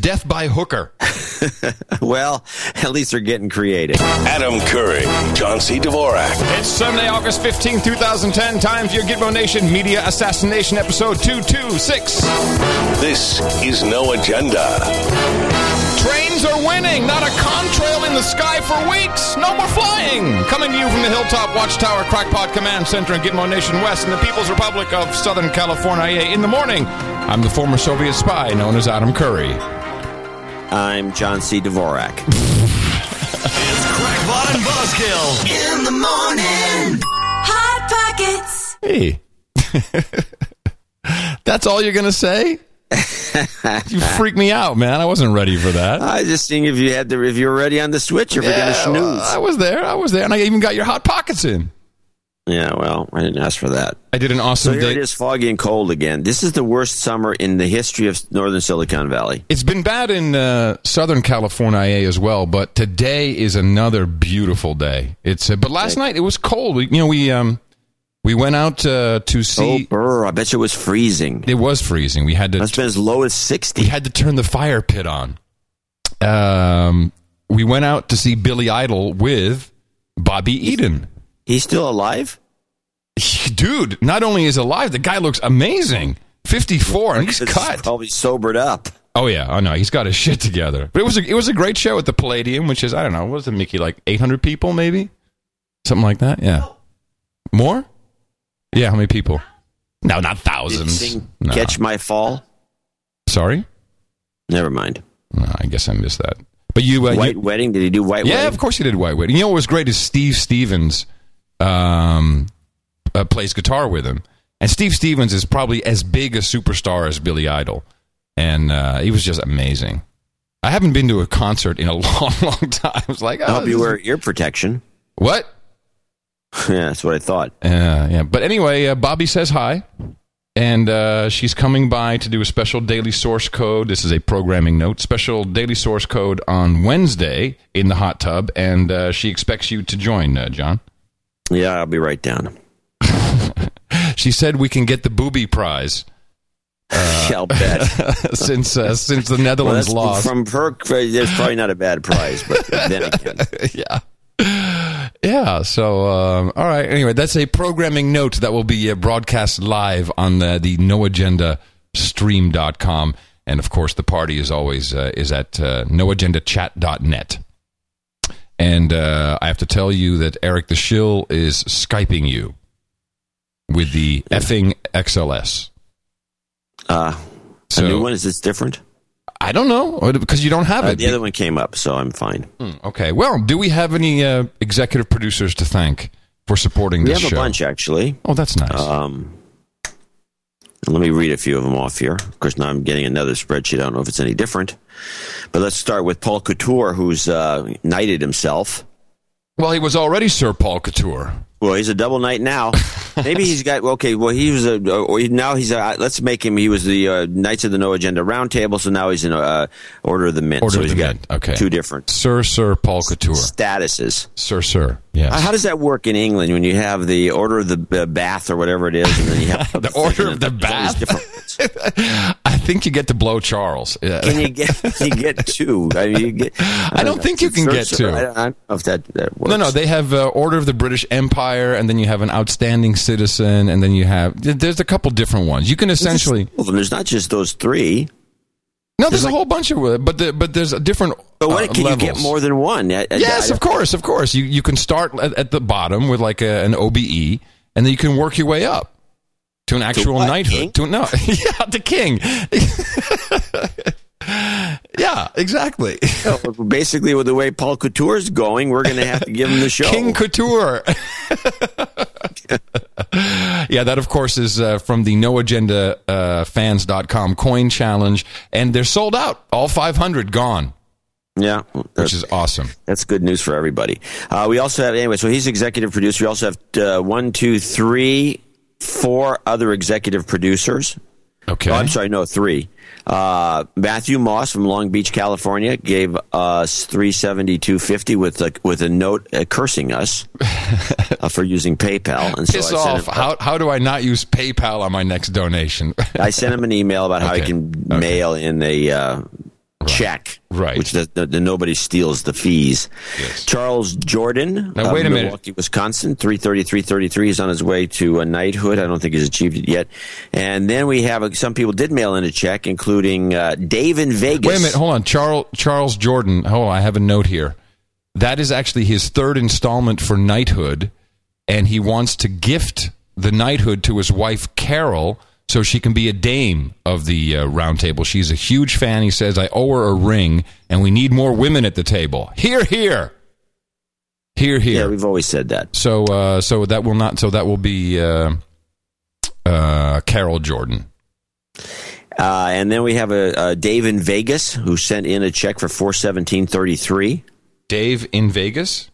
Death by hooker. well, at least they're getting creative. Adam Curry, John C. Dvorak. It's Sunday, August 15, 2010. Time for your Gitmo Nation Media Assassination Episode 226. This is No Agenda. Trains are winning. Not a contrail in the sky for weeks. No more flying. Coming to you from the Hilltop Watchtower Crackpot Command Center in Gitmo Nation West in the People's Republic of Southern California. In the morning, I'm the former Soviet spy known as Adam Curry. I'm John C. Dvorak. It's Crackpot and Buzzkill. In the morning. Hot Pockets. Hey. That's all you're going to say? you freak me out, man. I wasn't ready for that. I was just seeing if you had the if you were ready on the switch, if you're going to snooze. well, I was there. I was there. And I even got your hot pockets in. Yeah, well, I didn't ask for that. I did an So awesome here day. it is, foggy and cold again. This is the worst summer in the history of northern Silicon Valley. It's been bad in uh, Southern California as well, but today is another beautiful day. It's uh, but last night it was cold. We, you know, we um we went out uh, to Oh, see. brr, I bet you it was freezing. It was freezing. We had to Must have been as low as sixty. we had to turn the fire pit on. Um, we went out to see Billy Idol with Bobbi Eden. He's still alive? Dude, not only is alive, the guy looks amazing. 54 and he's cut. Probably sobered up. Oh yeah, oh know he's got his shit together. But it was a, it was a great show at the Palladium, which is I don't know, what was it, Mickey? Like eight hundred people, maybe, something like that. Yeah, more. Yeah, how many people? No, not thousands. sing No. Catch My Fall? Sorry, Never mind. no, I guess I missed that. But you, uh, White you Wedding? Did he do White Wedding? yeah, Wedding? of course you did White Wedding. You know what was great is Steve Stevens um, uh, plays guitar with him, and Steve Stevens is probably as big a superstar as Billy Idol, and uh, he was just amazing. I haven't been to a concert in a long, long time. I was like, I oh, hope you wear ear protection. what? yeah, that's what I thought. Uh, yeah, but anyway, uh, Bobbi says hi, and uh, she's coming by to do a special daily source code. This is a programming note, special daily source code on Wednesday in the hot tub, and uh, she expects you to join, uh, John. Yeah, I'll be right down. She said we can get the booby prize yeah, I'll bet. since uh, since the Netherlands that's lost. from her. There's probably not a bad prize, but then again, yeah. Yeah. So, um, all right. Anyway, that's a programming note that will be uh, broadcast live on the, the No Agenda stream.com. And of course, the party is always uh, is at uh, noagendachat.net. And uh, I have to tell you that Eric the Shill is Skyping you with the effing XLS. uh, a So- new one is this different? I don't know because you don't have Uh, it. the other one came up, so I'm fine. Okay. Well, do we have any uh, executive producers to thank for supporting this? We have a bunch actually. Oh, that's nice. Um, let me read a few of them off here. Of course, now I'm getting another spreadsheet. I don't know if it's any different, but let's start with Paul Couture, who's uh, knighted himself. well, he was already Sir Paul Couture. Well, he's a double knight now. Maybe he's got okay. Well, he was a or now he's a. Let's make him. He was the uh, Knights of the No Agenda Roundtable, so now he's in uh, Order of the Mint. Order so of the got Mint, okay. two different Sir Sir Paul Couture. statuses. Sir Sir. Yes. Uh, How does that work in England when you have the Order of the uh, Bath or whatever it is, and then you have The Order of the There's all these Bath? I think you get to blow Charles. Yeah. Can you get you get two? I, mean, you get, I don't think you can get Sir- two. I, don't- I don't know if that, that works. no, no, they have uh, Order of the British Empire, and then you have an outstanding citizen, and then you have there's a couple different ones. You can essentially Well, there's not just those three. no, there's a whole bunch of but the, but there's a different. But what uh, can levels. you get more than one? I- I- Yes, I- of course, of course. You you can start at, at the bottom with like a, an OBE, and then you can work your way up to an actual what, knighthood. king? To no, yeah, the king. yeah, exactly. Basically, with the way Paul Couture is going, we're going to have to give him the show. King Couture. yeah, that of course is uh, from the noagenda uh, fans.com coin challenge and they're sold out. All 500 gone, yeah, which is awesome. that's good news for everybody. Uh, we also have anyway. So he's executive producer. We also have uh, one, two, three, four other executive producers. Okay. Oh, I'm sorry, no, three. Uh, Matthew Moss from Long Beach, California, gave us three seventy two fifty with a with a note uh, cursing us uh, for using PayPal. And so Piss I sent off. him- How, how do I not use PayPal on my next donation? I sent him an email about how he can Okay. mail in a uh, Right. check, Right. Which the, the, the nobody steals the fees. Yes. Charles Jordan, Now, wait a minute. Milwaukee, Wisconsin, three thirty three thirty three. He's on his way to a knighthood. I don't think he's achieved it yet. And then we have uh, some people did mail in a check, including uh, Dave in Vegas. Wait a minute, hold on. Charles Charles Jordan. Oh, I have a note here. That is actually his third installment for knighthood, and he wants to gift the knighthood to his wife Carol so she can be a dame of the uh, round table. She's a huge fan. He says, "I owe her a ring, and we need more women at the table." Here, here, here, Yeah, we've always said that. so, uh, so that will not. So that will be uh, uh, Carol Jordan. Uh, and then we have a, a Dave in Vegas who sent in a check for four seventeen thirty three. Dave in Vegas.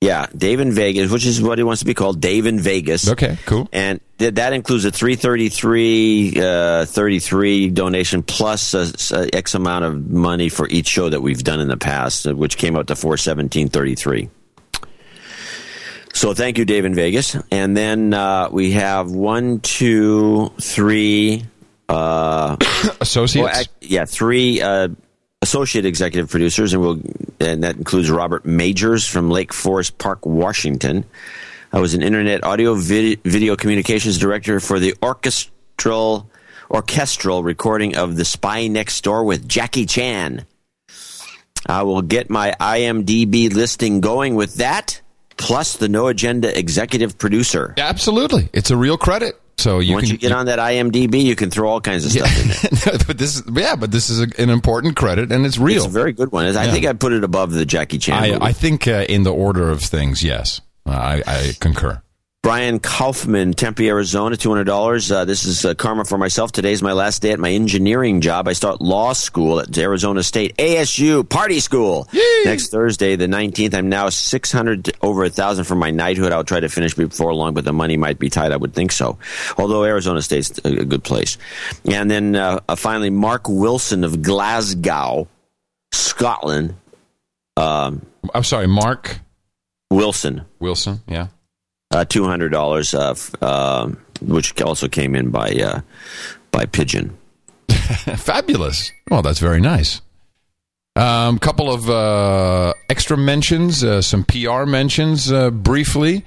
Yeah, Dave in Vegas, which is what he wants to be called, Dave in Vegas. Okay, cool. And th- that includes a 333 uh, 33 donation plus a, a X amount of money for each show that we've done in the past, which came out to 417.33. So thank you, Dave in Vegas. And then uh, we have one, two, three, uh, Associates. well, ac- yeah, three uh, associate executive producers, and we'll and that includes Robert Majors from Lake Forest Park, Washington. I was an internet audio vid- video communications director for the orchestral orchestral recording of The Spy Next Door with Jackie Chan. I will get my IMDb listing going with that, plus the No Agenda executive producer. Absolutely, it's a real credit. So you Once can you get on that IMDb, you can throw all kinds of stuff in there. but this yeah, but this is a, an important credit, and it's real. It's a very good one. I Yeah. think I put it above the Jackie Chan. I. I think uh, in the order of things, yes, uh, I, I concur. Brian Kaufman, Tempe, Arizona, two hundred dollars. Uh, this is uh, karma for myself. Today's my last day at my engineering job. I start law school at Arizona State ASU Party School next Thursday, the nineteenth. I'm now six hundred over a thousand for my knighthood. I'll try to finish before long, but the money might be tight. I would think so. Although Arizona State's a, a good place. And then uh, uh, finally, Mark Wilson of Glasgow, Scotland. I'm sorry, Mark Wilson. Wilson. Yeah, uh, two hundred dollars, uh, um, which also came in by uh, by pigeon. fabulous. Well, that's very nice. Um, couple of uh, extra mentions, uh, some PR mentions, uh, briefly.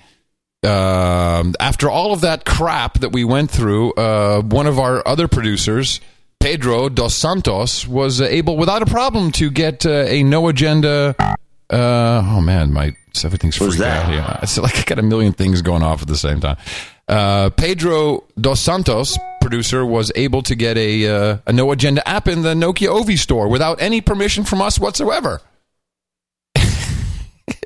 Um, after all of that crap that we went through, uh, one of our other producers, Pedro dos Santos, was uh, able, without a problem, to get uh, a no agenda. Uh, oh man, my everything's freaked out here. It's like I got a million things going off at the same time. Uh, Pedro dos Santos, producer, was able to get a uh, a no agenda app in the Nokia Ovi store without any permission from us whatsoever.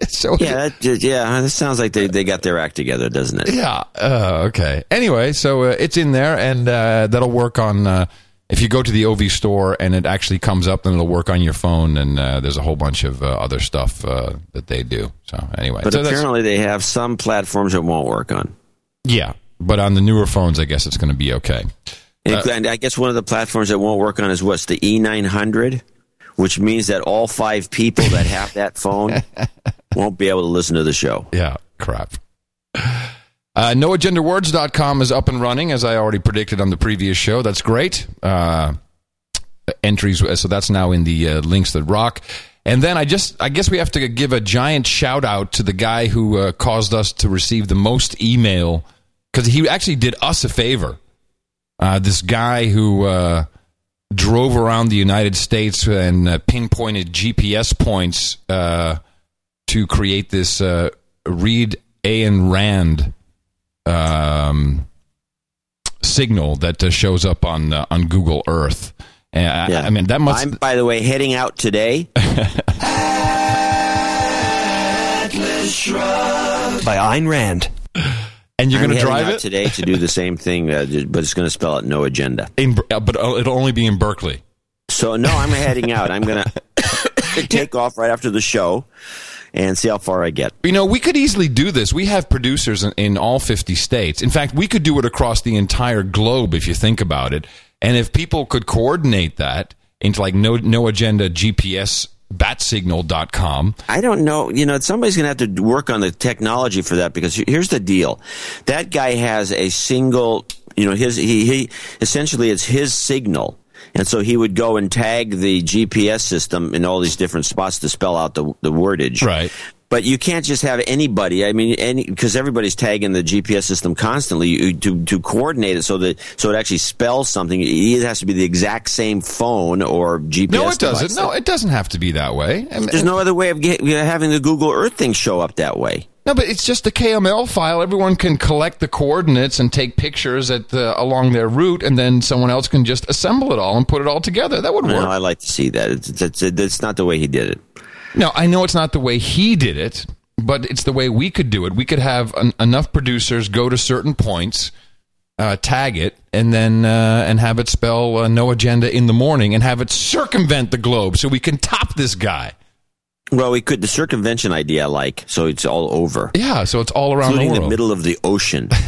so Yeah, that, yeah, that sounds like they, they got their act together, doesn't it? yeah. Uh, okay. Anyway, so uh, it's in there, and uh, that'll work on. If you go to the Ovi store and it actually comes up, then it'll work on your phone, and uh, there's a whole bunch of uh, other stuff uh, that they do. So anyway, But so apparently they have some platforms it won't work on. yeah. But on the newer phones, I guess it's going to be okay. And, Uh, and I guess one of the platforms that won't work on is what's the E900, which means that all five people that have that phone won't be able to listen to the show. Yeah, crap. Uh, NoAgendaWords.com is up and running, as I already predicted on the previous show. That's great. Uh, entries, so that's now in the uh, links that rock. And then I just, I guess we have to give a giant shout out to the guy who uh, caused us to receive the most email because he actually did us a favor. Uh, this guy who uh, drove around the United States and uh, pinpointed GPS points to create this uh, Reed Ayn Rand um, signal that uh, shows up on uh, on Google Earth. And I- Yeah. I mean, that must. I'm, by the way, heading out today. by Ayn Rand. and you're going to drive out it, today to do the same thing, uh, but it's going to spell out no agenda. in, uh, but uh, it'll only be in Berkeley. So no, I'm heading out. I'm going to take off right after the show and see how far I get. You know, we could easily do this. We have producers in, in all 50 states. In fact, we could do it across the entire globe if you think about it. And if people could coordinate that into like no, no agenda GPS batsignal.com. I don't know. You know, somebody's going to have to work on the technology for that because here's the deal: that guy has a single. You know, his he, he essentially it's his signal, And so he would go and tag the GPS system in all these different spots to spell out the, the wordage. Right. But you can't just have anybody. I mean, any because everybody's tagging the GPS system constantly you, to to coordinate it so that so it actually spells something. It either has to be the exact same phone or GPS. No, it doesn't. No, it doesn't have to be that way. I mean, There's no other way of get, having the Google Earth thing show up that way. No, but it's just a KML file. Everyone can collect the coordinates and take pictures at the, along their route, and then someone else can just assemble it all and put it all together. That would work. No, I like to see that. It's, it's, it's, not the way he did it. No, I know it's not the way he did it, but it's the way we could do it. We could have en- enough producers go to certain points, uh, tag it, and then uh, and have it spell uh, no agenda in the morning, and have it circumvent the globe, so we can top this guy. Well, we could the circumvention idea I like, so it's all over, Yeah, so it's all around including the the, middle of the ocean.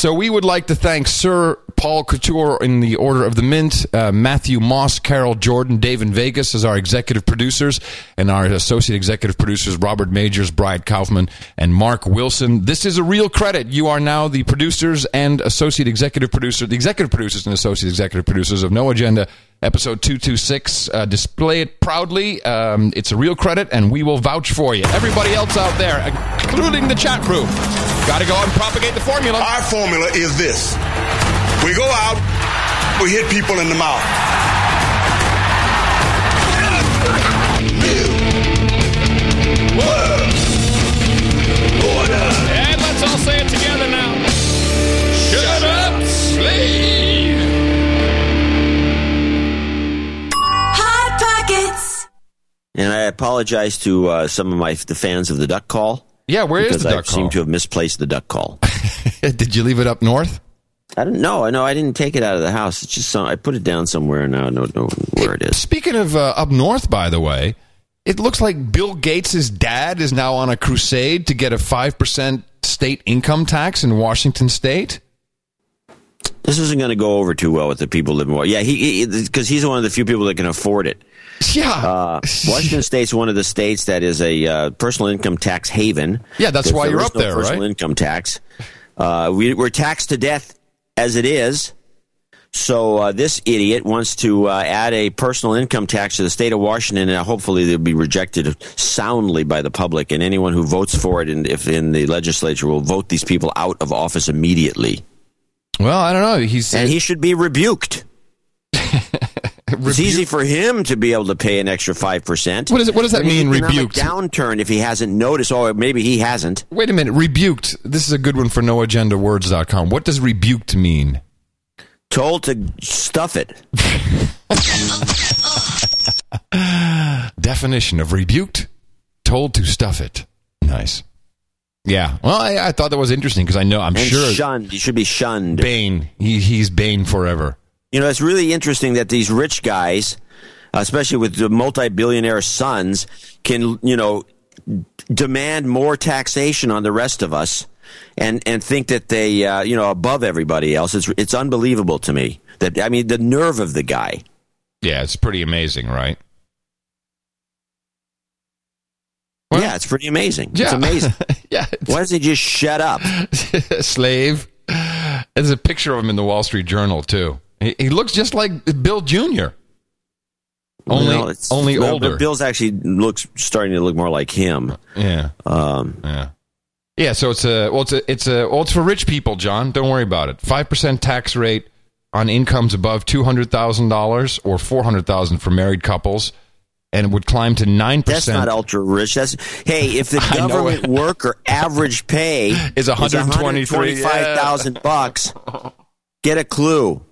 So we would like to thank Sir Paul Couture in the Order of the Mint, uh, Matthew Moss, Carol Jordan, Dave in Vegas as our executive producers, and our associate executive producers, Robert Majors, Brian Kaufman, and Mark Wilson. This is a real credit. You are now the producers and associate executive producer, the executive producers and associate executive producers of No Agenda, episode 226. Uh, display it proudly. Um, it's a real credit, and we will vouch for you. Everybody else out there, including the chat room, got to go out and propagate the formula. Our formula is this. We go out, we hit people in the mouth. And I apologize to uh, some of my the fans of the duck call Yeah, where is because the I duck seem to have misplaced the duck call. Did you leave it up north? I don't know. I know I didn't take it out of the house. It's just some, I put it down somewhere and now I don't know where it is. Speaking of uh, up north, by the way, it looks like Bill Gates' dad is now on a crusade to get a 5% state income tax in Washington state. This isn't going to go over too well with the people living. in- Yeah, he because he's one of the few people that can afford it. Yeah. Uh, Washington State's one of the states that is a uh, personal income tax haven. Yeah, that's why you're up no there, personal right? income tax. Uh, we, we're taxed to death as it is. So uh, this idiot wants to uh, add a personal income tax to the state of Washington, and hopefully they'll be rejected soundly by the public. And anyone who votes for it, and if in the legislature, will vote these people out of office immediately. well, I don't know. He's And he should be rebuked. It's easy for him to be able to pay an extra five percent. What is it- what does that mean, rebuked? Downturn if he hasn't noticed. Oh, maybe he hasn't. Wait a minute. Rebuked. This is a good one for noagendawords.com. What does rebuked mean? Told to stuff it. Definition of rebuked, told to stuff it. Nice. Yeah. Well, I, I thought that was interesting because I know I'm And sure shunned. He should be shunned. Bane. He, he's Bane forever. You know, it's really interesting that these rich guys, especially with the multi-billionaire sons, can you know demand more taxation on the rest of us, and and think that they uh, you know above everybody else. It's it's unbelievable to me that I mean the nerve of the guy. Yeah, it's pretty amazing, right? Well- yeah, it's pretty amazing. Yeah. It's amazing. yeah. Why doesn't he just shut up? Slave. There's a picture of him in the Wall Street Journal too. He, he looks just like Bill Jr. Only, it's- only well, older. Bill's actually looks starting to look more like him. yeah, Um, yeah, yeah. So it's a well, it's a it's a well, it's for rich people, John. Don't worry about it. Five percent tax rate on incomes above two hundred thousand dollars or four hundred thousand for married couples, and it would climb to nine percent. That's not ultra rich. That's hey, if the government worker average pay Is 123, five thousand bucks, get a clue.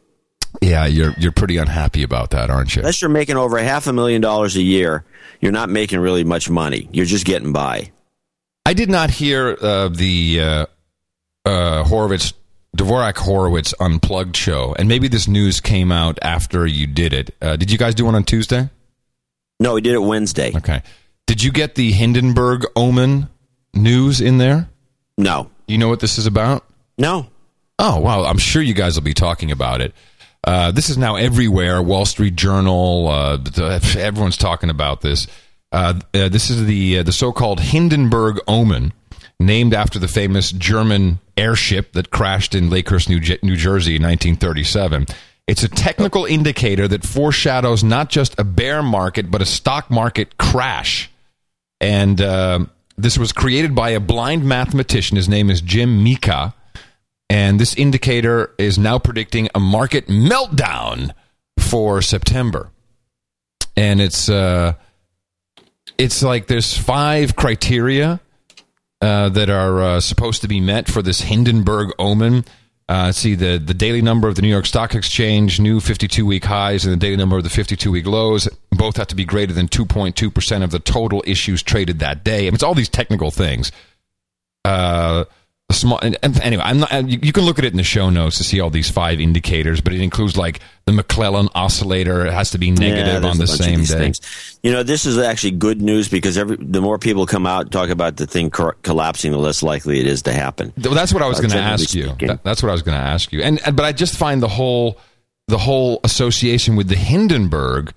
Yeah, you're you're pretty unhappy about that, aren't you? Unless you're making over half a million dollars a year, you're not making really much money. You're just getting by. I did not hear uh, the uh, uh, Horowitz Dvorak Horowitz unplugged show, and maybe this news came out after you did it. Uh, did you guys do one on Tuesday? No, we did it Wednesday. Okay. Did you get the Hindenburg Omen news in there? No, You know what this is about? no. Oh wow! I'm sure you guys will be talking about it. Uh, this is now everywhere. Wall Street Journal. Uh, everyone's talking about this. Uh, uh, this is the uh, the so-called Hindenburg Omen, named after the famous German airship that crashed in Lakehurst, New, New Jersey in 1937. It's a technical indicator that foreshadows not just a bear market, but a stock market crash. And this was created by a blind mathematician. His name is Jim Miekka. And this indicator is now predicting a market meltdown for September. And it's uh, it's like there's five criteria uh, that are uh, supposed to be met for this Hindenburg omen. Uh, see the the daily number of the New York Stock Exchange, new 52 week highs, and the daily number of the 52 week lows. Both have to be greater than 2.2 percent of the total issues traded that day. I mean, it's all these technical things. Uh, the small and, and anyway, I'm not. You, you can look at it in the show notes to see all these five indicators, but it includes like the McClellan oscillator. It has to be negative Yeah, on the a bunch of same day. things. You know, this is actually good news because every the more people come out and talk about the thing cor- collapsing, the less likely it is to happen. Well, that's what I was Uh, going to ask you. That- that's what I was going to ask you. And, and but I just find the whole the whole association with the Hindenburg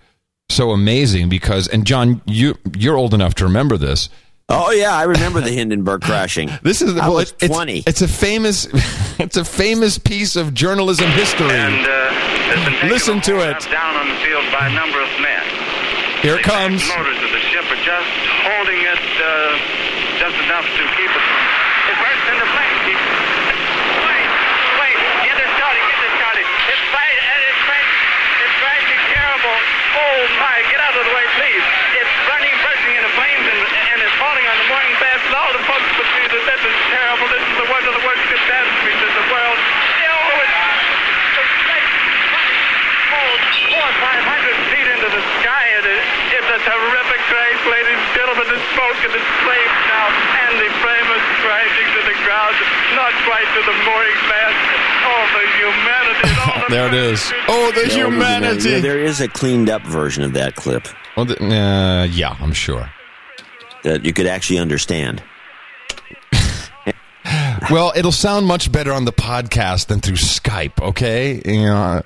so amazing because and John, you you're old enough to remember this. Oh yeah, I remember the Hindenburg crashing. This is I well, was it's, twenty. It's a famous it's a famous piece of journalism history. and uh, has been taken Listen to it. down on the field by a number of men. Here it The comes. motors of the ship are just holding it uh, just enough to keep it. It bursts into flames. Wait, wait, get it started, get it started. It's right, it's right, it's rising terrible. Oh my, get out of the way, please. It's running, bursting into flames, and, and it's falling on the mooring mast, and all the folks will see that this is terrible. This is the one of the worst catastrophes in the world. Oh, it's, it's like oh, four or five hundred feet into the sky. It is, it's a terrific crash, ladies and gentlemen. The smoke and the flames now, and the flame is crashing to the ground, not quite to the mooring mast. Oh, the humanity! All the There it is. Oh, the Yeah, humanity. There is a cleaned up version of that clip Well, the- uh, yeah, I'm sure. that you could actually understand. Well, it'll sound much better on the podcast than through Skype. Okay, you know,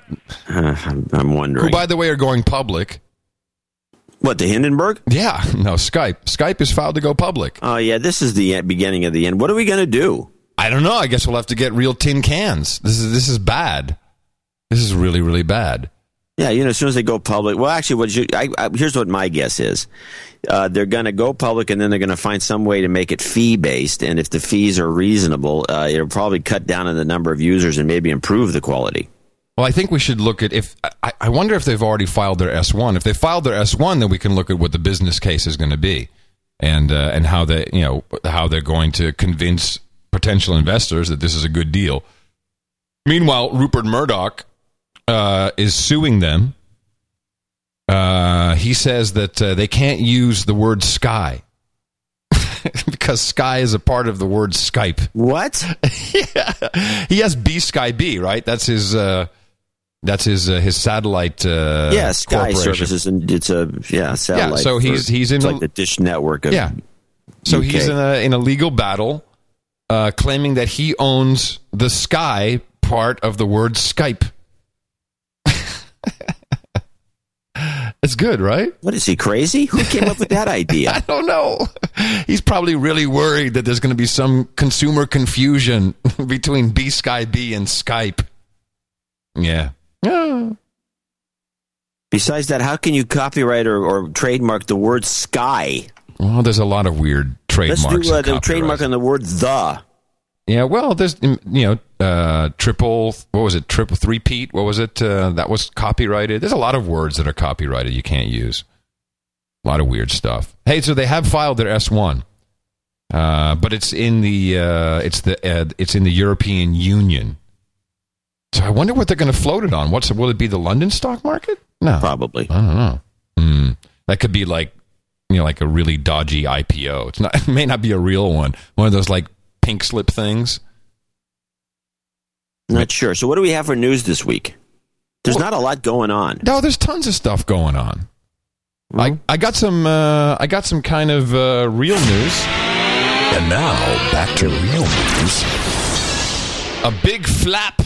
Uh, I'm, I'm who by the way are going public. What the Hindenburg. Yeah, no, Skype. Skype is filed to go public. Oh yeah, this is the beginning of the end. What are we going to do? I don't know. I guess we'll have to get real tin cans. This is this is bad. This is really really bad. Yeah, you know, as soon as they go public. Well, actually, what you, I, I, here's what my guess is: uh, they're going to go public, and then they're going to find some way to make it fee based. And if the fees are reasonable, uh, it'll probably cut down on the number of users and maybe improve the quality. Well, I think we should look at if I, I wonder if they've already filed their S one. If they filed their S one, then we can look at what the business case is going to be, and uh, and how they you know how they're going to convince potential investors that this is a good deal. Meanwhile, Rupert Murdoch uh, is suing them. Uh, he says that uh, they can't use the word sky because sky is a part of the word Skype. What? yeah. He has B Sky B, right? That's his. Uh, that's his uh, his satellite. Uh, yeah, Sky. Services, and it's a yeah satellite. Yeah, so he's- for- he's in it's a- like the Dish Network. Of, Yeah. So UK. he's in a in a legal battle, uh, claiming that he owns the Sky part of the word Skype. it's good, right? What is he crazy? Who came up with that idea? I don't know. He's probably really worried that there's going to be some consumer confusion between B Sky B and Skype. Yeah. Besides that, how can you copyright or, or trademark the word sky? Well, there's a lot of weird trademarks. Let's do uh, the trademark on the word the. Yeah, well, there's mm, you know uh, triple. What was it? Triple three Pete. What was it? Uh, that was copyrighted. There's a lot of words that are copyrighted you can't use. A lot of weird stuff. Hey, so they have filed their S one, uh, but it's in the uh, it's the uh, it's in the European Union. So I wonder what they're going to float it on. What's will it be? The London stock market? No, Probably. I don't know. Hmm. That could be like, you know, like a really dodgy IPO. It's not. It may not be a real one. One of those like pink slip things. Not sure. So, what do we have for news this week? There's not a lot going on. No, there's tons of stuff going on. I, I got some uh, I got some kind of uh, real news. And now, back to real news. A big flap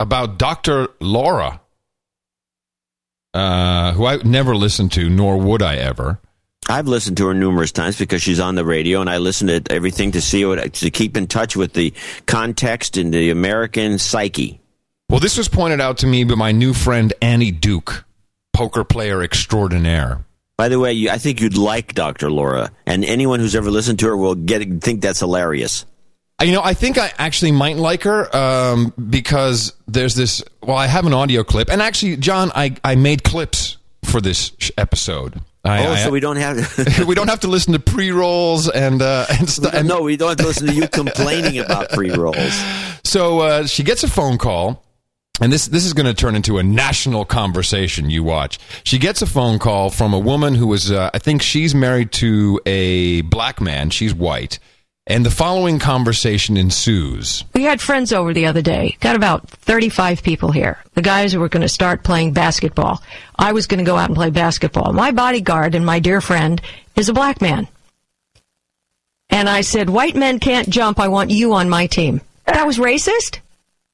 about Dr. Laura, uh, who I never listened to, nor would I ever. I've listened to her numerous times because she's on the radio, and I listen to everything to see what to keep in touch with the context and the American psyche. Well, this was pointed out to me by my new friend Annie Duke, poker player extraordinaire. By the way, you, I think you'd like Dr. Laura, and anyone who's ever listened to her will get think that's hilarious. You know, I think I actually might like her um, because there's this. Well, I have an audio clip, and actually, John, I, I made clips for this sh- episode. I, oh, I- so we don't have. we don't have to listen to pre rolls and uh, and, stu- and no, we don't have to listen to you complaining about pre rolls. So uh, she gets a phone call, and this this is going to turn into a national conversation. You watch. She gets a phone call from a woman who is, uh, I think, she's married to a black man. She's white, and the following conversation ensues. We had friends over the other day. Got about 35 people here. The guys who were going to start playing basketball. I was going to go out and play basketball. My bodyguard and my dear friend is a black man. And I said, white men can't jump. I want you on my team. That was racist?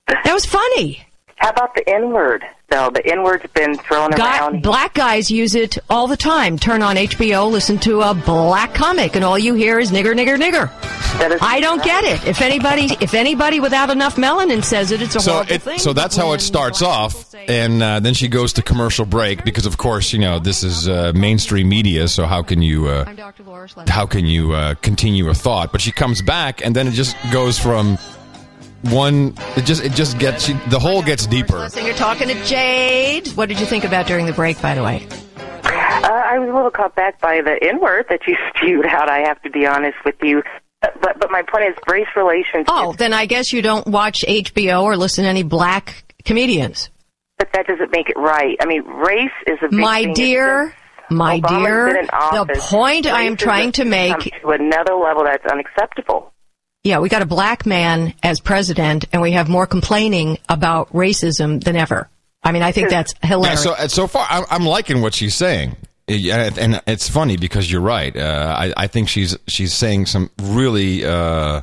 That was funny. How about the N word? Though. The N word's been thrown Guy, around. black guys use it all the time. Turn on HBO, listen to a black comic, and all you hear is nigger, nigger, nigger. That is I don't get it. If anybody, if anybody without enough melanin says it, it's a So horrible it, thing. so that's how it starts off, and uh, then she goes to commercial break because, of course, you know this is uh, mainstream media. So how can you uh, I'm Dr. Laura Schlesinger. how can you uh, continue a thought? But she comes back, and then it just goes from one. It just it just gets she, the hole gets deeper. You're talking to Jade. What did you think about during the break, by the way? Uh, I was a little caught back by the N word that you spewed out. I have to be honest with you. But but, but my point is race relations. Oh, then I guess you don't watch HBO or listen to any black comedians. But that doesn't make it right. I mean, race is a big My thing. dear, my Obama's dear, the office. point I am trying to make to another level that's unacceptable. Yeah, we got a black man as president, and we have more complaining about racism than ever. I mean, I think that's Yeah, hilarious. so uh, so far, I'm, I'm liking what she's saying, Yeah, and it's funny because you're right. Uh, I, I think she's she's saying some really uh,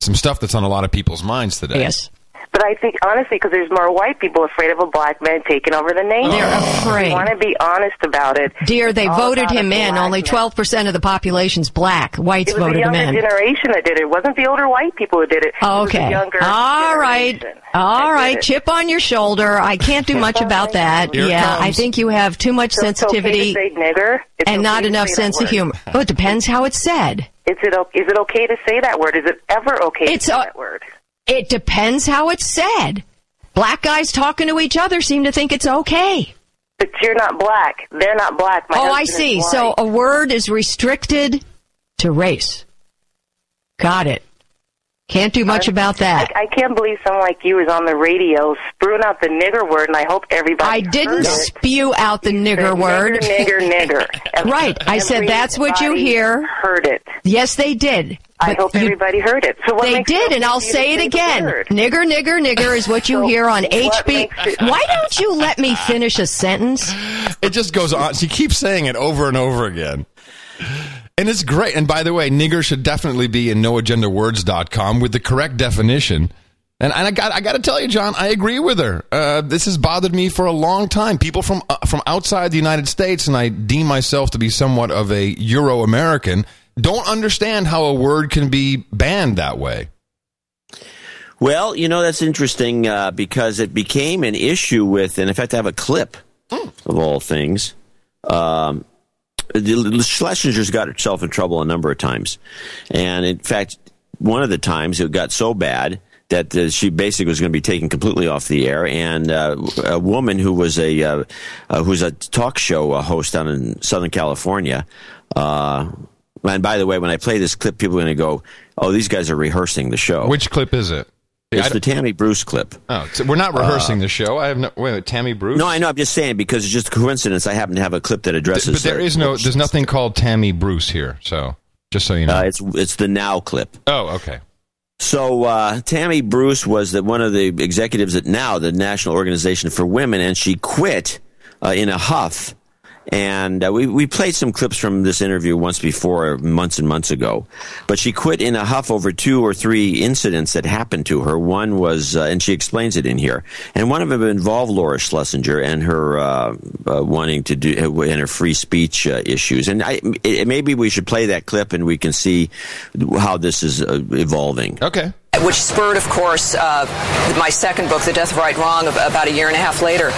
some stuff that's on a lot of people's minds today. yes, But I think honestly, because there's more white people afraid of a black man taking over the nation. They're afraid. You want to be honest about it. dear, they all voted him in. Only twelve percent of the population's black. Whites It was the voted him younger in. generation that did it. It wasn't the older white people who did it. It Okay. younger All right. All right. it. Chip on your shoulder. I can't do much about that. Here yeah, I think you have too much So okay sensitivity say nigger? It's and okay not enough sense of humor. Well, it depends how it's said. Is it, is it okay to say that word? Is it ever okay It's to say a- that word? It depends how it's said. Black guys talking to each other seem to think it's okay. But you're not black. They're not black. My oh, I see. So a word is restricted to race. Got it. Can't do much about that. I, I can't believe someone like you is on the radio spewing out the nigger word, and I hope everybody. I didn't heard it. spew out the nigger word. Nigger, nigger, nigger. Right. I said that's what you hear. Heard it. Yes, they did. I hope you- everybody heard it. So what They did, and I'll say it again. word? Nigger, nigger, nigger is what you So hear on HB. it- Why don't you let me finish a sentence? It just goes on. She keeps saying it over and over again. And it's great. And by the way, nigger should definitely be in noagendawords.com with the correct definition. And, and I got I got to tell you, John, I agree with her. Uh, this has bothered me for a long time. People from uh, from outside the United States, and I deem myself to be somewhat of a Euro American, don't understand how a word can be banned that way. Well, you know that's interesting uh, because it became an issue with, and in fact, I have a clip of all things. Um, Schlesinger's got herself in trouble a number of times, and in fact, one of the times it got so bad that uh, she basically was going to be taken completely off the air. And uh, a woman who was a uh, uh, who's a talk show uh, host down in Southern California. Uh, and by the way, when I play this clip, people are going to go, "Oh, these guys are rehearsing the show." Which clip is it? It's the Tammy Bruce clip. oh, so we're not rehearsing the show. I have no wait, Tammy Bruce. No, I know. I'm just saying because it's just a coincidence. I happen to have a clip that addresses. but there the- is no. There's nothing called Tammy Bruce here. So just so you know. Uh, it's it's the now clip. oh, okay. So uh, Tammy Bruce was the, one of the executives at Now, the National Organization for Women, and she quit uh, in a huff. And uh, we we played some clips from this interview once before, months and months ago. But she quit in a huff over two or three incidents that happened to her. One was, uh, and she explains it in here, and one of them involved Laura Schlesinger and her uh, uh, wanting to do and her free speech uh, issues. And I, it, maybe we should play that clip, and we can see how this is uh, evolving. Okay. Which spurred, of course, uh, my second book, The Death of Right Wrong, about a year and a half later.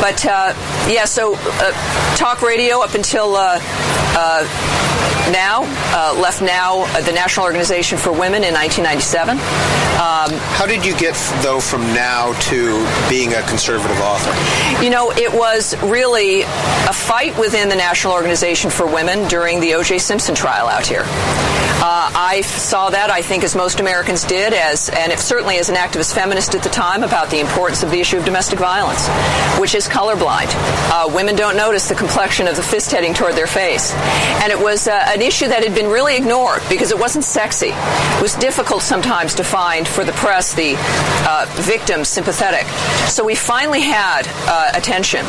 But uh, yeah, so uh, talk radio up until uh, uh, now, uh, left now uh, the National Organization for Women in 1997. Um, How did you get, though, from now to being a conservative author? You know, it was really a fight within the National Organization for Women during the O.J. Simpson trial out here. Uh, I saw that, I think, as most Americans did, as and if, certainly as an activist feminist at the time, about the importance of the issue of domestic violence, which is colorblind. Uh, women don't notice the complexion of the fist heading toward their face, and it was uh, an issue that had been really ignored because it wasn't sexy. It was difficult sometimes to find for the press the uh, victims sympathetic. So we finally had uh, attention,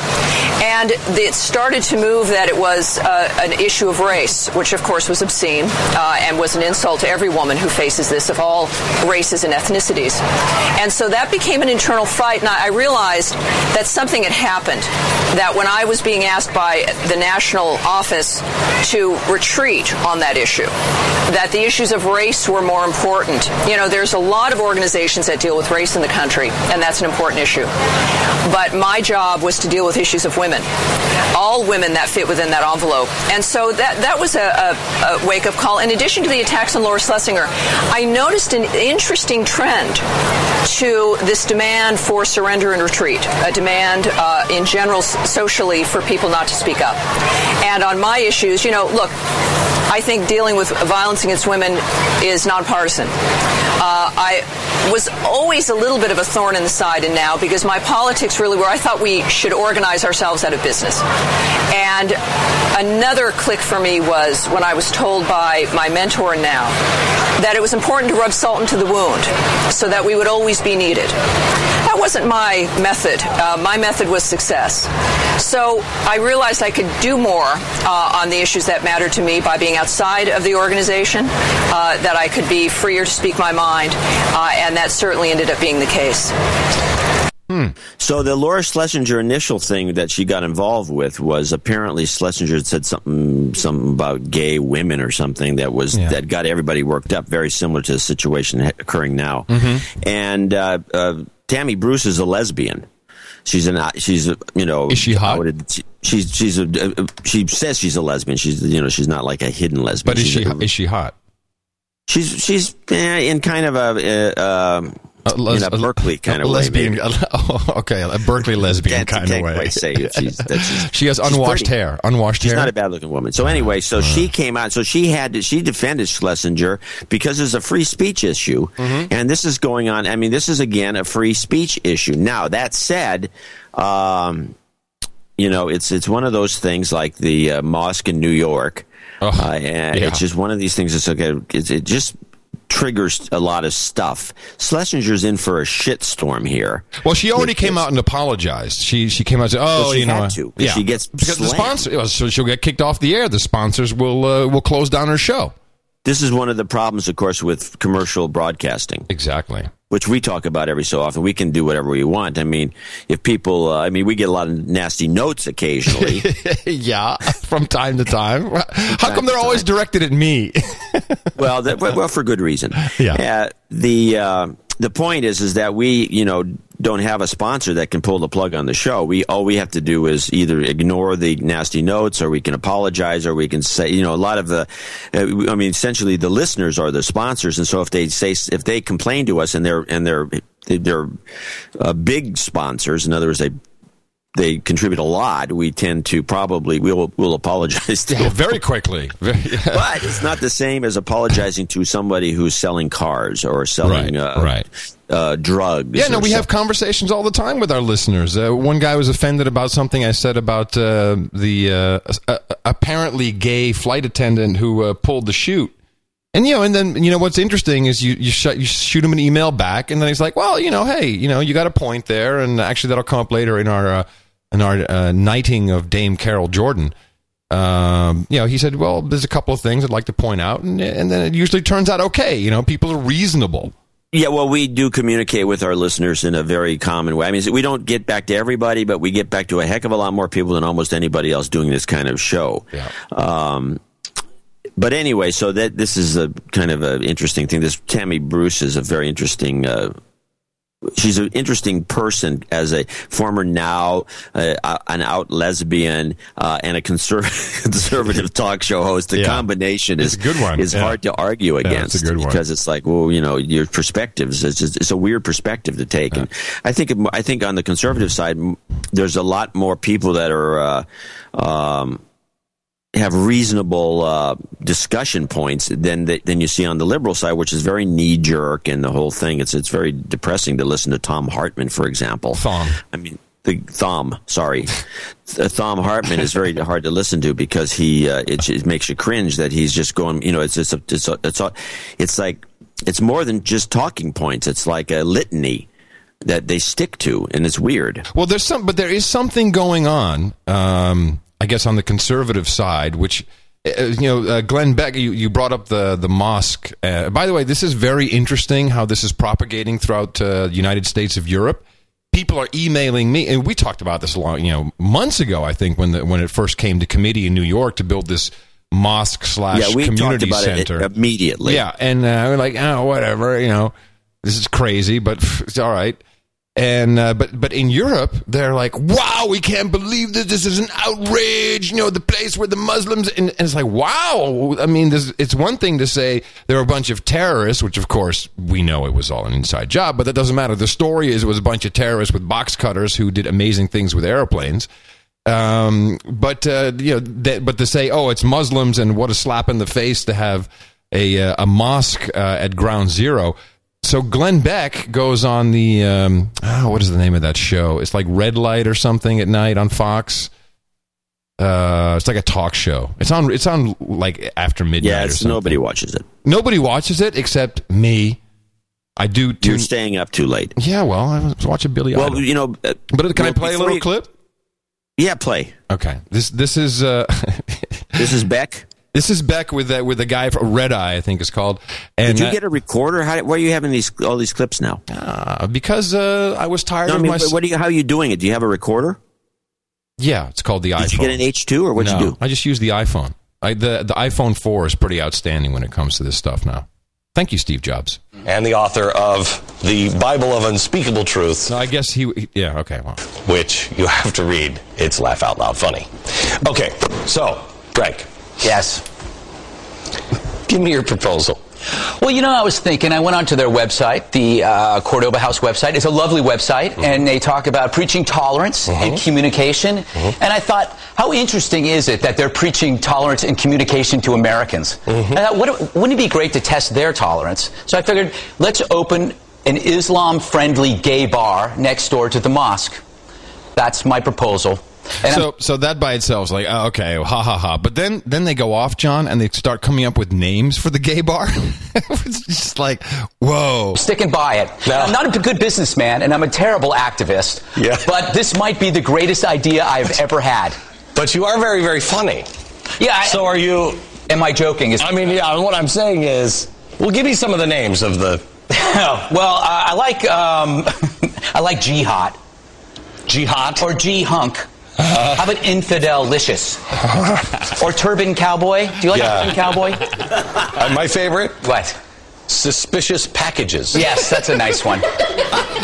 and it started to move that it was uh, an issue of race, which of course was obscene uh, and was an insult to every woman who faces this of all races and ethnicities. And so that became an internal fight, and I realized that something had happened. That when I was being asked by the national office to retreat on that issue, that the issues of race were more important. You know, there's a lot of organizations that deal with race in the country, and that's an important issue. But my job was to deal with issues of women, all women that fit within that envelope. And so that that was a, a, a wake up call. In addition to the attacks on Laura Schlesinger, I noticed an interesting trend to this demand for surrender and retreat, a demand uh, in general socially for people not to speak up. And on my issues, you know, look, I think dealing with violence against women is nonpartisan. Uh, I was always a little bit of a thorn in the side and now because my politics really were I thought we should organize ourselves out of business. And another click for me was when I was told by my mentor now that it was important to rub salt into the wound so that we would always be needed. That wasn't my method. Uh, my method was success. So I realized I could do more uh, on the issues that mattered to me by being outside of the organization, uh, that I could be freer to speak my mind, uh, and that certainly ended up being the case. So the Laura Schlesinger initial thing that she got involved with was apparently Schlesinger had said something something about gay women or something that was Yeah. that got everybody worked up, very similar to the situation occurring now. Mm-hmm. And uh, uh, Tammy Bruce is a lesbian. She's an she's you know Is she hot? Would- she- She's she's a uh, she says she's a lesbian. She's you know she's not like a hidden lesbian. But is She's she a- is she hot? She's she's eh, in kind of a uh, A les- in a Berkeley kind a of way. lesbian. maybe. oh, okay, a Berkeley lesbian kind of way. quite say it. She's- that's- she has unwashed hair. Unwashed She's hair. not a bad looking woman. So anyway, so she came out. So she had to, she defended Schlesinger because it's a free speech issue, and this is going on. I mean, this is again a free speech issue. Now that said, um, you know, it's it's one of those things like the uh, mosque in New York. Oh, uh, and yeah. It's just one of these things. That's okay. It's, it just triggers a lot of stuff. Schlesinger's in for a shitstorm here. Well, she already came this. out and apologized. She she came out and said, "Oh, Well, you know, to, 'cause she gets because the sponsor, so she'll get kicked off the air. The sponsors will uh, will close down her show." This is one of the problems, of course, with commercial broadcasting. Exactly. Which we talk about every so often. We can do whatever we want. I mean, if people, uh, I mean, we get a lot of nasty notes occasionally. yeah, from time to time. How time come they're always time. directed at me? well, that, well, well, for good reason. Yeah. Uh, the uh, the point is, is that we, you know, don't have a sponsor that can pull the plug on the show. We all we have to do is either ignore the nasty notes, or we can apologize, or we can say, you know, a lot of the, uh, I mean, essentially the listeners are the sponsors, and so if they say if they complain to us and they're and they're they're uh, big sponsors, in other words, they they contribute a lot, we tend to probably we'll we'll apologize to them. Very quickly. Very, But it's not the same as apologizing to somebody who's selling cars or selling Right, uh, right. Uh, drugs. Yeah, no, we so- have conversations all the time with our listeners. Uh, one guy was offended about something I said about uh, the uh, uh, apparently gay flight attendant who uh, pulled the chute. And you know, and then you know what's interesting is you you, sh- you shoot him an email back, and then he's like, "Well, you know, hey, you know, you got a point there." And actually, that'll come up later in our uh, in our uh, knighting of Dame Carol Jordan. Um, you know, he said, "Well, there's a couple of things I'd like to point out," and, and then it usually turns out okay. You know, people are reasonable. Yeah, well, we do communicate with our listeners in a very common way. I mean, we don't get back to everybody, but we get back to a heck of a lot more people than almost anybody else doing this kind of show. Yeah. Um, but anyway, so that this is a kind of an interesting thing. This Tammy Bruce is a very interesting. Uh, she's an interesting person as a former now uh, an out lesbian uh, and a conser- conservative talk show host. The Yeah. combination is It's a good one. Is Yeah. hard to argue it's against good one. because it's like, well, you know, your perspectives. It's just, it's a weird perspective to take, and I think I think on the conservative side, there's a lot more people that are. Uh, um, have reasonable uh, discussion points than than you see on the liberal side, which is very knee jerk and the whole thing. It's it's very depressing to listen to Tom Hartmann, for example. Thom. I mean, the Thom. Sorry, Thom Hartmann is very hard to listen to because he uh, it, it makes you cringe that he's just going. You know, it's it's a, it's a, it's a, it's like it's more than just talking points. It's like a litany that they stick to, and it's weird. Well, there's some, but there is something going on. Um, I guess on the conservative side, which uh, you know, uh, Glenn Beck, you, you brought up the the mosque. Uh, by the way, this is very interesting how this is propagating throughout uh, the United States of Europe. People are emailing me, and we talked about this a long, you know, months ago. I think when the, when it first came to committee in New York to build this mosque slash Yeah, we talked community about it center immediately. Yeah, and uh, we're like, oh, whatever, you know, this is crazy, but it's all right. And uh, but but in Europe, they're like, wow, we can't believe this. This is an outrage. You know, the place where the Muslims and, and it's like, wow. I mean, this, it's one thing to say there were a bunch of terrorists, which of course we know it was all an inside job, but that doesn't matter. The story is it was a bunch of terrorists with box cutters who did amazing things with airplanes. Um, but uh, you know, that, but to say, oh, it's Muslims, and what a slap in the face to have a uh, a mosque uh, at Ground Zero. So Glenn Beck goes on the um, oh, what is the name of that show? It's like Red Light or something at night on Fox. Uh, it's like a talk show. It's on. It's on like after midnight. Yeah, or it's, nobody watches it. Nobody watches it except me. I do. Too. You're staying up too late. yeah, well, I was watching Billy Well, Idol. you know. uh, But can I play a little you- clip? Yeah, play. Okay. This this is uh, This is Beck. This is Beck with that with the guy from Red Eye, I think is called. And Did you uh, get a recorder? How, where are you having these all these clips now? uh, because uh, I was tired No, I mean, my. what are you? How are you doing it? Do you have a recorder? yeah, it's called the iPhone. Did you get an H two or what'd no, you do? I just use the iPhone. I, the the iPhone four is pretty outstanding when it comes to this stuff now. Thank you, Steve Jobs. And the author of The Bible of Unspeakable Truth, No, I guess he. he- Yeah. Okay. Well. which you have to read. It's laugh out loud funny. Okay, so, Greg, Yes. give me your proposal. Well, you know, I was thinking, I went onto their website, the uh, Cordoba House website. It's a lovely website, mm-hmm. and they talk about preaching tolerance and mm-hmm. communication. Mm-hmm. And I thought, how interesting is it that they're preaching tolerance and communication to Americans? And I thought, wouldn't it be great to test their tolerance? So I figured, let's open an Islam friendly gay bar next door to the mosque. That's my proposal. And I'm- so so that by itself is like oh, okay ha ha ha but then then they go off John and they start coming up with names for the gay bar it's just like whoa sticking by it. No. I'm not a good businessman, and I'm a terrible activist. Yeah. But this might be the greatest idea I've ever had. But you are very, very funny. Yeah. I, So are you. am I joking? Is, I mean, yeah, what I'm saying is, well, give me some of the names of the well, uh, I like um, I like jihad jihad. or G hunk. How about infidelicious or turban cowboy? Do you like Yeah. turban cowboy? Uh, my favorite, What? suspicious packages. Yes, that's a nice one.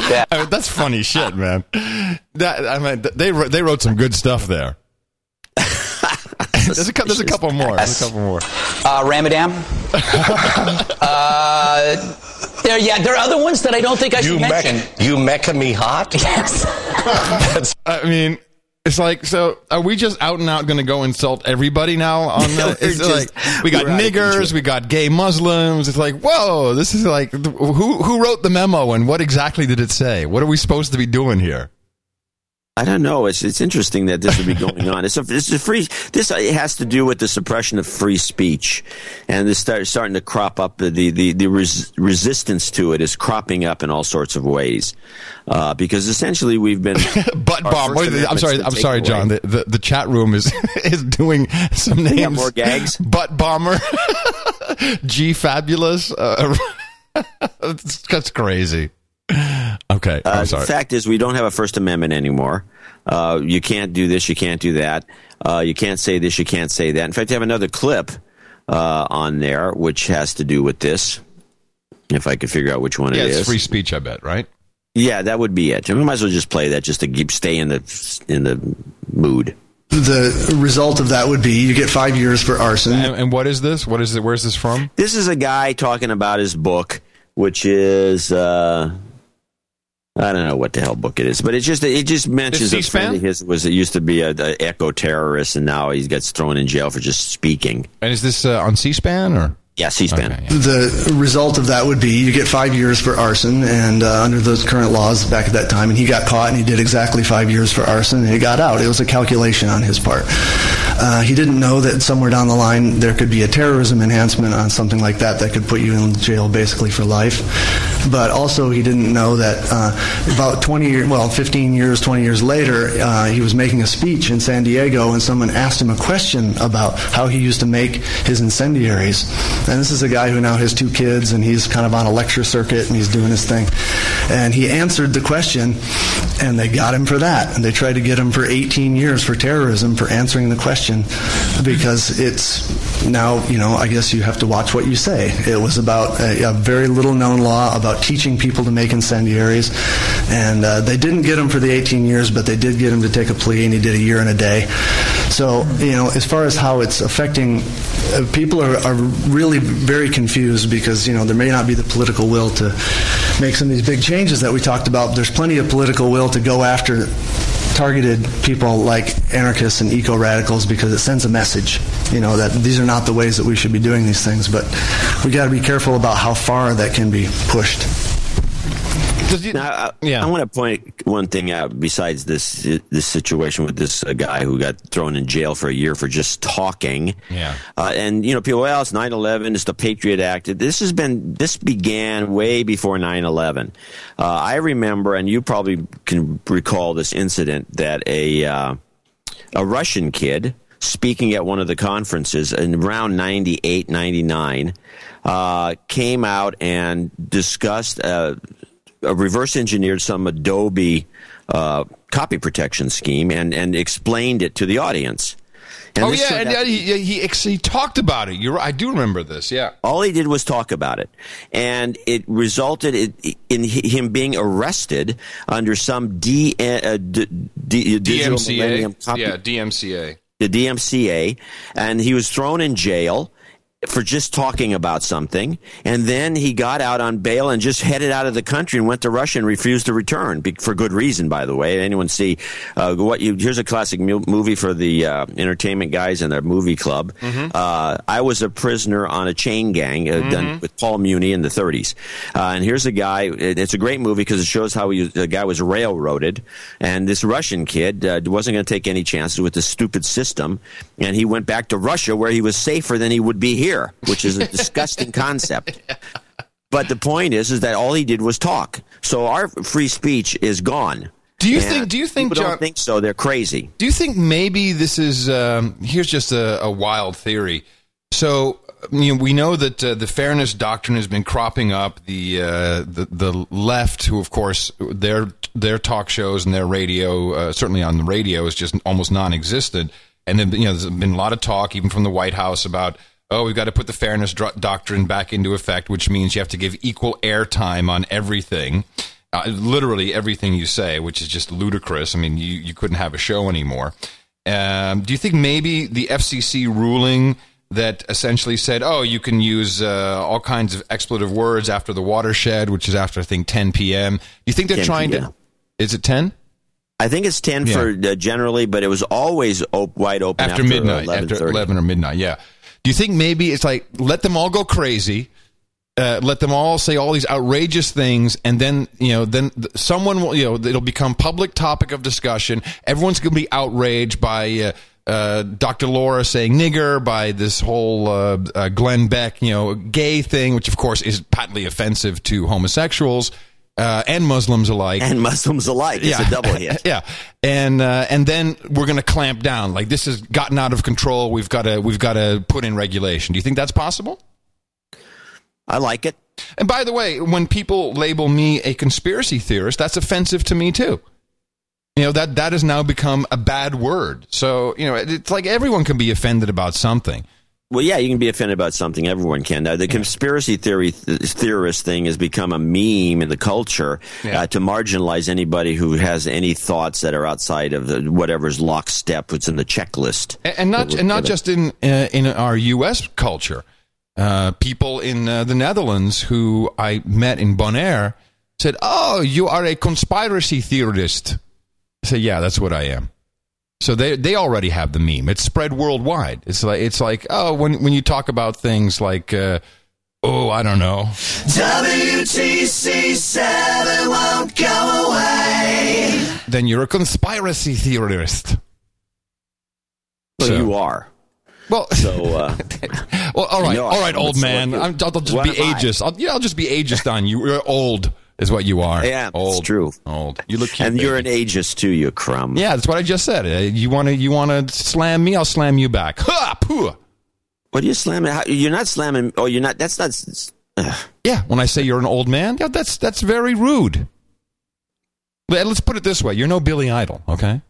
Yeah. I mean, that's funny shit man that I mean they wrote- they wrote some good stuff there there's a, there's a couple more there's a couple more Uh, Ramadan. uh, there, yeah, there are other ones that I don't think I You should mech, mention. you mecca me hot. Yes. That's, I mean it's like so are we just out and out going to go insult everybody now on the it's just- like we got we're out of niggers we got gay muslims it's like whoa this is like who who wrote the memo and what exactly did it say? What are we supposed to be doing here I don't know. It's it's interesting that this would be going on. It's a, this is free. This has to do with the suppression of free speech, and this start starting to crop up. The the the res, resistance to it is cropping up in all sorts of ways, uh, because essentially we've been butt bomb. I'm sorry. I'm sorry. John. The, the the chat room is is doing some names. more gags? Butt bomber. G fabulous. Uh, that's, that's crazy. Okay, Uh, I'm sorry. The fact is, we don't have a First Amendment anymore. Uh, you can't do this, you can't do that. Uh, you can't say this, you can't say that. In fact, I have another clip uh, on there, which has to do with this. If I could figure out which one Yeah, it it's is. free speech, I bet, right? Yeah, that would be it. I might as well just play that just to keep stay in the in the mood. The result of that would be you get five years for arson. And, and what is this? What is it? Where's this from? This is a guy talking about his book, which is uh, I don't know what the hell book it is, but it just it just mentions a C-SPAN? friend of his was it used to be a, a eco terrorist, and now he gets thrown in jail for just speaking. And is this uh, on C-SPAN or? Yeah, C-SPAN. The result of that would be you get five years for arson, and uh, under those current laws back at that time, and he got caught and he did exactly five years for arson, and he got out. It was a calculation on his part. Uh, he didn't know that somewhere down the line there could be a terrorism enhancement on something like that that could put you in jail basically for life. But also, he didn't know that uh, about 20 years, well, 15 years, 20 years later, uh, he was making a speech in San Diego, and someone asked him a question about how he used to make his incendiaries. And this is a guy who now has two kids, and he's kind of on a lecture circuit, and he's doing his thing. And he answered the question, and they got him for that. And they tried to get him for 18 years for terrorism for answering the question, because it's now, you know, I guess you have to watch what you say. It was about a, a very little known law about teaching people to make incendiaries. And uh, they didn't get him for the 18 years, but they did get him to take a plea, and he did a year and a day. So, you know, as far as how it's affecting, uh, people are, are really very confused because, you know, there may not be the political will to make some of these big changes that we talked about. There's plenty of political will to go after targeted people like anarchists and eco radicals because it sends a message, you know, that these are not the ways that we should be doing these things. But we got to be careful about how far that can be pushed. Now, I, I want to point one thing out besides this this situation with this uh, guy who got thrown in jail for a year for just talking. Yeah. Uh, and you know, people, well, it's 9/11, it's the Patriot Act. This has been this began way before 9/11. Uh, I remember, and you probably can recall this incident that a uh, a Russian kid speaking at one of the conferences in around 98, 99, uh, came out and discussed. Uh, uh, reverse engineered some Adobe uh, copy protection scheme and, and explained it to the audience. And oh yeah, and out- he, he he talked about it. You're. I do remember this. Yeah. all he did was talk about it, and it resulted in, in him being arrested under some D, uh, D, D, Digital Millennium DMCA. Yeah, DMCA. the DMCA, and he was thrown in jail for just talking about something. And then he got out on bail and just headed out of the country and went to Russia and refused to return for good reason, by the way. Anyone see uh, what you? Here's a classic mu- movie for the uh, entertainment guys and their movie club. Uh, I was a prisoner on a chain gang uh, done with Paul Muni in the 30s. Uh, and here's a guy. it- It's a great movie because it shows how he, the guy was railroaded, and this Russian kid uh, wasn't going to take any chances with this stupid system, and he went back to Russia where he was safer than he would be here, which is a disgusting concept. But the point is, is that all he did was talk. So our free speech is gone. Do you And think? Do you think, people John? don't think so? They're crazy. Do you think maybe this is? Um, here's just a, a wild theory. So you know, we know that uh, the fairness doctrine has been cropping up. The uh, the the left, who of course their their talk shows and their radio, uh, certainly on the radio, is just almost non-existent. And then you know, there's been a lot of talk, even from the White House, about oh, we've got to put the fairness doctrine back into effect, which means you have to give equal airtime on everything. Uh, literally everything you say, which is just ludicrous. I mean, you, you couldn't have a show anymore. Um, do you think maybe the FCC ruling that essentially said, oh, you can use uh, all kinds of expletive words after the watershed, which is after, I think, 10 p.m., do you think they're trying p.m. to. Is it 10? I think it's 10 for uh, generally, but it was always op- wide open after, after, midnight, 11:30. after 11 or midnight, yeah. Do you think maybe it's like let them all go crazy, uh, let them all say all these outrageous things, and then you know, then someone will, you know, it'll become public topic of discussion. Everyone's going to be outraged by. Uh, uh, Dr. Laura saying nigger by this whole uh, uh, Glenn Beck, you know, gay thing, which of course is patently offensive to homosexuals uh, and Muslims alike. And Muslims alike. It's a double hit. yeah, and uh, and then we're going to clamp down. Like this has gotten out of control. We've got to we've got to put in regulation. Do you think that's possible? I like it. And by the way, when people label me a conspiracy theorist, that's offensive to me too. You know that that has now become a bad word. So you know it's like everyone can be offended about something. Well, yeah, you can be offended about something. Everyone can. Now, the conspiracy theory th- theorist thing has become a meme in the culture Yeah. uh, to marginalize anybody who has any thoughts that are outside of the, whatever's lockstep, what's in the checklist. And, and not and not just in uh, in our U.S. culture. Uh, people in uh, the Netherlands who I met in Bonaire said, "Oh, you are a conspiracy theorist." I said, "Yeah, that's what I am." So they they already have the meme. It's spread worldwide. It's like it's like oh when when you talk about things like uh, oh I don't know WTC 7 won't go away. then you're a conspiracy theorist. Well, So- you are. Well, so uh, well, all right, No, all right, old man. I'm, I'll, I'll just what be am ageist. I'll, yeah, I'll just be ageist on you. You're old, is what you are. Yeah, old, it's true. Old. You look cute, and you're an ageist too, you crumb. Yeah, that's what I just said. Uh, You want to you want to slam me? I'll slam you back. Ha! Pooh. What are you slamming? How, you're not slamming. Oh, you're not. That's not. Uh, Yeah, when I say you're an old man, yeah, that's that's very rude. Let's put it this way: you're no Billy Idol, okay?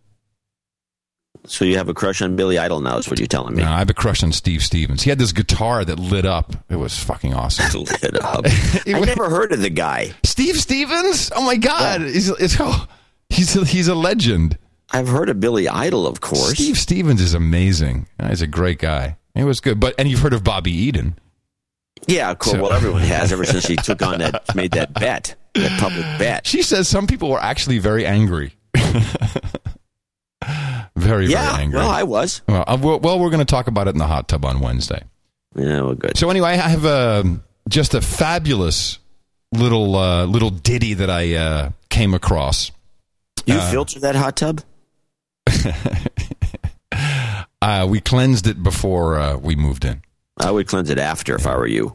So you have a crush on Billy Idol now? Is what you're telling me? No, I have a crush on Steve Stevens. He had this guitar that lit up. It was fucking awesome. Lit up. I never heard of the guy. Steve Stevens? Oh my God, he's he's, oh, he's a, he's a legend. I've heard of Billy Idol, of course. Steve Stevens is amazing. He's a great guy. It was good, but and you've heard of Bobbi Eden? Yeah, of course. So- Well, everyone has ever since he took on that, made that bet, that public bet. She says some people were actually very angry. Very Yeah, very angry. well, I was. Well, uh, well, we're going to talk about it in the hot tub on Wednesday. Yeah, well, good. So anyway, I have um just a fabulous little uh, little ditty that I uh, came across. You Uh, filter that hot tub? Uh, we cleansed it before uh, we moved in. I would cleanse it after if I were you.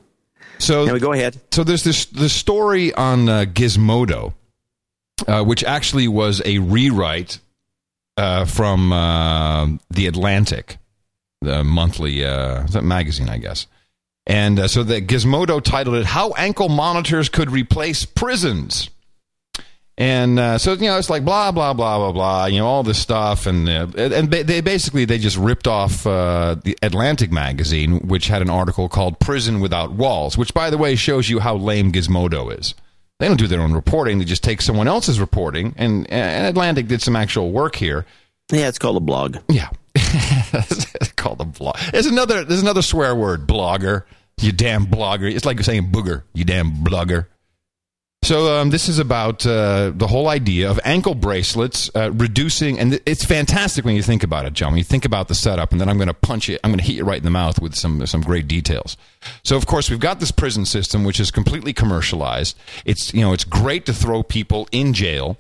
So Anyway, go ahead. So there's this the story on uh, Gizmodo, uh, which actually was a rewrite uh, from uh, the Atlantic, the monthly uh, magazine, I guess. And uh, so the Gizmodo titled it "How Ankle Monitors Could Replace Prisons." And uh, so you know, it's like blah blah blah blah blah, you know, all this stuff, and and they basically they just ripped off the Atlantic magazine, which had an article called "Prison Without Walls," which, by the way, shows you how lame Gizmodo is. They don't do their own reporting; they just take someone else's reporting, and, and Atlantic did some actual work here. Yeah, it's called a blog. Yeah, it's called a blog. There's another there's another swear word, blogger. You damn blogger. It's like you're saying booger. You damn blogger. So um, this is about uh, the whole idea of ankle bracelets uh, reducing, and it's fantastic when you think about it, John. When you think about the setup, and then I'm going to punch it, I'm going to hit you right in the mouth with some some great details. So of course we've got this prison system, which is completely commercialized. It's you know it's great to throw people in jail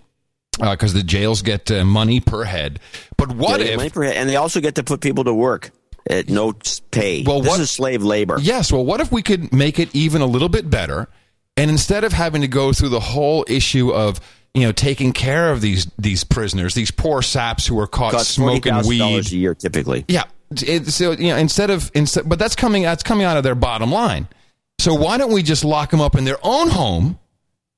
because the jails get uh, money per head. But what Yeah, if money per head, and they also get to put people to work at no pay. Well, this what- is slave labor. Yes. Well, what if we could make it even a little bit better? And instead of having to go through the whole issue of you know taking care of these these prisoners, these poor saps who are caught Costs smoking weed, a year typically. yeah. It, so you know, instead of instead, but that's coming that's coming out of their bottom line. So why don't we just lock them up in their own home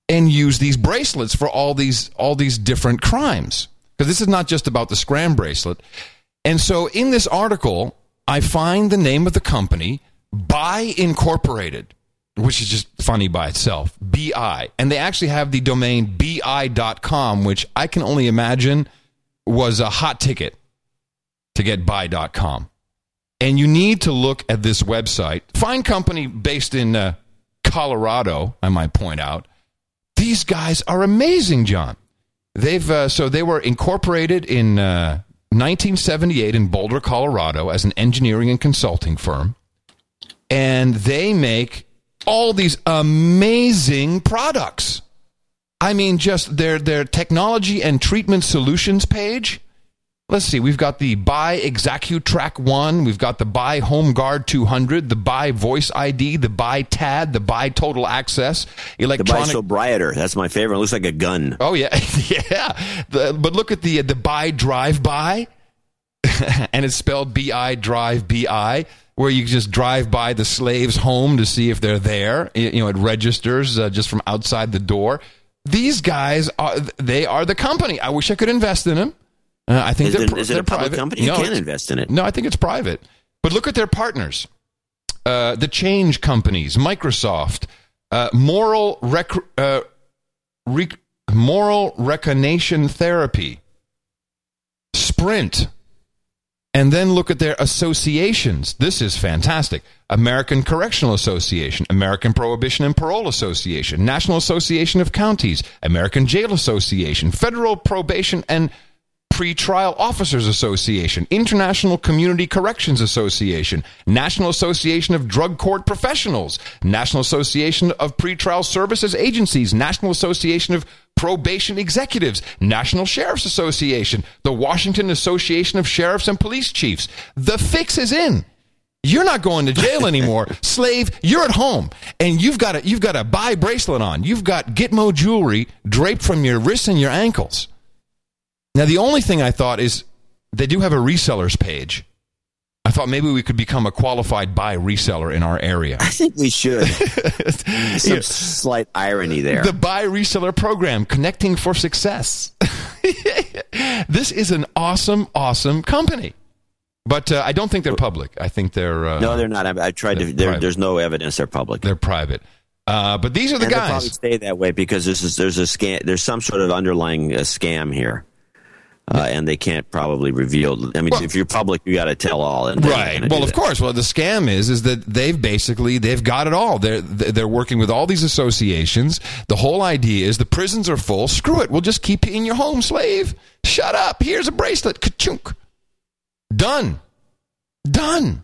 and use these bracelets for all these all these different crimes? Because this is not just about the scram bracelet. And so in this article, I find the name of the company, Buy Incorporated, which is just funny by itself. BI. And they actually have the domain bi.com, which I can only imagine was a hot ticket to get buy.com. And you need to look at this website. Fine company based in uh, Colorado, I might point out. These guys are amazing, John. They've uh, so they were incorporated in uh, 1978 in Boulder, Colorado, as an engineering and consulting firm, and they make all these amazing products. I mean, just their their technology and treatment solutions page. Let's see. We've got the Buy ExacuTrack One. We've got the Buy Home Guard 200, the Buy Voice ID, the Buy TAD, the Buy Total Access, The electronic. Bisobriator. That's my favorite. It looks like a gun. Oh yeah, yeah. The, but look at the the buy drive by, and it's spelled B I drive B I, where you just drive by the slave's home to see if they're there. You know, it registers uh, just from outside the door. These guys are they are the company. I wish I could invest in them. Uh, I think Is they're, it- is it a they're public private. company? You No, can it's- invest in it. No, I think it's private. But look at their partners. uh, the change companies, Microsoft, uh, moral rec- uh, rec- moral recognition therapy, Sprint, and then look at their associations. This is fantastic. American Correctional Association, American Prohibition and Parole Association, National Association of Counties, American Jail Association, Federal Probation and Pretrial Officers Association, International Community Corrections Association, National Association of Drug Court Professionals, National Association of Pretrial Services Agencies, National Association of Probation Executives, National Sheriff's Association, the Washington Association of Sheriffs and Police Chiefs. The fix is in. You're not going to jail anymore, slave. You're at home, and you've got a you've got a buy bracelet on. You've got Gitmo jewelry draped from your wrists and your ankles. Now, the only thing I thought is they do have a resellers page. I thought maybe we could become a qualified buy reseller in our area. I think we should. Some Yeah. slight irony there. The buy reseller program, connecting for success. this is an awesome, awesome company. But uh, I don't think they're public. I think they're uh, no, they're not. I, I tried to. they're There, private. there's no evidence they're public. they're private. Uh, but these are the and they'll probably stay that way because this is there's a scam. There's some sort of underlying uh, scam here, uh, and they can't probably reveal. I mean, if you're public, you got to tell all. And Right. Well, of course. Well, the scam is is that they've basically they've got it all. They're they're working with all these associations. The whole idea is the prisons are full. Screw it. We'll just keep you in your home, slave. Shut up. Here's a bracelet. Ka-chunk. Done. Done.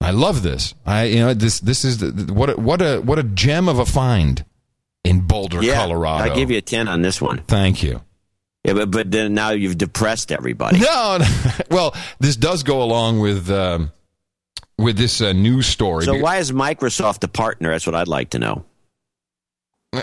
I love this. I you know this this is the, the- what a, what a what a gem of a find in Boulder, Yeah, Colorado. I give you a ten on this one. Thank you. Yeah, but, but then now you've depressed everybody. No, no. well, this does go along with um, with this uh, news story. So why is Microsoft a partner? That's what I'd like to know.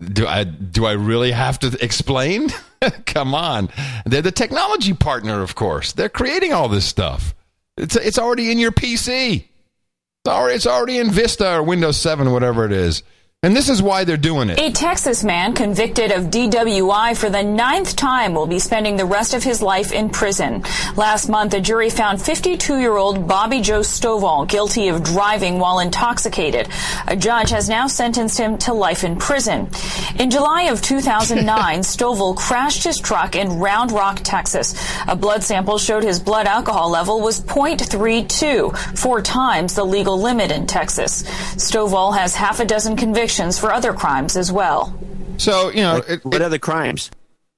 Do I do I really have to explain? Come on, they're the technology partner, of course. They're creating all this stuff. It's it's already in your PC. It's already, it's already in Vista or Windows Seven, whatever it is. And this is why they're doing it. A Texas man convicted of DWI for the ninth time will be spending the rest of his life in prison. Last month, a jury found 52 year old Bobby Joe Stovall guilty of driving while intoxicated. A judge has now sentenced him to life in prison. In July of 2009, Stovall crashed his truck in Round Rock, Texas. A blood sample showed his blood alcohol level was 0.32, four times the legal limit in Texas. Stovall has half a dozen convictions for other crimes as well. So you know, Like, it, what other crimes?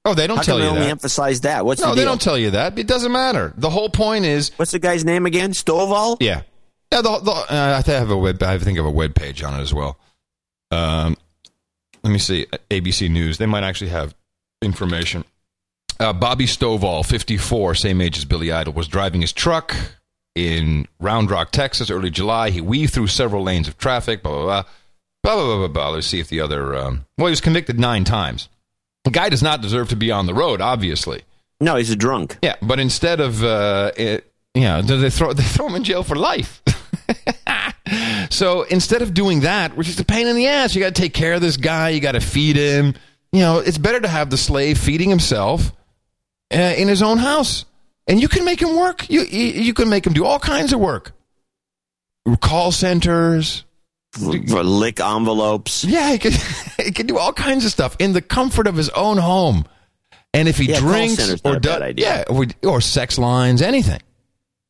oh, they don't How tell come they you only that. emphasize that? What's no, the they don't tell you that. It doesn't matter. The whole point is What's the guy's name again? Stovall? Yeah, yeah. The, the, uh, I think I have a web. I think I have a web page on it as well. Um, let me see. ABC News. They might actually have information. Uh, Bobby Stovall, 54, same age as Billy Idol, was driving his truck in Round Rock, Texas, early July. He weaved through several lanes of traffic. Blah blah blah. Blah blah blah blah. blah. Let's see if the other. Um, well, he was convicted nine times. The guy does not deserve to be on the road, obviously. No, he's a drunk. Yeah, but instead of uh, it, yeah, they throw they throw him in jail for life. so instead of doing that, which is a pain in the ass, you got to take care of this guy. You got to feed him. You know, it's better to have the slave feeding himself uh, in his own house, and you can make him work. You you, you can make him do all kinds of work. Call centers. For lick envelopes. Yeah, he can he can do all kinds of stuff in the comfort of his own home. And if he Yeah, drinks or does, yeah, or, or sex lines, anything.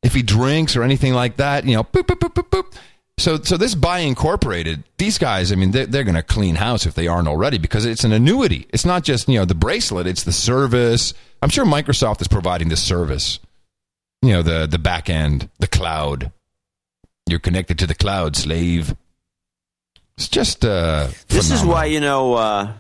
If he drinks or anything like that, you know, boop boop boop boop boop. So, so this buy incorporated. These guys, I mean, they're, they're going to clean house if they aren't already because it's an annuity. It's not just you know the bracelet; it's the service. I'm sure Microsoft is providing the service. You know, the the back end, the cloud. You're connected to the cloud, slave. It's just uh, This is why you know uh,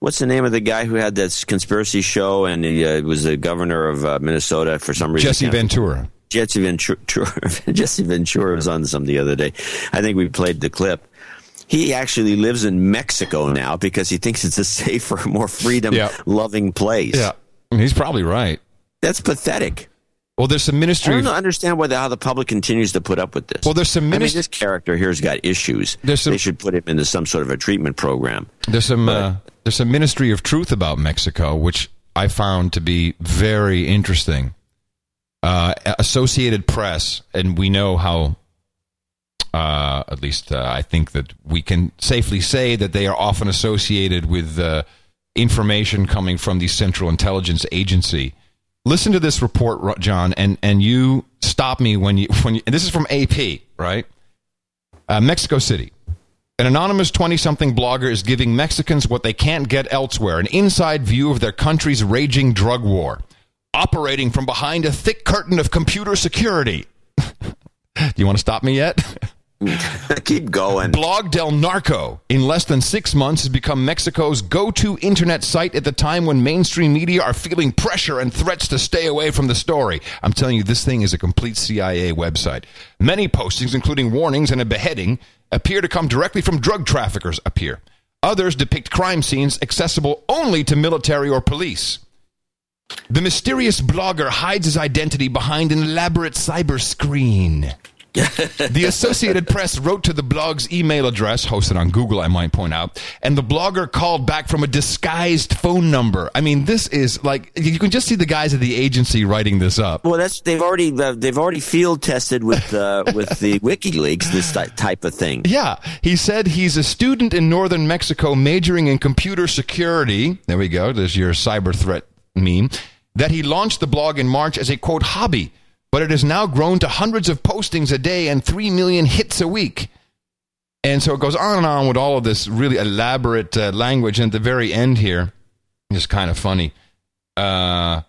what's the name of the guy who had that conspiracy show and he uh, was the governor of uh, Minnesota for some reason. Jesse Ventura. Jesse Ventura. Jesse Ventura was on some the other day. I think we played the clip. He actually lives in Mexico now because he thinks it's a safer, more freedom-loving place. Yeah, he's probably right. That's pathetic. Well, there's some I don't understand why the, how the public continues to put up with this. Well, there's some I mean, this character here's got issues. There's some- they should put him into some sort of a treatment program. There's some uh, there's some ministry of truth about Mexico, which I found to be very interesting. Uh, Associated Press, and we know how. Uh, at least uh, I think that we can safely say that they are often associated with uh, information coming from the Central Intelligence Agency. Listen to this report, John, and, and you stop me when you when you, and this is from AP, right? Uh, Mexico City. An anonymous 20 something blogger is giving Mexicans what they can't get elsewhere an inside view of their country's raging drug war, operating from behind a thick curtain of computer security. Do you want to stop me yet? Keep going. Blog del Narco, in less than six months, has become Mexico's go to internet site at the time when mainstream media are feeling pressure and threats to stay away from the story. I'm telling you, this thing is a complete CIA website. Many postings, including warnings and a beheading, appear to come directly from drug traffickers, appear. Others depict crime scenes accessible only to military or police. The mysterious blogger hides his identity behind an elaborate cyber screen. the Associated Press wrote to the blog's email address, hosted on Google, I might point out, and the blogger called back from a disguised phone number. I mean, this is like you can just see the guys at the agency writing this up. Well, that's they've already uh, they've already field tested with uh, with the WikiLeaks this type of thing. Yeah, he said he's a student in northern Mexico majoring in computer security. There we go. There's your cyber threat meme. That he launched the blog in March as a quote hobby, but it has now grown to hundreds of postings a day and 3 million hits a week. And so it goes on and on with all of this really elaborate uh, language. And at the very end here, it's kind of funny. Uh,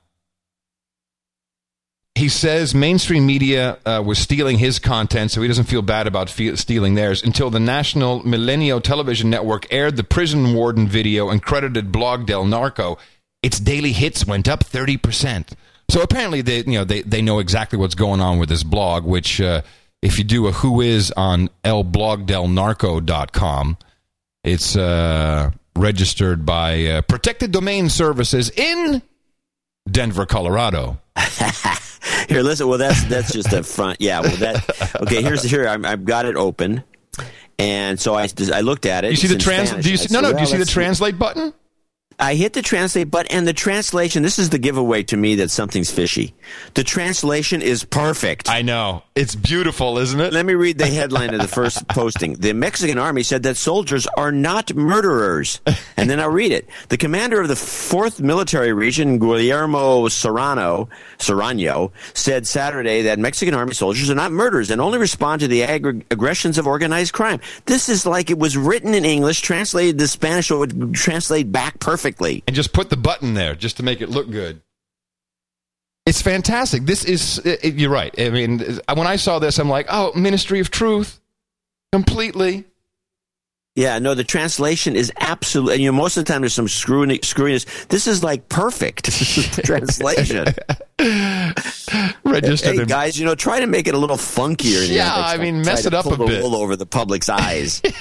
he says mainstream media uh, was stealing his content, so he doesn't feel bad about fe- stealing theirs until the National Milenio Television Network aired the prison warden video and credited blog Del Narco. Its daily hits went up 30%. So apparently they, you know, they, they know exactly what's going on with this blog, which uh, if you do a who is on elblogdelnarco.com, it's uh, registered by uh, Protected Domain Services in Denver, Colorado. Here, listen. Well, that's that's just a front. Yeah. Well, that. Okay. Here's here. I'm, I've got it open, and so I I looked at it. You see It's the trans? Spanish. Do you see, no, no. Do you see the translate button? I hit the translate button, and the translation. This is the giveaway to me that something's fishy. The translation is perfect. I know it's beautiful, isn't it? Let me read the headline of the first posting. The Mexican army said that soldiers are not murderers, and then I'll read it. The commander of the Fourth Military Region, Guillermo Serrano, Serrano, said Saturday that Mexican army soldiers are not murderers and only respond to the aggr- aggressions of organized crime. This is like it was written in English, translated to Spanish, so it would translate back perfectly. And just put the button there just to make it look good. It's fantastic. This is, it, you're right. I mean, uh, when I saw this, I'm like, oh, Ministry of Truth. Completely. Yeah, no, the translation is absolute. And you know, most of the time there's some screwiness. This is like perfect translation. Registered Hey guys, you know, try to make it a little funkier. Yeah, I mean, mess it up a bit. over the public's eyes.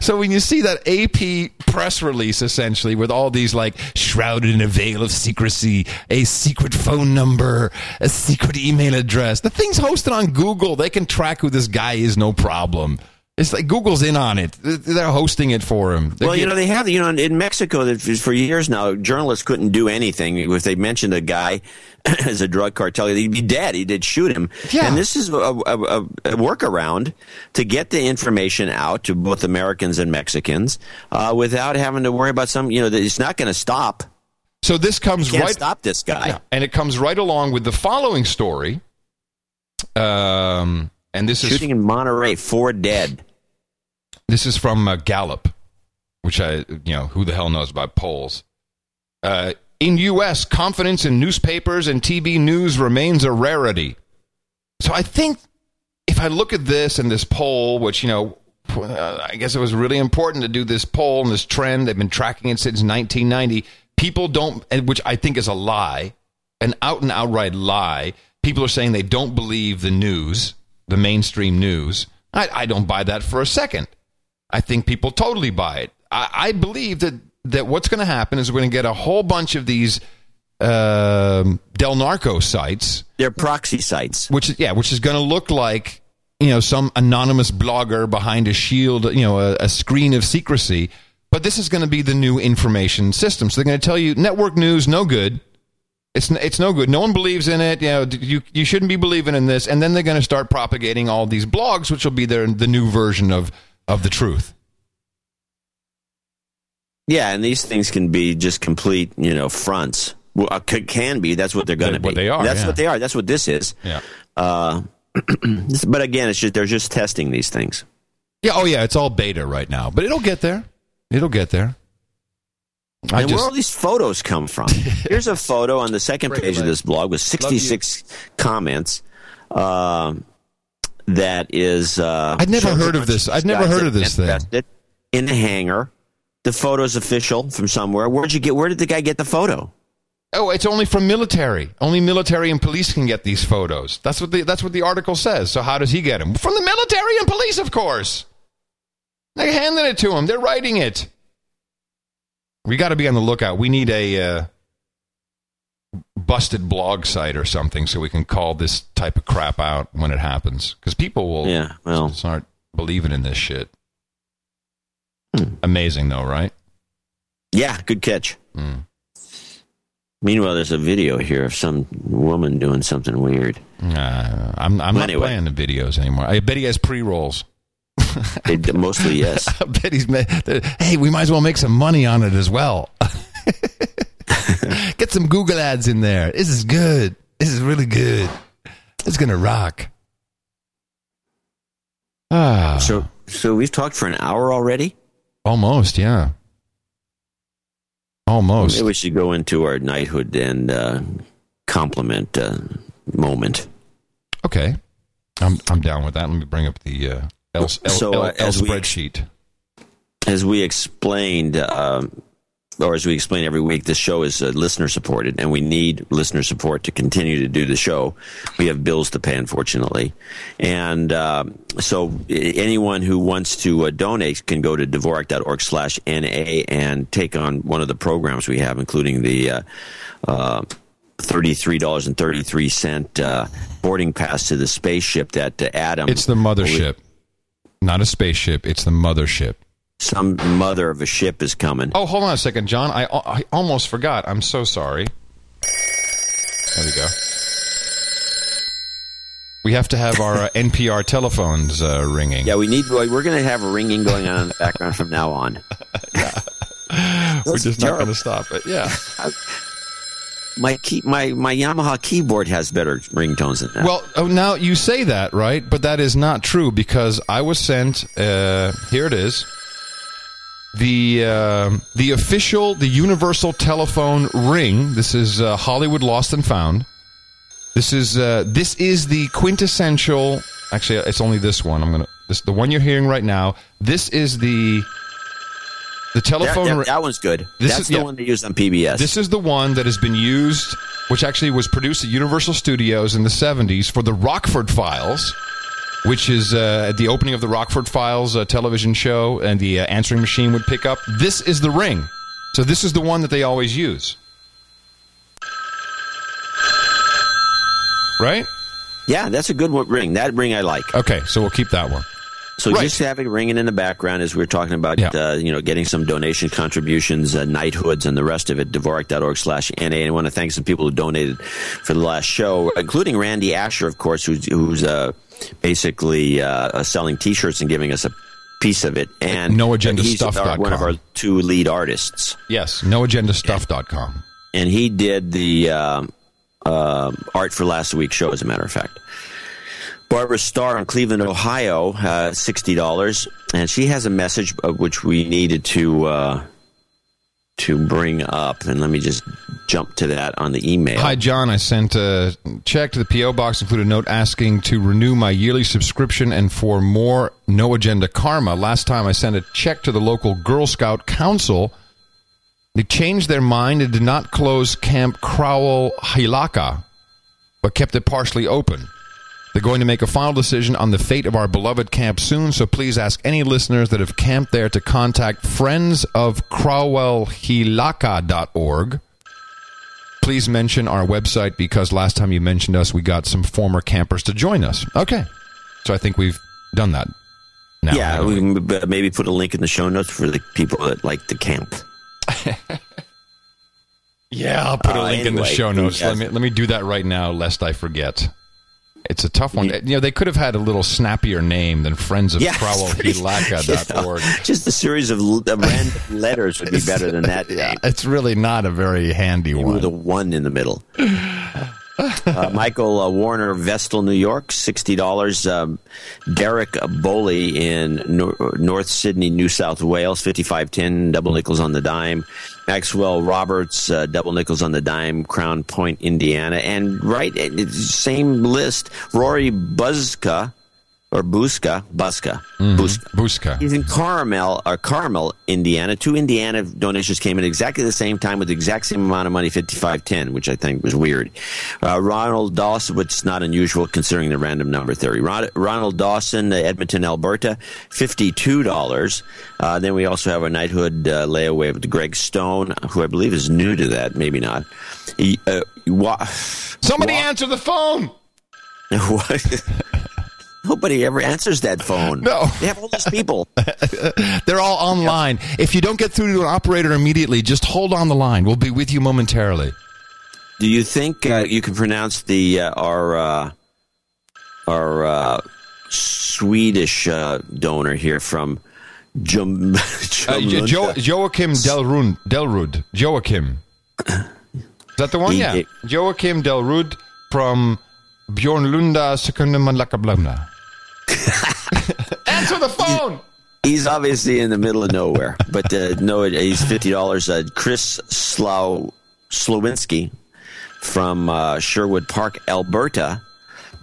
So when you see that AP press release, essentially with all these like shrouded in a veil of secrecy, a secret phone number, a secret email address, the thing's hosted on Google. They can track who this guy is, no problem. It's like Google's in on it. They're hosting it for him. They're well, you know, they have, you know, in Mexico, that for years now, journalists couldn't do anything. If they mentioned a guy as a drug cartel, he'd be dead. He'd shoot him. Yeah. And this is a, a, a, a workaround to get the information out to both Americans and Mexicans uh, without having to worry about some, you know, it's not going to stop. So this comes right stop this guy. Yeah, and it comes right along with the following story. Um, and this is Shooting in Monterrey, four dead. This is from uh, Gallup, which I, you know, who the hell knows about polls. Uh, in U.S., confidence in newspapers and TV news remains a rarity. So I think if I look at this and this poll, which, you know, uh, I guess it was really important to do this poll and this trend. They've been tracking it since 1990. People don't, which I think is a lie, an out and outright lie. People are saying they don't believe the news, the mainstream news. I, I don't buy that for a second. I think people totally buy it. I, I believe that, that what's going to happen is we're going to get a whole bunch of these um Del Narco sites. They're proxy sites. Which is, yeah, which is going to look like, you know, some anonymous blogger behind a shield, you know, a, a screen of secrecy. But this is going to be the new information system. So they're going to tell you network news, no good. It's it's no good. No one believes in it. You know, you you shouldn't be believing in this. And then they're going to start propagating all these blogs, which will be their the new version of of the truth. Yeah, and these things can be just complete, you know, fronts. Well, uh, c- can be. That's what they're going to be. What they are, That's yeah. what they are. That's what this is. Yeah. Uh, but again, it's just they're just testing these things. Yeah. Oh yeah. It's all beta right now, but it'll get there. It'll get there. I and just where all these photos come from? Here's a photo on the second Break page of this blog with 66 comments. Um, that is. Uh, I'd never heard of this. I'd never heard of this thing. In the hangar, the photo's official from somewhere. Where'd you get? Where did the guy get the photo? Oh, it's only from military. Only military and police can get these photos. That's what the that's what the article says. So how does he get them? From the military and police, of course. They're handing it to him. They're writing it. We got to be on the lookout. We need a uh, busted blog site or something so we can call this type of crap out when it happens. Because people will Yeah, well. start believing in this shit. Hmm. Amazing, though, right? Yeah, good catch. Hmm. Meanwhile, there's a video here of some woman doing something weird. Uh, I'm, I'm not Anyway. playing the videos anymore. I bet he has pre rolls. They, mostly, yes. I bet he's. ma- Hey, we might as well make some money on it as well. Get some Google ads in there. This is good. This is really good. It's gonna rock. Ah, So, so we've talked for an hour already. almost, yeah. Almost. Maybe we should go into our knighthood and uh, compliment uh, moment. Okay, I'm I'm down with that. Let me bring up the uh, L, L, So, L, uh, L as we- spreadsheet. As we explained, um, or as we explain every week, this show is uh, listener supported, and we need listener support to continue to do the show. We have bills to pay, unfortunately, and um so anyone who wants to uh, donate can go to dvorak.org/na and take on one of the programs we have, including the. Uh, uh, Thirty-three dollars and thirty-three cent uh, boarding pass to the spaceship that uh, Adam. It's the mothership, not a spaceship. It's the mothership. Some mother of a ship is coming. Oh, hold on a second, John. I, I almost forgot. I'm so sorry. There we go. We have to have our uh, NPR telephones uh, ringing. Yeah, we need. We're going to have a ringing going on in the background from now on. We're just not going to stop it. Yeah. My key, my my Yamaha keyboard has better ringtones than that. Well, oh, now you say that, right? But that is not true because I was sent. Uh, here it is. The uh, the official, the universal telephone ring. This is uh, Hollywood Lost and Found. This is uh, this is the quintessential. Actually, it's only this one. I'm gonna this the one you're hearing right now. This is the the telephone. that, ri- that one's good. This That's is- the yeah. one they used on PBS. This is the one that has been used, which actually was produced at Universal Studios in the 70s for the Rockford Files, which is uh, at the opening of the Rockford Files uh, television show, and the uh, answering machine would pick up. This is the ring. So this is the one that they always use. Right? yeah, that's a good one, ring. That ring I like. Okay, so we'll keep that one. So Right. just having ringing in the background as we're talking about, Yeah. uh, you know, getting some donation contributions, uh, knighthoods, and the rest of it. Dvorak.org slash NA. And I want to thank some people who donated for the last show, including Randy Asher, of course, who's, who's uh, basically uh, selling T-shirts and giving us a piece of it. And no agenda he's our- one of our two lead artists. Yes, noagendastuff.com. And he did the um uh, art for last week's show, as a matter of fact. Barbara Starr in Cleveland, Ohio, uh, sixty dollars, and she has a message uh, which we needed to uh, to bring up. And let me just jump to that on the email. Hi, John. I sent a check to the P.O. box, included a note asking to renew my yearly subscription and for more No Agenda Karma. Last time I sent a check to the local Girl Scout Council. They changed their mind and did not close Camp Crowell Hilaka, but kept it partially open. They're going to make a final decision on the fate of our beloved camp soon, so please ask any listeners that have camped there to contact friends of crowellhilaka.org. Please mention our website because last time you mentioned us, we got some former campers to join us. Okay. So I think we've done that. Now, yeah, haven't we can maybe put a link in the show notes for the people that like the camp. Yeah, I'll put a Uh, link in the show notes. yes. Let me let me do that right now, lest I forget. It's a tough one. You know, they could have had a little snappier name than Friends of Yeah, Crowellhilaka.org. Just a series of random letters would be better than that. name. It's really not a very handy one. With a one in the middle. uh, Michael uh, Warner, Vestal, New York, sixty dollars. Um, Derek Boley in Nor- North Sydney, New South Wales, fifty-five ten, double nickels on the dime. Maxwell Roberts, uh, double nickels on the dime, Crown Point, Indiana, and right, uh, same list. Rory Buzka. Or Buska, Buska, Busca. Buska. He's in Carmel, or Carmel, Indiana. Two Indiana donations came in exactly the same time with the exact same amount of money, fifty-five ten, which I think was weird. Uh, Ronald Dawson, which is not unusual considering the random number theory. Ron, Ronald Dawson, uh, Edmonton, Alberta, fifty-two dollars. Uh, then we also have a knighthood uh, layaway with Greg Stone, who I believe is new to that, maybe not. He, uh, wa- Somebody answer the phone. What? Nobody ever answers that phone. No. They have all these people. They're all online. If you don't get through to an operator immediately, just hold on the line. We'll be with you momentarily. Do you think uh, you can pronounce the uh, our uh, our uh, Swedish uh, donor here from Jum- Uh, Jo- jo- Joachim Delrund. Delrud. Joachim. Is that the one? Yeah. Joachim Delrud from Bjorn Bjornlunda Sekundamanlakablomna. Answer the phone. He's obviously in the middle of nowhere, but uh, no, he's fifty dollars. Uh, Chris Slow Slowinski from uh, Sherwood Park, Alberta,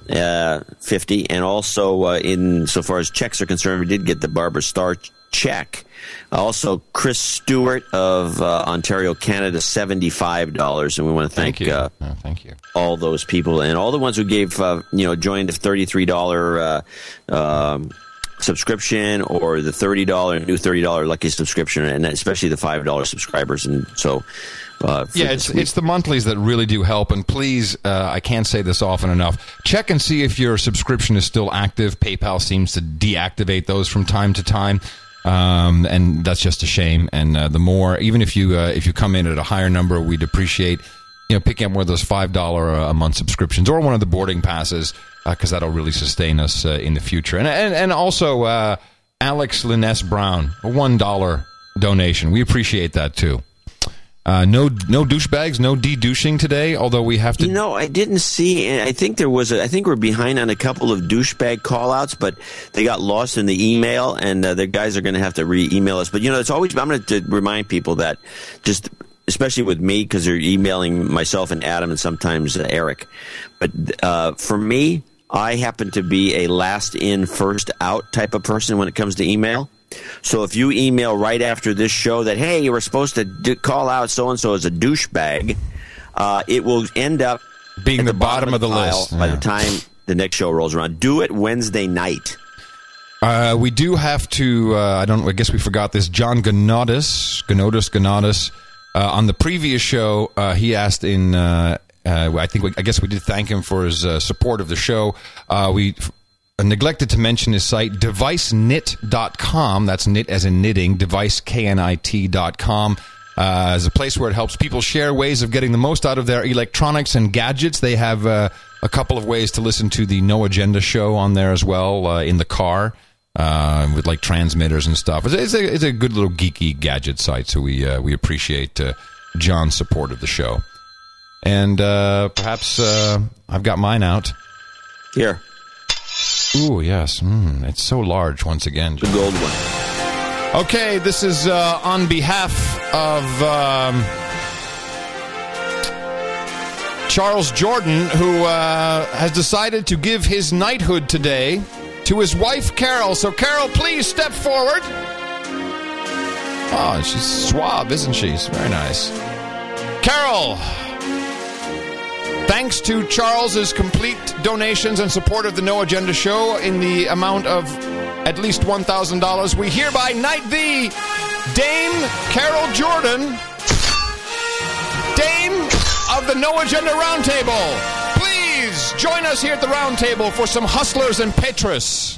uh, fifty, and also uh, in so far as checks are concerned, we did get the Barbara Star check. Also, Chris Stewart of uh, Ontario, Canada, seventy-five dollars, and we want to thank, Thank you. Uh, thank you. all those people and all the ones who gave uh, you know joined the thirty-three dollar uh, um, subscription or the thirty dollar new thirty dollar lucky subscription, and especially the five dollar subscribers. And so, uh, Yeah, it's it's the monthlies that really do help. And please, uh, I can't say this often enough. Check and see if your subscription is still active. PayPal seems to deactivate those from time to time, um, and that's just a shame. And uh, the more, even if you uh, if you come in at a higher number, we'd appreciate you know picking up one of those five dollar a month subscriptions or one of the boarding passes because that'll really sustain us uh, in the future. And and and also uh, Alex Liness Brown, a one dollar donation. We appreciate that too. Uh, no, no douchebags, no de-douching today. Although we have to. You know, I didn't see. I think there was. A, I think we're behind on a couple of douchebag callouts, but they got lost in the email, and uh, the guys are going to have to re-email us. But you know, it's always. I'm going to remind people that just. Especially with me, because they're emailing myself and Adam and sometimes uh, Eric. But uh, for me, I happen to be a last in, first out type of person when it comes to email. So if you email right after this show that hey, you were supposed to d- call out so and so as a douchebag, uh, it will end up being at the bottom of the list, by yeah. the time the next show rolls around. Do it Wednesday night. Uh, we do have to. Uh, I don't. I guess we forgot this. John Ganotis, Ganotis, Ganotis. Uh, on the previous show, uh, he asked in. Uh, uh, I think. We, I guess we did thank him for his uh, support of the show. Uh, we neglected to mention his site, deviceknit.com. That's knit as in knitting. Deviceknit.com. Uh, is a place where it helps people share ways of getting the most out of their electronics and gadgets. They have uh, a couple of ways to listen to the No Agenda show on there as well uh, in the car uh, with like transmitters and stuff. It's, it's, a, it's a good little geeky gadget site, so we uh, we appreciate uh, John's support of the show. And uh, perhaps uh, I've got mine out. Here. Ooh, yes. Mm, it's so large once again. The gold one. Okay, this is uh, on behalf of um, Charles Jordan, who uh, has decided to give his knighthood today to his wife, Carol. So, Carol, please step forward. Oh, she's suave, isn't she? She's very nice. Carol, thanks to Charles's complete donations and support of the No Agenda show in the amount of at least $1,000, we hereby knight thee, Dame Carol Jordan, Dame of the No Agenda Roundtable. Please join us here at the roundtable for some hustlers and Petrus.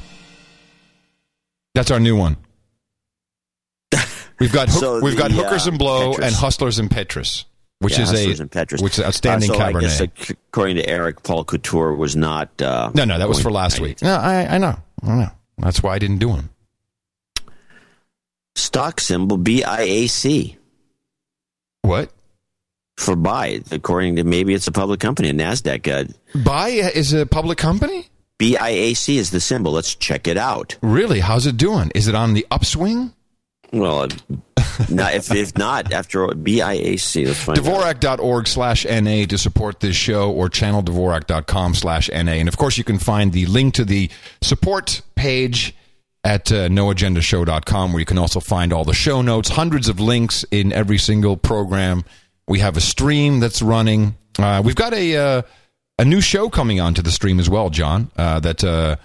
That's our new one. We've got hook, So we've got the, hookers uh, and blow Petrus. and hustlers and Petrus. Which Yeah, is a Petrus. which is outstanding Uh, so I guess, Cabernet. according to Eric, Paul Couture was not. Uh, no, no, that was for last week. No, I, I know, I know. That's why I didn't do him. Stock symbol BIAC What? for buy. According to maybe it's a public company, a Nasdaq. Uh, Buy is a public company. BIAC is the symbol. Let's check it out. Really? How's it doing? Is it on the upswing? Well, uh, not, if if not, after BIAC. Let's find. Dvorak.org slash NA to support this show or channel channeldvorak.com slash NA. And of course, you can find the link to the support page at uh, noagendashow.com where you can also find all the show notes, hundreds of links in every single program. We have a stream that's running. Uh, we've got a uh, a new show coming on to the stream as well, John, uh, that uh,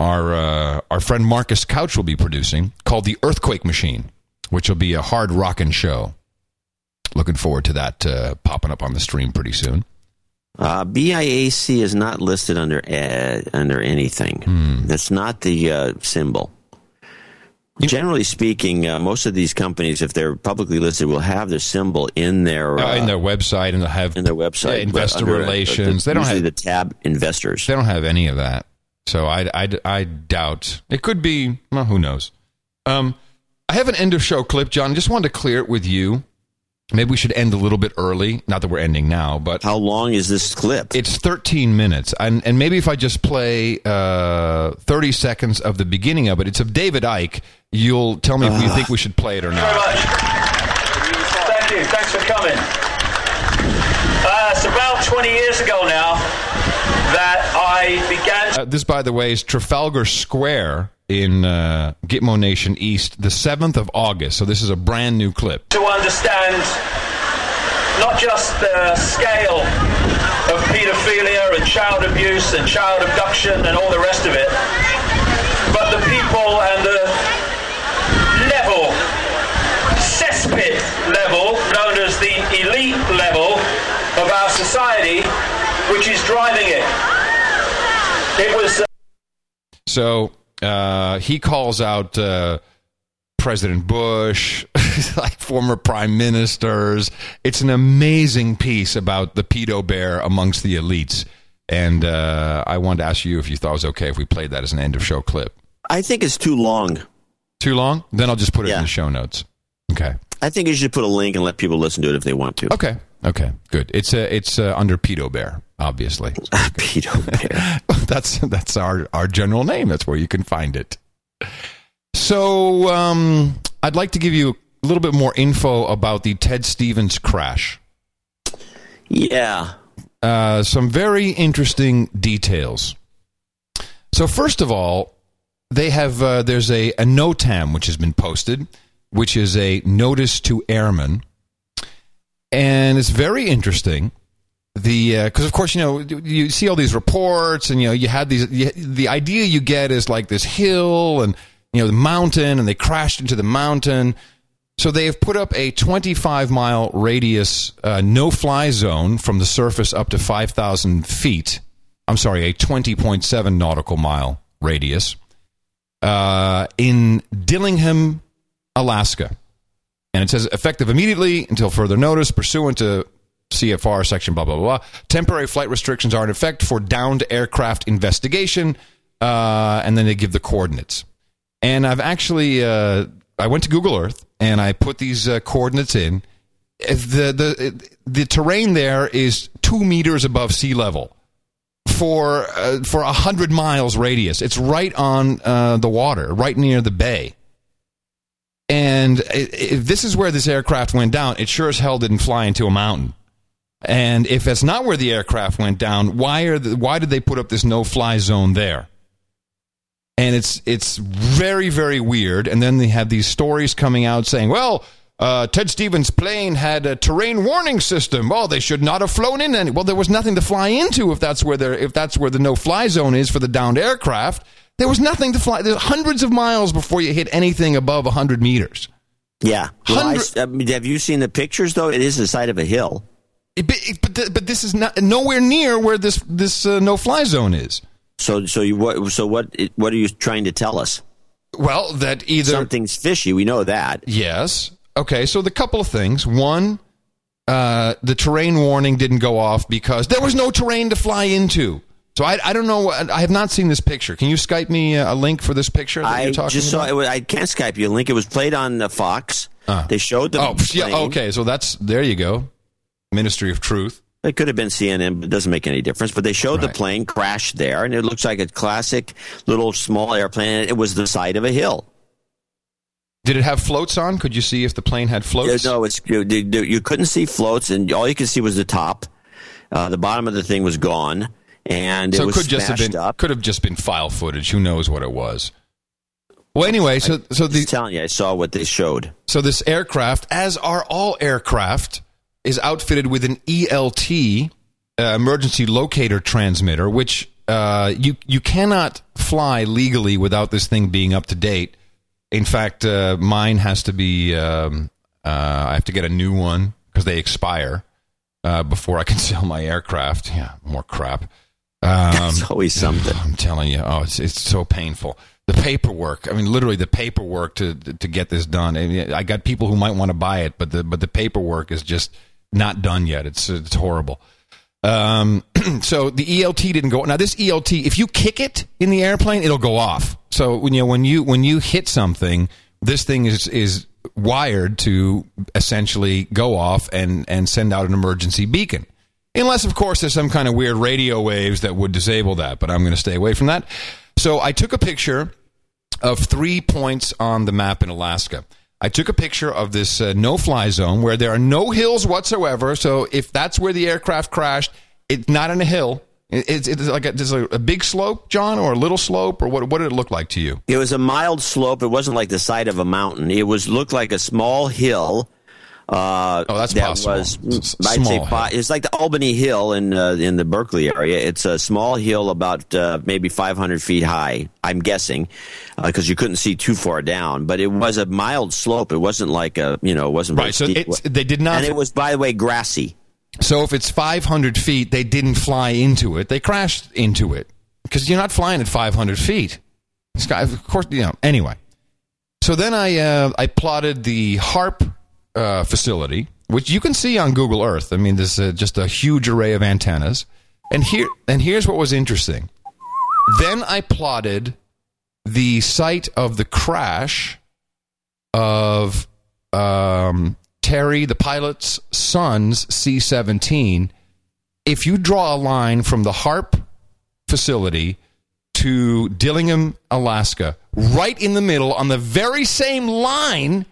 our uh, our friend Marcus Couch will be producing called The Earthquake Machine, which will be a hard rockin' show. Looking forward to that uh, popping up on the stream pretty soon. Uh, BIAC is not listed under uh, under anything. Hmm. That's not the uh, symbol. Generally speaking, uh, most of these companies, if they're publicly listed, will have their symbol in their in their website and they'll have in their website. Yeah, investor but under, uh, relations. they don't have the tab investors. They don't have any of that. So I, I, I doubt it could be. Well, who knows? Um, I have an end of show clip, John. Just wanted to clear it with you. Maybe we should end a little bit early. Not that we're ending now, but how long is this clip? It's 13 minutes, and and maybe if I just play uh, 30 seconds of the beginning of it, it's of David Icke. You'll tell me if you think we should play it or not. Thank you. Thanks for coming. Uh, it's about 20 years ago now that I began Uh, this, by the way, is Trafalgar Square in uh, Gitmo Nation East, the 7th of August. So this is a brand new clip. to understand not just the scale of paedophilia and child abuse and child abduction and all the rest of it, but the people and the level, cesspit level, known as the elite level of our society, which is driving it. It was. Uh, So uh, he calls out uh, President Bush, like former prime ministers. It's an amazing piece about the pedo bear amongst the elites. And uh, I wanted to ask you if you thought it was okay if we played that as an end of show clip. I think it's too long. Too long? Then I'll just put it in the show notes. Okay. I think you should put a link and let people listen to it if they want to. Okay. Okay. Good. It's uh, it's uh, under pedo bear, obviously. pedo bear. that's that's our our general name. That's where you can find it. So um, I'd like to give you a little bit more info about the Ted Stevens crash. Yeah. Uh, some very interesting details. So first of all, they have uh, there's a, a NOTAM which has been posted, which is a notice to airmen, and it's very interesting. The because of course you know you see all these reports and you know you had these you, the idea you get is like this hill and you know the mountain and they crashed into the mountain. So they have put up a 25 mile radius uh, no fly zone from the surface up to 5,000 feet. I'm sorry, a 20.7 nautical mile radius uh, in Dillingham, Alaska. And it says effective immediately until further notice, pursuant to CFR section blah, blah, blah. Temporary flight restrictions are in effect for downed aircraft investigation. Uh, and then they give the coordinates. And I've actually, uh, I went to Google Earth and I put these uh, coordinates in. The, the, the terrain there is two meters above sea level for uh, for a hundred miles radius. It's right on uh, the water, right near the bay. And if this is where this aircraft went down, it sure as hell didn't fly into a mountain. And if that's not where the aircraft went down, why are the, why did they put up this no fly zone there? And it's it's very very weird. And then they have these stories coming out saying, well. Uh, Ted Stevens' plane had a terrain warning system. Well, they should not have flown in any. Well, there was nothing to fly into if that's where there if that's where the no fly zone is for the downed aircraft. There was nothing to fly. There's hundreds of miles before you hit anything above 100 meters. Yeah. Well, I, I mean, have you seen the pictures though? It is the side of a hill. It- but, it- but, th- but this is not nowhere near where this this uh, no fly zone is. So, so you what? So what? What are you trying to tell us? Well, that either something's fishy. We know that. Yes. Okay. So the couple of things. One, uh, the terrain warning didn't go off because there was no terrain to fly into. So I, I don't know. I have not seen this picture. Can you Skype me a link for this picture that I you're talking just saw it. I can't Skype you a link. It was played on the Fox. Ah. They showed the oh, yeah, okay. So that's there you go. Ministry of Truth. It could have been CNN, but it doesn't make any difference. But they showed the plane crash there, and it looks like a classic little small airplane. It was the side of a hill. Did it have floats on? Could you see if the plane had floats? No, it's you, you couldn't see floats, and all you could see was the top. Uh, the bottom of the thing was gone, and so it it was could just have been up. could have just been file footage. Who knows what it was? Well, anyway, so so the Just telling you, I saw what they showed. So this aircraft, as are all aircraft, is outfitted with an ELT uh, emergency locator transmitter, which uh, you you cannot fly legally without this thing being up to date. In fact, uh, mine has to be. Um, uh, I have to get a new one because they expire uh, before I can sell my aircraft. Yeah, more crap. Um, That's always something. I'm telling you, oh, it's it's so painful. The paperwork. I mean, literally the paperwork to to get this done. I, mean, I got people who might want to buy it, but the but the paperwork is just not done yet. It's it's horrible. Um, so the ELT didn't go. Now this ELT, if you kick it in the airplane, it'll go off. So when you know, when you when you hit something, this thing is is wired to essentially go off and and send out an emergency beacon. Unless, of course, there's some kind of weird radio waves that would disable that, but I'm going to stay away from that. So I took a picture of three points on the map in Alaska. I took a picture of this uh, no fly zone where there are no hills whatsoever. So if that's where the aircraft crashed, it's not on a hill. It's, it's like a, a, a big slope, John, or a little slope, or what, what did it look like to you? It was a mild slope. It wasn't like the side of a mountain. It was looked like a small hill. Uh, Oh, that's that possible. Was, S- I'd say hill. fi- it's like the Albany Hill in uh, in the Berkeley area. It's a small hill about uh, maybe 500 feet high. I'm guessing because you couldn't see too far down. But it was a mild slope. It wasn't like a you know it wasn't very Right, so it's- they did not- And it was by the way grassy. So if it's 500 feet, they didn't fly into it. They crashed into it because you're not flying at 500 feet. This guy, of course, you know. Anyway, so then I uh, I plotted the HAARP uh, facility, which you can see on Google Earth. I mean, there's uh, just a huge array of antennas, and here and here's what was interesting. Then I plotted the site of the crash of um, Terry, the pilot's son's C 17. If you draw a line from the HAARP facility to Dillingham, Alaska, right in the middle, on the very same line,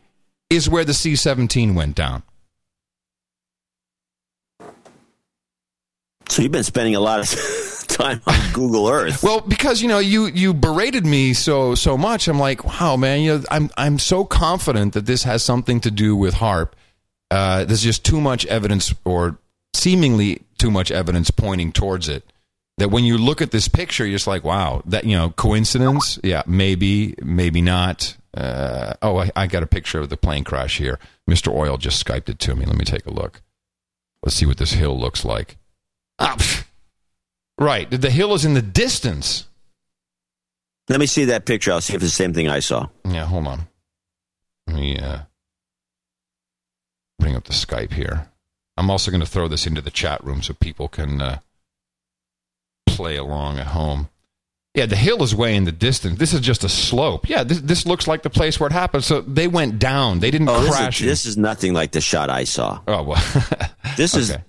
is where the C 17 went down. So you've been spending a lot of time on Google Earth. Well, because you know you you berated me so so much, I'm like, wow, man, you know, I'm I'm so confident that this has something to do with HAARP. Uh, there's just too much evidence, or seemingly too much evidence, pointing towards it. That when you look at this picture, you're just like, wow, that you know, coincidence? Yeah, maybe, maybe not. Uh, oh, I, I got a picture of the plane crash here. Mr. Oil just skyped it to me. Let me take a look. Let's see what this hill looks like. Ah, pff. right, the hill is in the distance. Let me see that picture. I'll see if it's the same thing I saw. Yeah, hold on. Let me uh, bring up the Skype here. I'm also going to throw this into the chat room so people can uh, play along at home. Yeah, the hill is way in the distance. This is just a slope. Yeah, this, this looks like the place where it happened. So they went down. They didn't Oh, this crash. is, this is nothing like the shot I saw. oh well. This is Okay.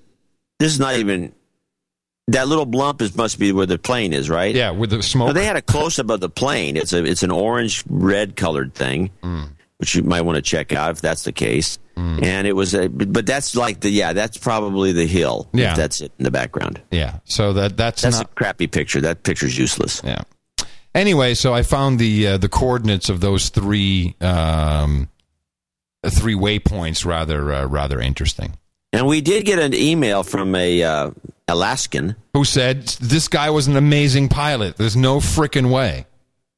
this is not even that little blump is must be where the plane is, right? yeah, with the smoke. No, they had a close up of the plane. It's a it's an orange red colored thing, Mm. which you might want to check out if that's the case. And it was a, but that's like the yeah, that's probably the hill. Yeah. that's it in the background. yeah, so that that's, That's not a crappy picture. That picture's useless. Yeah. Anyway, so I found the uh, the coordinates of those three um, three waypoints rather uh, rather interesting. And we did get an email from a uh, Alaskan, Who said this guy was an amazing pilot? There's no frickin' way.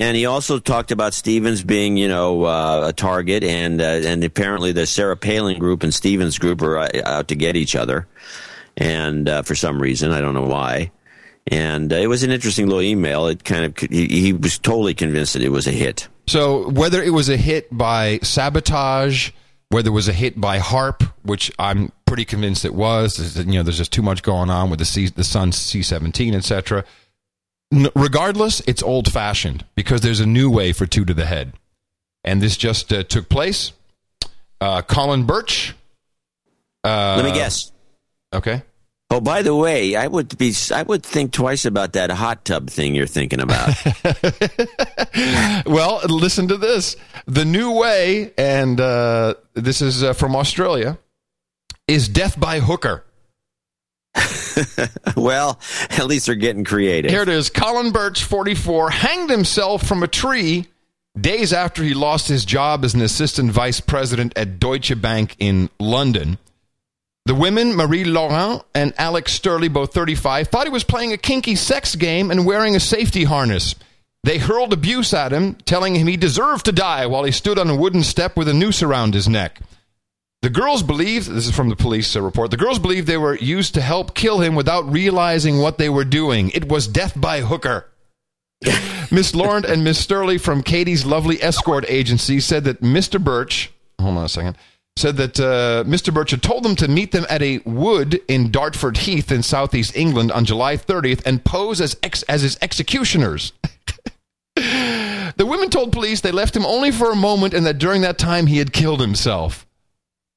And he also talked about Stevens being, you know, uh, a target, and uh, and apparently the Sarah Palin group and Stevens group are uh, out to get each other, and uh, for some reason I don't know why. And uh, it was an interesting little email. It kind of he, he was totally convinced that it was a hit. So whether it was a hit by sabotage, whether it was a hit by HAARP, which I'm pretty convinced it was. You know, there's just too much going on with the C, the Sun C-17, etc. Regardless, it's old fashioned because there's a new way for two to the head, and this just uh, took place. Uh, Colin Birch. Uh, Let me guess. Okay. Oh, by the way, I would be I would think twice about that hot tub thing you're thinking about. well, listen to this. The new way, and uh, this is uh, from Australia, is death by hooker. well, at least they're getting creative. Here it is. Colin Birch, 44, hanged himself from a tree days after he lost his job as an assistant vice president at Deutsche Bank in London. The women, Marie Laurent and Alex Sturley, both 35, thought he was playing a kinky sex game and wearing a safety harness. They hurled abuse at him, telling him he deserved to die while he stood on a wooden step with a noose around his neck. The girls believed, this is from the police uh, report, the girls believed they were used to help kill him without realizing what they were doing. It was death by hooker. Miss Laurent and Miss Sturley from Katie's lovely escort agency said that Mr. Birch, hold on a second, said that uh, Mr. Birch had told them to meet them at a wood in Dartford Heath in southeast England on July 30th and pose as, ex- as his executioners. the women told police they left him only for a moment and that during that time he had killed himself.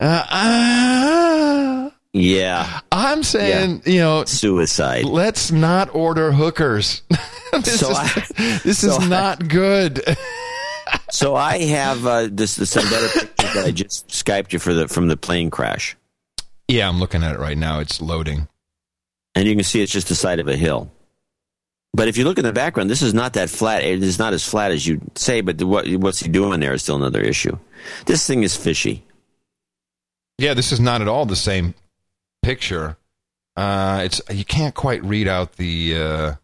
Uh, uh, Yeah. I'm saying, you know, suicide. Let's not order hookers. this So is, I- this so is I- not good. So I have uh, this, this some better pictures that I just skyped you for the from the plane crash, yeah, I'm looking at it right now. It's loading. and you can see it's just the side of a hill. But if you look in the background, this is not that flat. It is not as flat as you say. But what what's he doing there is still another issue. This thing is fishy. Yeah, this is not at all the same picture. Uh, it's you can't quite read out the uh,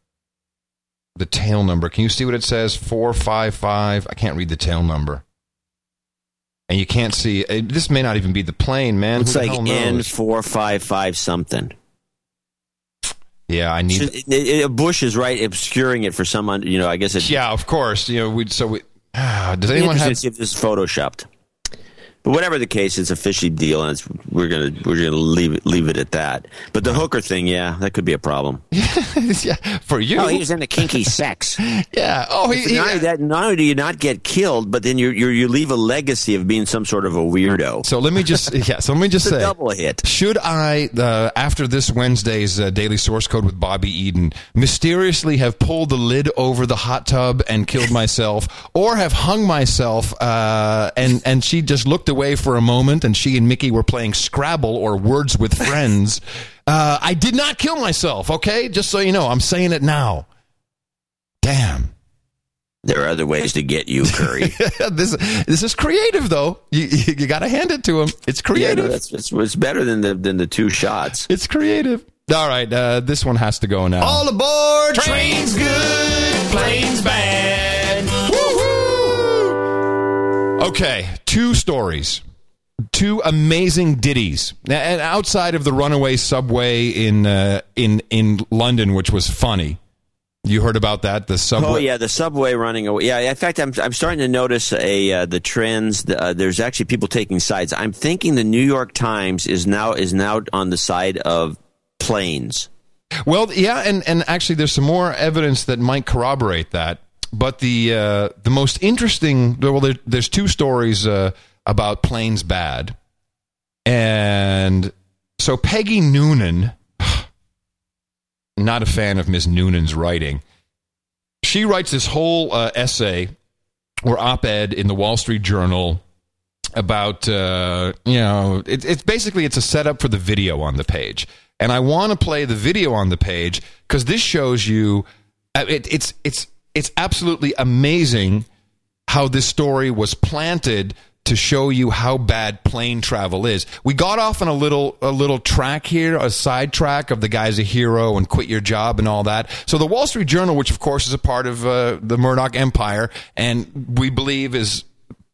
the tail number. Can you see what it says? Four five five. I can't read the tail number. And you can't see. uh, This may not even be the plane, man. It's like? N four five five something. Yeah, I need. So it- it- bush is right obscuring it for someone. You know, I guess it's yeah, of course. You know, we so we. Ah, does anyone have? see if this is photoshopped. But whatever the case, it's a fishy deal, and it's, we're gonna we're gonna leave it leave it at that. But the hooker thing, yeah, that could be a problem. yeah, for you. Oh, he was into kinky sex. yeah. Oh, he, not, only that, not only do you not get killed, but then you you you leave a legacy of being some sort of a weirdo. So let me just yeah. So let me just It's a say, double hit. Should I, uh, after this Wednesday's uh, daily source code with Bobbi Eden, mysteriously have pulled the lid over the hot tub and killed myself, or have hung myself, uh, and and she just looked away for a moment, and she and Mickey were playing Scrabble or Words with Friends? uh, I did not kill myself. Okay, just so you know, I'm saying it now. Damn. There are other ways to get you, Curry. this this is creative though. You you, you got to hand it to him. It's yeah, creative. no, that's, that's it's better than the than the two shots. It's creative. All right, uh, this one has to go now. All aboard! Train's good, plane's bad. Okay, two stories. Two amazing ditties. And outside of the runaway subway in uh, in in London, which was funny. You heard about that? The subway. Oh yeah, the subway running away. Yeah, in fact, I'm I'm starting to notice a uh, the trends. Uh, there's actually people taking sides. I'm thinking the New York Times is now is now on the side of planes. Well, yeah, and, and actually, there's some more evidence that might corroborate that. But the uh, the most interesting, well, there, there's two stories uh, about planes bad, and so Peggy Noonan, not a fan of Miss Noonan's writing. She writes this whole uh, essay or op-ed in the Wall Street Journal about uh, you know it, it's basically it's a setup for the video on the page and i want to play the video on the page because this shows you uh, it, it's it's it's absolutely amazing how this story was planted to show you how bad plane travel is. We got off on a little a little track here, a side track of the guy's a hero and quit your job and all that. So the Wall Street Journal, which of course is a part of uh, the Murdoch empire and we believe is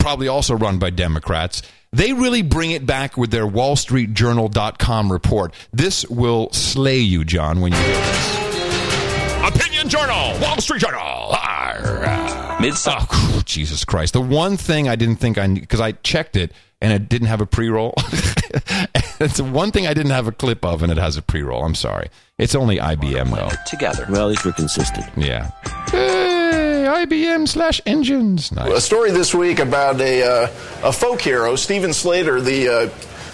probably also run by Democrats. They really bring it back with their wallstreetjournal.com report. This will slay you, John, when you hear this. Opinion Journal, Wall Street Journal. Mid oh, Jesus Christ. The one thing I didn't think I because I checked it and it didn't have a pre roll. it's the one thing I didn't have a clip of, and it has a pre-roll. I'm sorry. It's only IBM though. Together. Well, at least we're consistent. Yeah. Hey, IBM slash engines. Nice. A story this week about a, uh, a folk hero, Steven Slater, the uh,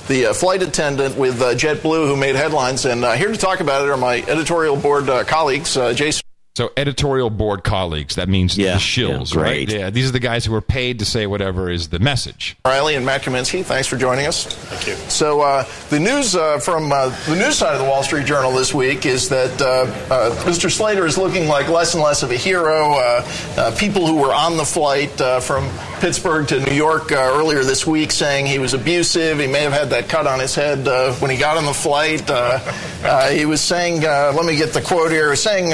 the uh, flight attendant with uh, JetBlue who made headlines. And uh, here to talk about it are my editorial board uh, colleagues, uh, Jason. So editorial board colleagues, that means Yeah, the shills, yeah, right? Yeah, these are the guys who are paid to say whatever is the message. Riley and Matt Kaminski, thanks for joining us. Thank you. So, uh, the news uh, from uh, the news side of the Wall Street Journal this week is that uh, uh, Mr. Slater is looking like less and less of a hero. Uh, uh, people who were on the flight uh, from Pittsburgh to New York uh, earlier this week saying he was abusive. He may have had that cut on his head uh, when he got on the flight. Uh, uh, he was saying, uh, let me get the quote here, he was saying,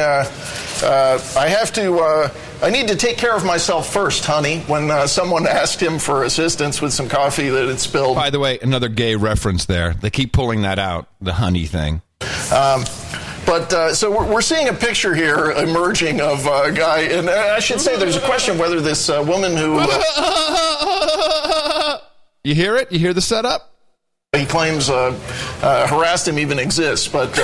uh, I have to. Uh, I need to take care of myself first, honey. When uh, someone asked him for assistance with some coffee that had spilled. By the way, another gay reference there. They keep pulling that out, the honey thing. Um, but uh, so we're, we're seeing a picture here emerging of a guy, and uh, I should say there's a question whether this uh, woman who uh, You hear it? You hear the setup? he claims uh, uh, harassed him even exists, but.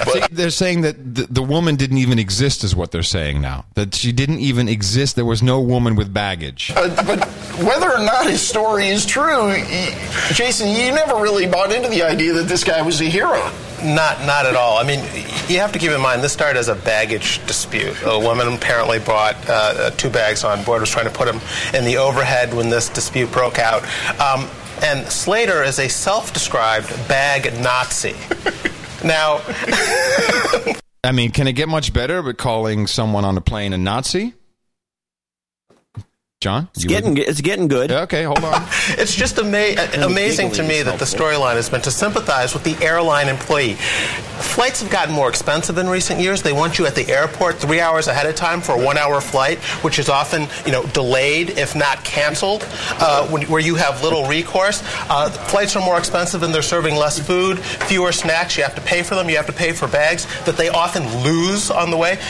Uh, See, they're saying that the, the woman didn't even exist, is what they're saying now. That she didn't even exist. There was no woman with baggage. Uh, but whether or not his story is true, y- Jason, you never really bought into the idea that this guy was a hero. Not, not at all. I mean, you have to keep in mind this started as a baggage dispute. A woman apparently brought uh, two bags on board, was trying to put them in the overhead when this dispute broke out. Um, and Slater is a self-described bag Nazi. now, I mean, can it get much better with calling someone on a plane a Nazi? John? It's getting it's getting good. Okay, hold on. it's just ama- amazing to me that the storyline has been to sympathize with the airline employee. Flights have gotten more expensive in recent years. They want you at the airport three hours ahead of time for a one-hour flight, which is often, you know, delayed if not canceled, uh, when, where you have little recourse. Uh, flights are more expensive and they're serving less food, fewer snacks. You have to pay for them. You have to pay for bags that they often lose on the way.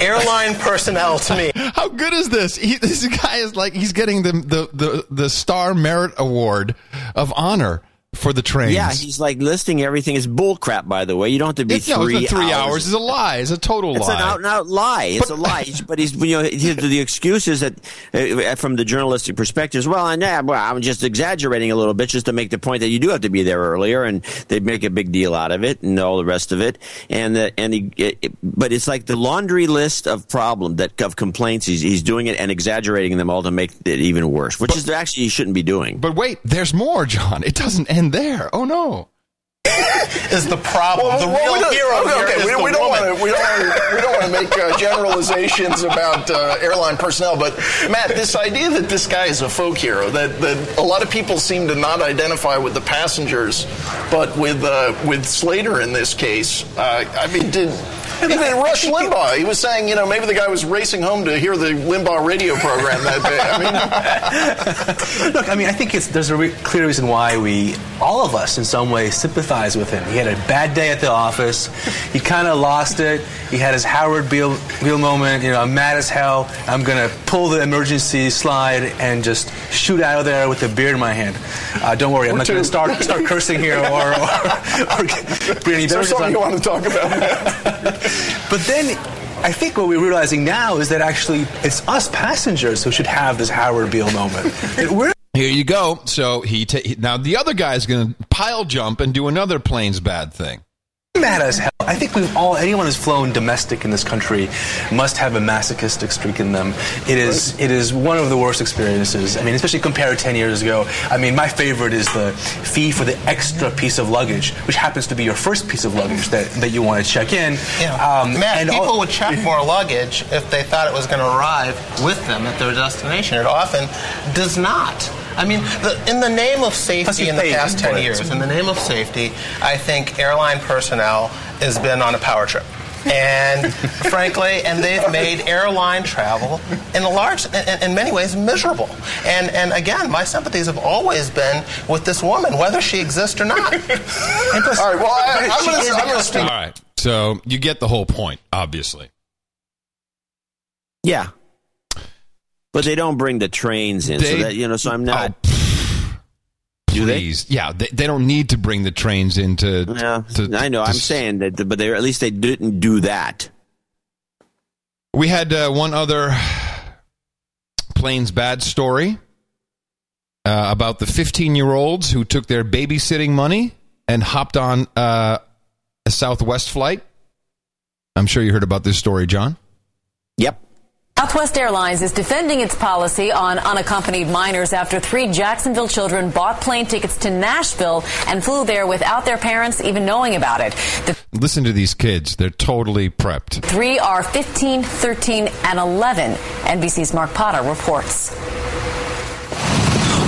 Airline personnel, to me, How good is this? He, this guy is like he's getting the, the the the Star Merit Award of honor for the trains. Yeah, he's like listing everything. It's bullcrap, by the way. You don't have to be It's- no, it's three not three hours. hours. is a lie. It's a total It's lie. an out and out lie. It's a lie. But he's, you know, he- the excuse is that, uh, from the journalistic perspective, is, well, I know, well, I'm just exaggerating a little bit just to make the point that you do have to be there earlier, and they make a big deal out of it and all the rest of it. And the, and he, it, it- but it's like the laundry list of problem that of complaints. He's he's doing it and exaggerating them all to make it even worse, which is actually he shouldn't be doing. But wait, there's more, John. It doesn't end there. Oh no. is the problem. Well, the well, real we hero okay, here okay, is we, the we don't want to we don't want to we don't want to make uh, generalizations about uh, airline personnel, but Matt, this idea that this guy is a folk hero, that that a lot of people seem to not identify with the passengers, but with uh, with Slater in this case. Uh, I mean, did even Rush Limbaugh? He was saying, you know, maybe the guy was racing home to hear the Limbaugh radio program that day. I mean. Look, I mean, I think it's, there's a re- clear reason why we, all of us, in some way, sympathize with him. He had a bad day at the office. He kind of lost it. He had his Howard Beale, Beale moment. You know, I'm mad as hell. I'm gonna pull the emergency slide and just shoot out of there with a beer in my hand. Uh, don't worry, I'm not gonna start start cursing here or, or, or any Is something on- you want to talk about? but then I think what we're realizing now is that actually it's us passengers who should have this Howard Beale moment. We're Here you go. So he ta- now the other guy's going to pile jump and do another plane's bad thing. Mad as hell. I think we've all anyone who's flown domestic in this country must have a masochistic streak in them. It is it is one of the worst experiences. I mean, especially compared to ten years ago. I mean, my favorite is the fee for the extra piece of luggage, which happens to be your first piece of luggage that, that you want to check in. Um, Matt, and people all- would check more luggage if they thought it was going to arrive with them at their destination. It often does not. I mean, the, in the name of safety in the past 10 for years, in the name of safety, I think airline personnel has been on a power trip. And frankly, and they've made airline travel in a large, in, in many ways, miserable. And and again, my sympathies have always been with this woman, whether she exists or not. All right. Well, I, I'm going to I'm going to speak. All right. So you get the whole point, obviously. Yeah. But they don't bring the trains in, so that you know. So I'm not. Do they? Yeah, they, they don't need to bring the trains into. Yeah, to- I know. to I'm saying that, but they at least they didn't do that. We had uh, one other planes Bad story uh, about the 15 year olds who took their babysitting money and hopped on uh, a Southwest flight. I'm sure you heard about this story, John. Yep. Southwest Airlines is defending its policy on unaccompanied minors after three Jacksonville children bought plane tickets to Nashville and flew there without their parents even knowing about it. The Listen to these kids. They're totally prepped. three are 15, 13, and 11. NBC's Mark Potter reports.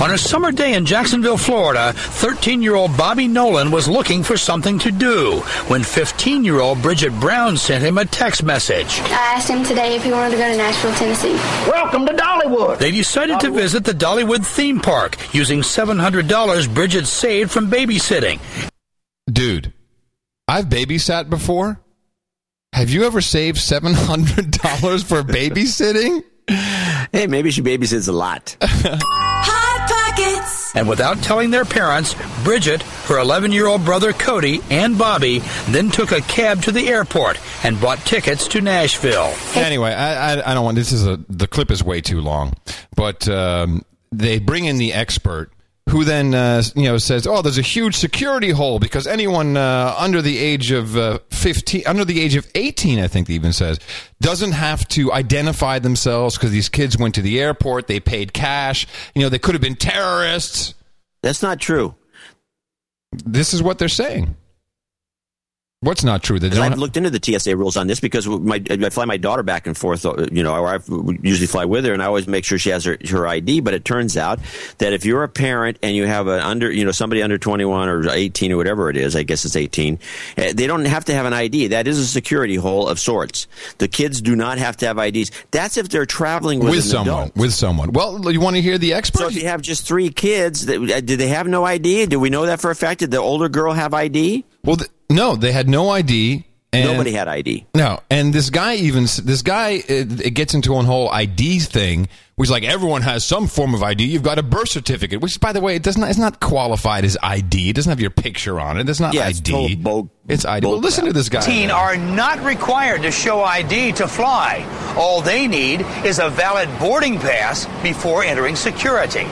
On a summer day in Jacksonville, Florida, 13 year old Bobby Nolan was looking for something to do when 15 year old Bridget Brown sent him a text message. I asked him today if he wanted to go to Nashville, Tennessee. Welcome to Dollywood. They decided to visit the Dollywood theme park using $700 Bridget saved from babysitting. Dude, I've babysat before. Have you ever saved $700 for babysitting? Hey, maybe she babysits a lot. And without telling their parents, Bridget, her 11 year old brother Cody, and Bobby then took a cab to the airport and bought tickets to Nashville. Anyway, I, I, I don't want this is a the clip is way too long, but um, they bring in the expert who then uh, you know says, "Oh, there's a huge security hole because anyone uh, under the age of uh, 15, under the age of 18, I think even says, doesn't have to identify themselves because these kids went to the airport, they paid cash, you know, they could have been terrorists." That's not true. This is what they're saying. What's not true? Don't I've looked into the TSA rules on this because my, I fly my daughter back and forth, uh, you know, or I usually fly with her, and I always make sure she has her, her ID. But it turns out that if you're a parent and you have an under, you know, somebody under 21 or 18 or whatever it is, I guess it's 18, uh, they don't have to have an ID. That is a security hole of sorts. The kids do not have to have IDs. That's if they're traveling with, with someone. adult. With someone. Well, you want to hear the expert? So if you have just three kids, uh, did they have no ID? Do we know that for a fact? Did the older girl have ID? Well, th- no, they had no ID. And Nobody had ID. No, and this guy even this guy it, it gets into a whole ID thing, which like everyone has some form of ID. You've got a birth certificate, which by the way, it does not it's not qualified as ID. It doesn't have your picture on it. It's not Yeah, ID. total bo- it's ID. Well, listen to this guy. 18 are not required to show ID to fly. All they need is a valid boarding pass before entering security.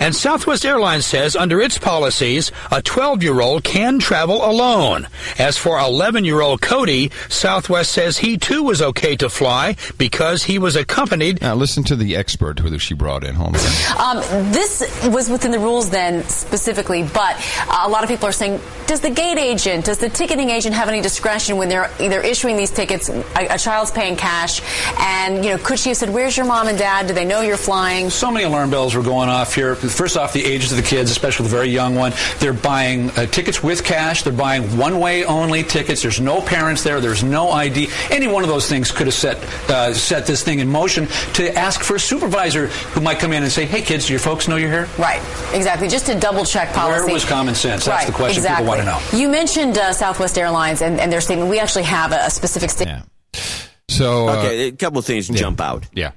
And Southwest Airlines says under its policies, a 12 year old can travel alone. As for 11 year old Cody, Southwest says he too was okay to fly because he was accompanied. Now listen to the expert who she brought in. Hold on. Um, this was within the rules then specifically, but uh, a lot of people are saying, does the gate agent, does the ticketing agent have any discretion when they're either issuing these tickets? A, a child's paying cash, and you know, could she have said, "Where's your mom and dad? Do they know you're flying?" So many alarm bells were going off here. First off, the ages of the kids, especially the very young one, they're buying uh, tickets with cash. They're buying one-way only tickets. There's no parents there. There's no ID. Any one of those things could have set uh, set this thing in motion to ask for a supervisor who might come in and say, "Hey, kids, do your folks know you're here?" Right, exactly. Just to double check policy. Where was common sense? That's right, the question exactly. people want to know. You mentioned uh, Southwest Airlines and, and their statement. We actually have a, a specific statement. Yeah. So uh, okay, a couple of things jump out. Yeah.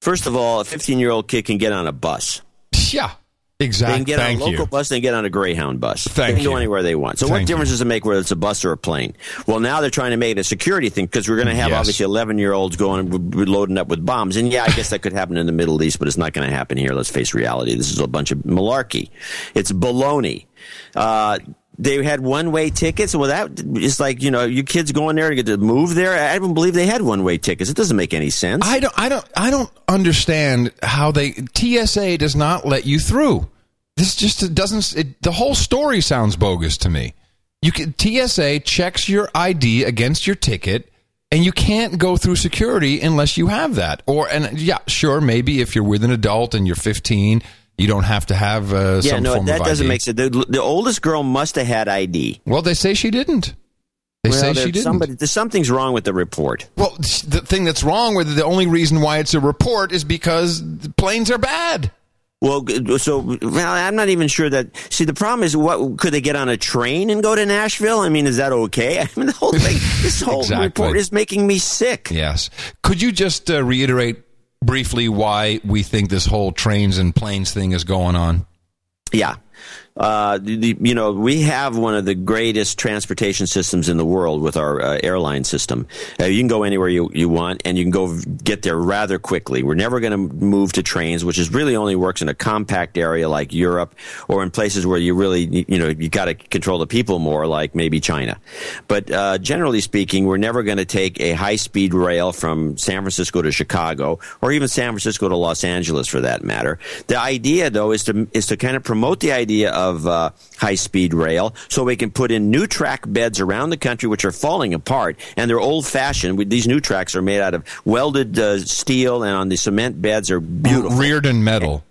First of all, a 15 year old kid can get on a bus. Yeah, They exactly. can get Thank on a local you. bus. They can get on a Greyhound bus. Thank they can you. go anywhere they want. So what Thank difference does it make whether it's a bus or a plane? Well, now they're trying to make it a security thing because we're going to have Yes. obviously 11 year olds going loading up with bombs. And yeah, I guess that could happen in the Middle East, but it's not going to happen here. Let's face reality. This is a bunch of malarkey. It's baloney. Uh, they had one way tickets. Well, that is like you know, you kids going there to get to move there. I don't believe they had one way tickets. It doesn't make any sense. I don't. I don't. I don't understand how they TSA does not let you through. This just doesn't. It, the whole story sounds bogus to me. You can, TSA checks your ID against your ticket, and you can't go through security unless you have that. Or and yeah, sure, maybe if you're with an adult and you're 15, you don't have to have uh, yeah, some no, form that of doesn't ID. make sense. The, the oldest girl must have had ID. Well, they say she didn't. They Well, say she didn't. Somebody, there's something's wrong with the report. Well, the thing that's wrong with it, the only reason why it's a report is because planes are bad. Well, so well, I'm not even sure that. See, the problem is, what could they get on a train and go to Nashville? I mean, is that okay? I mean, the whole thing, this whole Exactly. report is making me sick. Yes. Could you just uh, reiterate briefly why we think this whole trains and planes thing is going on? Yeah. Uh, the, you know, we have one of the greatest transportation systems in the world with our uh, airline system. Uh, you can go anywhere you, you want, and you can go get there rather quickly. We're never going to move to trains, which is really only works in a compact area like Europe or in places where you really, you know, you got to control the people more, like maybe China. But uh, generally speaking, we're never going to take a high speed rail from San Francisco to Chicago, or even San Francisco to Los Angeles, for that matter. The idea, though, is to is to kind of promote the idea of of uh, high speed rail so we can put in new track beds around the country which are falling apart and they're old fashioned. These new tracks are made out of welded uh, steel and on the cement beds are beautiful. Reared in metal.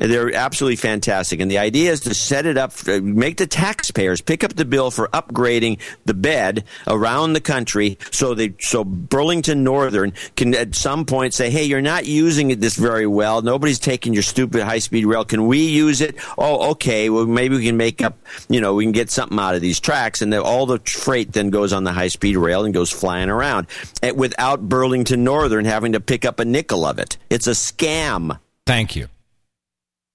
They're absolutely fantastic. And the idea is to set it up, uh, make the taxpayers pick up the bill for upgrading the bed around the country so they, so Burlington Northern can at some point say, hey, you're not using it this very well. Nobody's taking your stupid high speed rail. Can we use it? Oh, okay. Well, maybe we can make up, you know, we can get something out of these tracks. And all the freight then goes on the high speed rail and goes flying around and without Burlington Northern having to pick up a nickel of it. It's a scam. Thank you.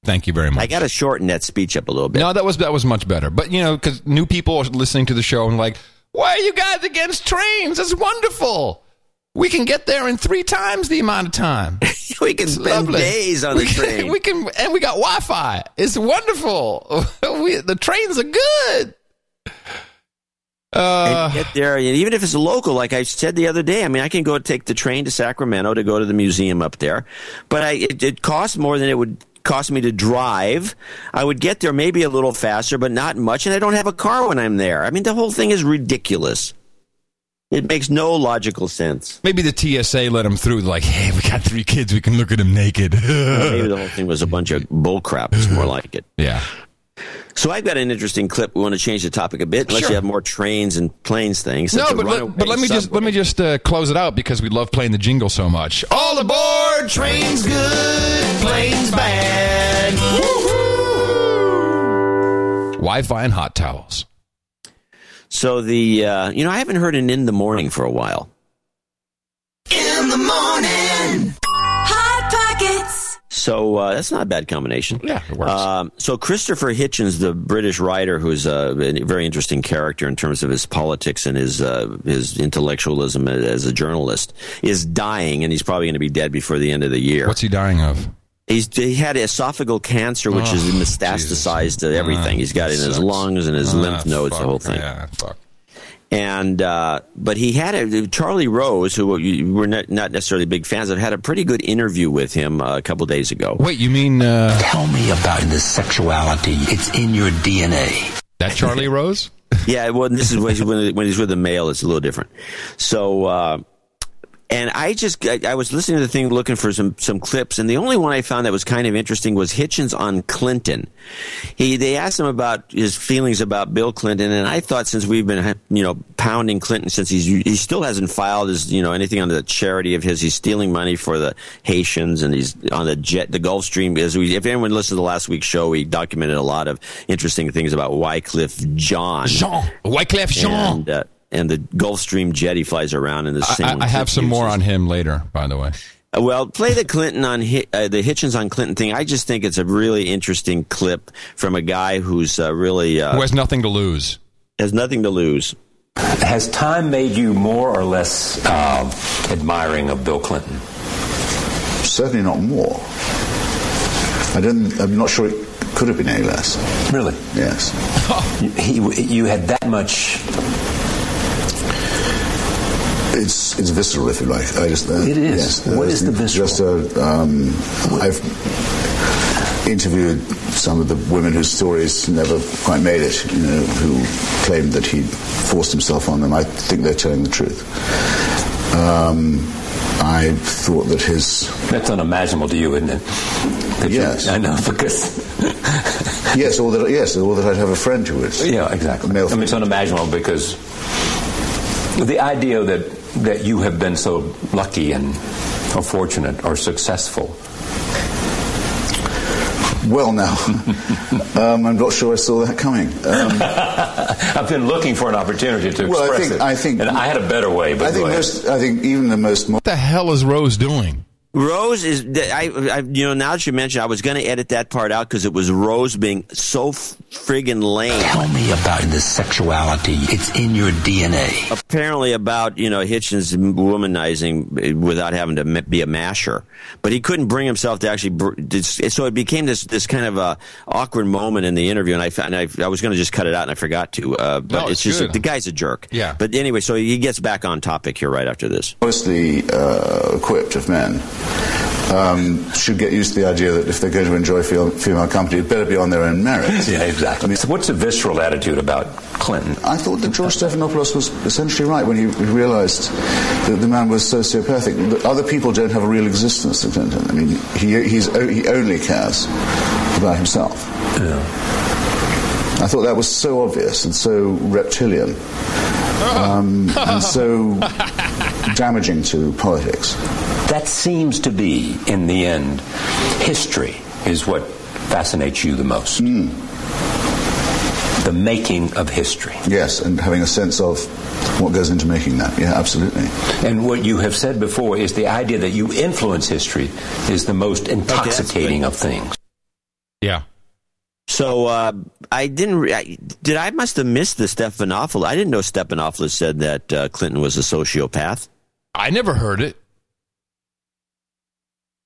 Thank you very much. I got to shorten that speech up a little bit. No, that was that was much better. But you know, because new people are listening to the show and like, why are you guys against trains? It's wonderful. We can get there in three times the amount of time. we can it's spend lovely. days on the we train. Can, we can, and we got Wi-Fi. It's wonderful. we, the trains are good. Uh, and get there, and even if it's local, like I said the other day, I mean, I can go take the train to Sacramento to go to the museum up there, but I, it, it costs more than it would cost me to drive. I would get there maybe a little faster, but not much, and I don't have a car when I'm there. I mean, the whole thing is ridiculous. It makes no logical sense. Maybe the TSA let him through, like, hey, we got three kids, we can look at them naked. maybe the whole thing was a bunch of bullcrap. It's more like it. Yeah. So I've got an interesting clip. We want to change the topic a bit, unless sure. you have more trains and planes things. No, but let, but let me just let me just uh, close it out because we love playing the jingle so much. All aboard! Trains good, planes bad. Wi-Fi and hot towels. So the uh, you know I haven't heard an in the morning for a while. So uh, that's not a bad combination. Yeah, it works. Um, so Christopher Hitchens, the British writer, who's a very interesting character in terms of his politics and his uh, his intellectualism as a journalist, is dying, and he's probably going to be dead before the end of the year. What's he dying of? He's he had esophageal cancer, which oh, is metastasized Jesus. to everything. Uh, he's got it in his lungs and his uh, lymph nodes, the whole thing. Yeah, fuck. And uh, but he had a Charlie Rose, who we're not, not necessarily big fans of, had a pretty good interview with him uh, a couple days ago. Wait, you mean? Uh, Tell me about the sexuality. It's in your DNA. That Charlie Rose? yeah, well, this is when he's with a male. It's a little different. So uh, and I just I, I, was listening to the thing, looking for some some clips, and the only one I found that was kind of interesting was Hitchens on Clinton. He they asked him about his feelings about Bill Clinton, and I thought since we've been you know pounding Clinton since he's he still hasn't filed his you know anything on the charity of his. He's stealing money for the Haitians, and he's on the jet the Gulfstream. As we if anyone listened to the last week's show, we documented a lot of interesting things about Wyclef John. Jean Wyclef Jean. And, uh, and the Gulfstream jet he flies around in the same. I, I have some more on him later, by the way. Uh, well, play the Clinton on uh, the Hitchens on Clinton thing. I just think it's a really interesting clip from a guy who's uh, really uh, who has nothing to lose. Has nothing to lose. Has time made you more or less uh, admiring of Bill Clinton? Certainly not more. I don't. I'm not sure it could have been any less. Really? Yes. you, he, you had that much it's it's visceral, if you like. I just uh, it is. Yes, what uh, is the visceral? Just uh, um, I've interviewed some of the women whose stories never quite made it, you know, who claimed that he forced himself on them. I think they're telling the truth. Um, I thought that his that's unimaginable to you, isn't it? That yes, you, I know because yes, or that yes, or that I'd have a friend who was yeah, exactly. I mean, it's unimaginable because the idea that that you have been so lucky and or fortunate or successful? Well, now, um, I'm not sure I saw that coming. Um, I've been looking for an opportunity to well, express I think, it. I think, and I had a better way. But I think most. I think even the most. What the hell is Rose doing? Rose is, I, I, you know, now that you mentioned, I was going to edit that part out because it was Rose being so friggin' lame. Tell me about the sexuality. It's in your DNA. Apparently, about you know Hitchens womanizing without having to be a masher, but he couldn't bring himself to actually. So it became this this kind of a awkward moment in the interview, and I and I, I was going to just cut it out, and I forgot to. Uh, but No, it's, it's just good. the guy's a jerk. Yeah. But anyway, so he gets back on topic here right after this. mostly uh, equipped of men um, should get used to the idea that if they're going to enjoy female, company, it better be on their own merit. Yeah, exactly. I mean, So what's the visceral attitude about Clinton? I thought that George Stephanopoulos was essentially right when he he realized that the man was sociopathic. That other people don't have a real existence to Clinton. I mean, he, he's, he only cares about himself. Yeah. I thought that was so obvious and so reptilian um, and so damaging to politics. That seems to be, in the end, history is what fascinates you the most. Hmm. The making of history. Yes, and having a sense of what goes into making that. Yeah, absolutely. And what you have said before is the idea that you influence history is the most intoxicating of things. Yeah. So uh, I didn't. Re- I, did I must have missed the Stephanopoulos? I didn't know Stephanopoulos said that uh, Clinton was a sociopath. I never heard it.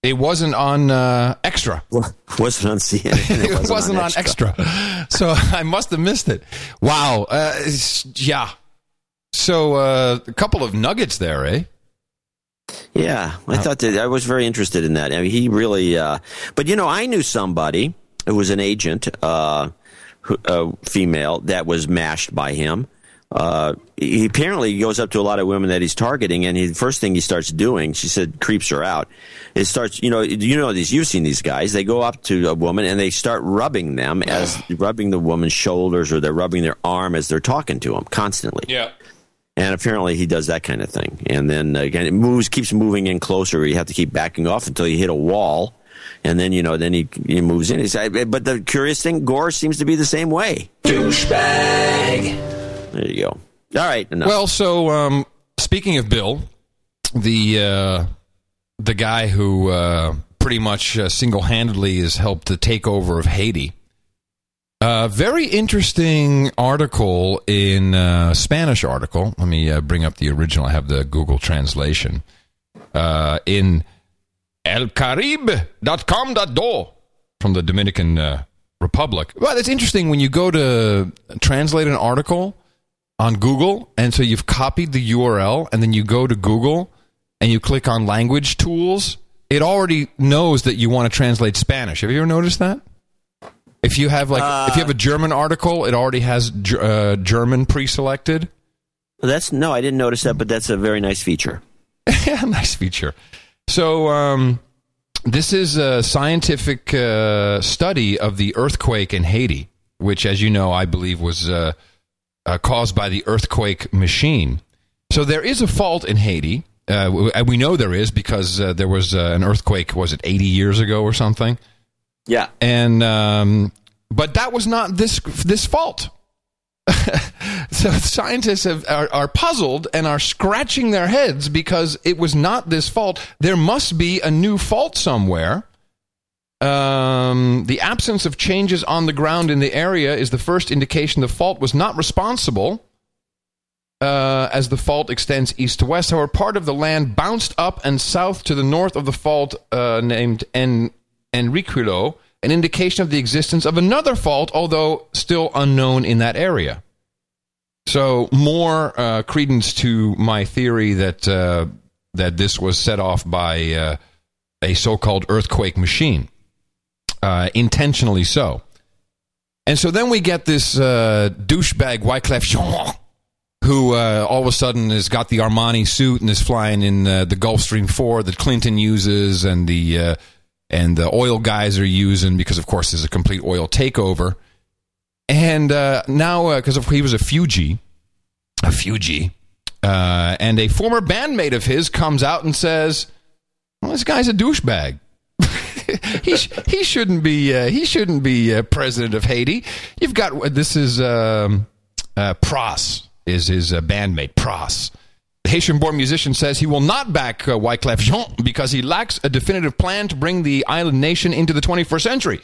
It wasn't on uh, Extra. wasn't on CNN. It, wasn't, on, extra. So I must have missed it. Wow. Uh, yeah. So uh, a couple of nuggets there, eh? Yeah, I thought that I was very interested in that. I mean, he really. Uh, but you know, I knew somebody who was an agent, uh, who, uh, female, that was mashed by him. Uh, he apparently goes up to a lot of women that he's targeting, and he, the first thing he starts doing, she said, creeps her out. It starts, you know, you know these. You've seen these guys. They go up to a woman and they start rubbing them as rubbing the woman's shoulders, or they're rubbing their arm as they're talking to him constantly. Yeah. And apparently he does that kind of thing. And then uh, again, it moves, keeps moving in closer. You have to keep backing off until you hit a wall. And then, you know, then he, he moves in. He's, but the curious thing, Gore seems to be the same way. Douchebag. There you go. All right. Enough. Well, so um, speaking of Bill, the uh, the guy who uh, pretty much uh, single handedly has helped the takeover of Haiti. Uh, very interesting article in uh, Spanish article. Let me uh, bring up the original. I have the Google translation uh, in elcaribe.com.do from the Dominican uh, Republic. Well, it's interesting when you go to translate an article on Google, and so you've copied the URL, and then you go to Google and you click on language tools. It already knows that you want to translate Spanish. Have you ever noticed that? If you have like if you have a German article, it already has uh, German pre-selected. that's no, I didn't notice that, but that's a very nice feature. yeah, nice feature. So um, this is a scientific uh, study of the earthquake in Haiti, which, as you know, I believe was uh, uh, caused by the earthquake machine. So there is a fault in Haiti. Uh, and we know there is because uh, there was uh, an earthquake. Was it eighty years ago or something? Yeah. And um, but that was not this this fault. so scientists have, are, are puzzled and are scratching their heads because it was not this fault. There must be a new fault somewhere. Um, the absence of changes on the ground in the area is the first indication the fault was not responsible. Uh, as the fault extends east to west, however, part of the land bounced up and south to the north of the fault uh, named En- an indication of the existence of another fault, although still unknown in that area. So, more uh, credence to my theory that uh, that this was set off by uh, a so-called earthquake machine, uh, intentionally so. And so then we get this uh, douchebag Wyclef Jean, who uh, all of a sudden has got the Armani suit and is flying in the Gulfstream 4 that Clinton uses and the and the oil guys are using because, of course, there's a complete oil takeover. And uh, now, because he was a Fugee, a Fugee, uh, and a former bandmate of his comes out and says, well, "This guy's a douchebag. he sh- he shouldn't be uh, he shouldn't be uh, president of Haiti. You've got this is um, uh, is his uh, bandmate Pras. Haitian-born musician says he will not back uh, Wyclef Jean because he lacks a definitive plan to bring the island nation into the 21st century.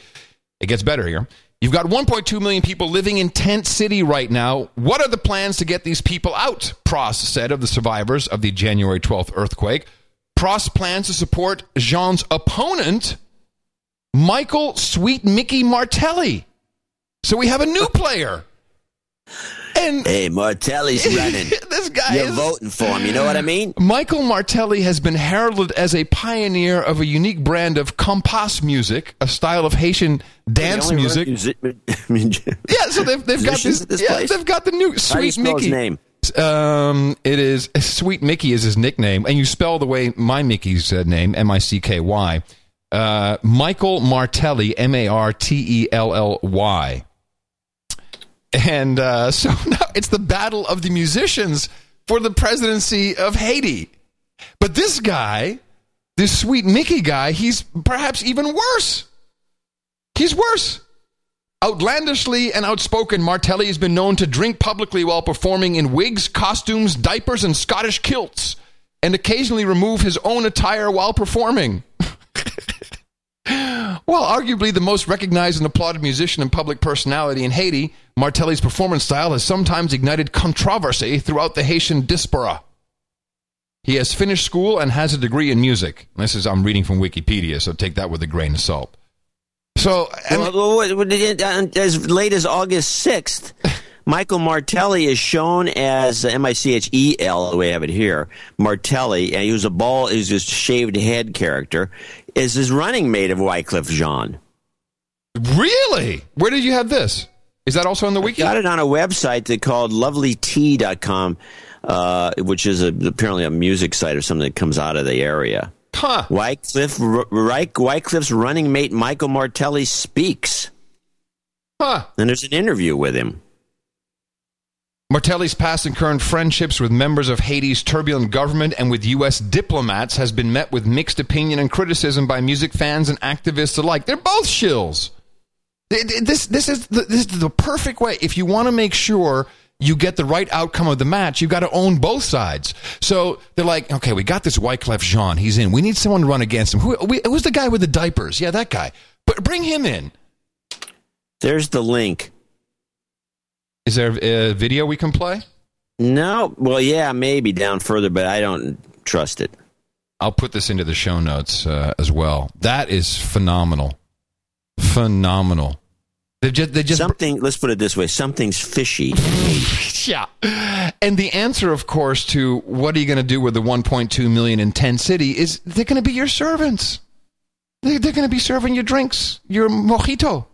It gets better here. You've got 1.2 million people living in Tent City right now. What are the plans to get these people out? Pras said of the survivors of the January 12th earthquake. Pras plans to support Jean's opponent, Michael Sweet Micky Martelly. So we have a new player. And hey, Martelly's running. this guy You're is- voting for him. You know what I mean? Michael Martelly has been heralded as a pioneer of a unique brand of compas music, a style of Haitian dance music. music- Yeah, so they've, they've got this. this yeah, place? they've got the new How do you Sweet Micky. his name? Um, it is Sweet Micky is his nickname, and you spell the way my Mickey's uh, name, M I C K Y. Uh, Michael Martelly, M A R T E L L Y. And uh, so now it's the battle of the musicians for the presidency of Haiti. But this guy, this Sweet Micky guy, he's perhaps even worse. He's worse. Outlandishly and outspoken, Martelly has been known to drink publicly while performing in wigs, costumes, diapers, and Scottish kilts, and occasionally remove his own attire while performing. While arguably the most recognized and applauded musician and public personality in Haiti, Martelly's performance style has sometimes ignited controversy throughout the Haitian diaspora. He has finished school and has a degree in music. This is I'm reading from Wikipedia, so take that with a grain of salt. So, Well, well, uh, as late as August 6th, Michael Martelly is shown as M I C H E L, the way I have it here. Martelly, and he was a ball, he was a shaved head character, is his running mate of Wyclef Jean. Really? Where did you have this? Is that also on the wiki? Got it on a website that called lovelyt.com, uh, which is a, apparently a music site or something that comes out of the area. Huh. Wyclef, R- Wyclef's running mate Michael Martelly speaks. Huh. And there's an interview with him. Martelly's past and current friendships with members of Haiti's turbulent government and with U.S. diplomats has been met with mixed opinion and criticism by music fans and activists alike. They're both shills. Th- th- This, this, is the, this is the perfect way. If you want to make sure you get the right outcome of the match, you've got to own both sides. So they're like, okay, we got this Wyclef Jean. He's in. We need someone to run against him. Who, we, who's the guy with the diapers? Yeah, that guy. But bring him in. There's the link. Is there a video we can play? No, well, yeah, maybe down further, but I don't trust it. I'll put this into the show notes uh, as well. That is phenomenal, phenomenal. They just, they just something. Let's put it this way: something's fishy. yeah. And the answer, of course, to what are you going to do with the 1.2 million in 10 city is they're going to be your servants. They, they're going to be serving your drinks, your mojito,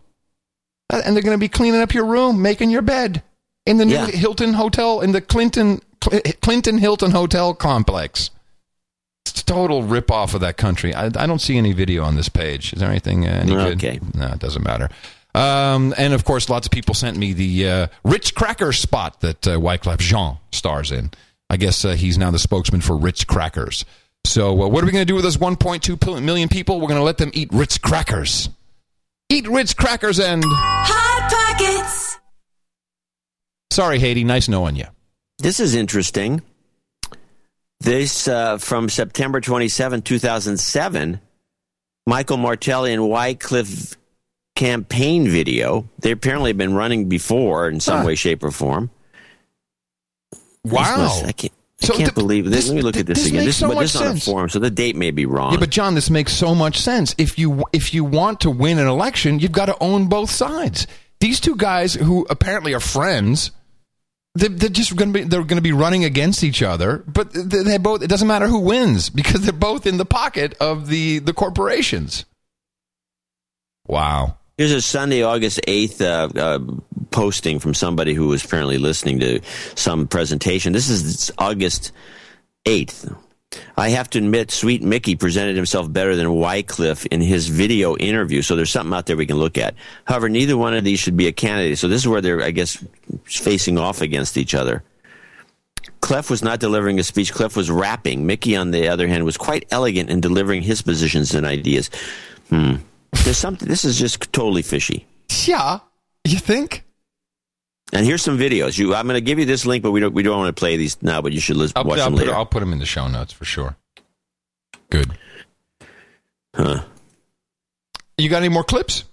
and they're going to be cleaning up your room, making your bed in the new Yeah. Hilton Hotel in the Clinton Clinton Hilton Hotel complex. It's a total rip off of that country. I, I don't see any video on this page. Is there anything uh, any good? Okay. No, it doesn't matter. Um, and of course, lots of people sent me the uh, Ritz Cracker spot that uh, Wyclef Jean stars in. I guess uh, he's now the spokesman for Ritz Crackers. So, uh, what are we going to do with those 1.2 million people? We're going to let them eat Ritz Crackers. Eat Ritz Crackers and. Hot Pockets. Sorry, Haiti. Nice knowing you. This is interesting. This uh, from September 27, 2007. Michael Martelly and Wyclef campaign video. They apparently have been running before in some Huh. way, shape, or form. Wow. I can't, I So can't th- believe this. this- Let me look at this, this again. makes This, so but much this is on a forum, so the date may be wrong. Yeah, but John, this makes so much sense. If you if you want to win an election, you've got to own both sides. These two guys, who apparently are friends, they're, they're just going to be they're going to be running against each other. But they, they both it doesn't matter who wins because they're both in the pocket of the the corporations. Wow. Here's a Sunday, August 8th uh, uh, posting from somebody who was apparently listening to some presentation. This is August 8th. I have to admit, Sweet Micky presented himself better than Wyclef in his video interview, so there's something out there we can look at. However, neither one of these should be a candidate, so this is where they're, I guess, facing off against each other. Clef was not delivering a speech. Clef was rapping. Micky, on the other hand, was quite elegant in delivering his positions and ideas. Hmm. There's something. This is just totally fishy. Yeah, you think? And here's some videos. You, I'm going to give you this link, but we don't we don't want to play these now. But you should listen, I'll, watch I'll them put, later. I'll put them in the show notes for sure. Good. Huh. You got any more clips?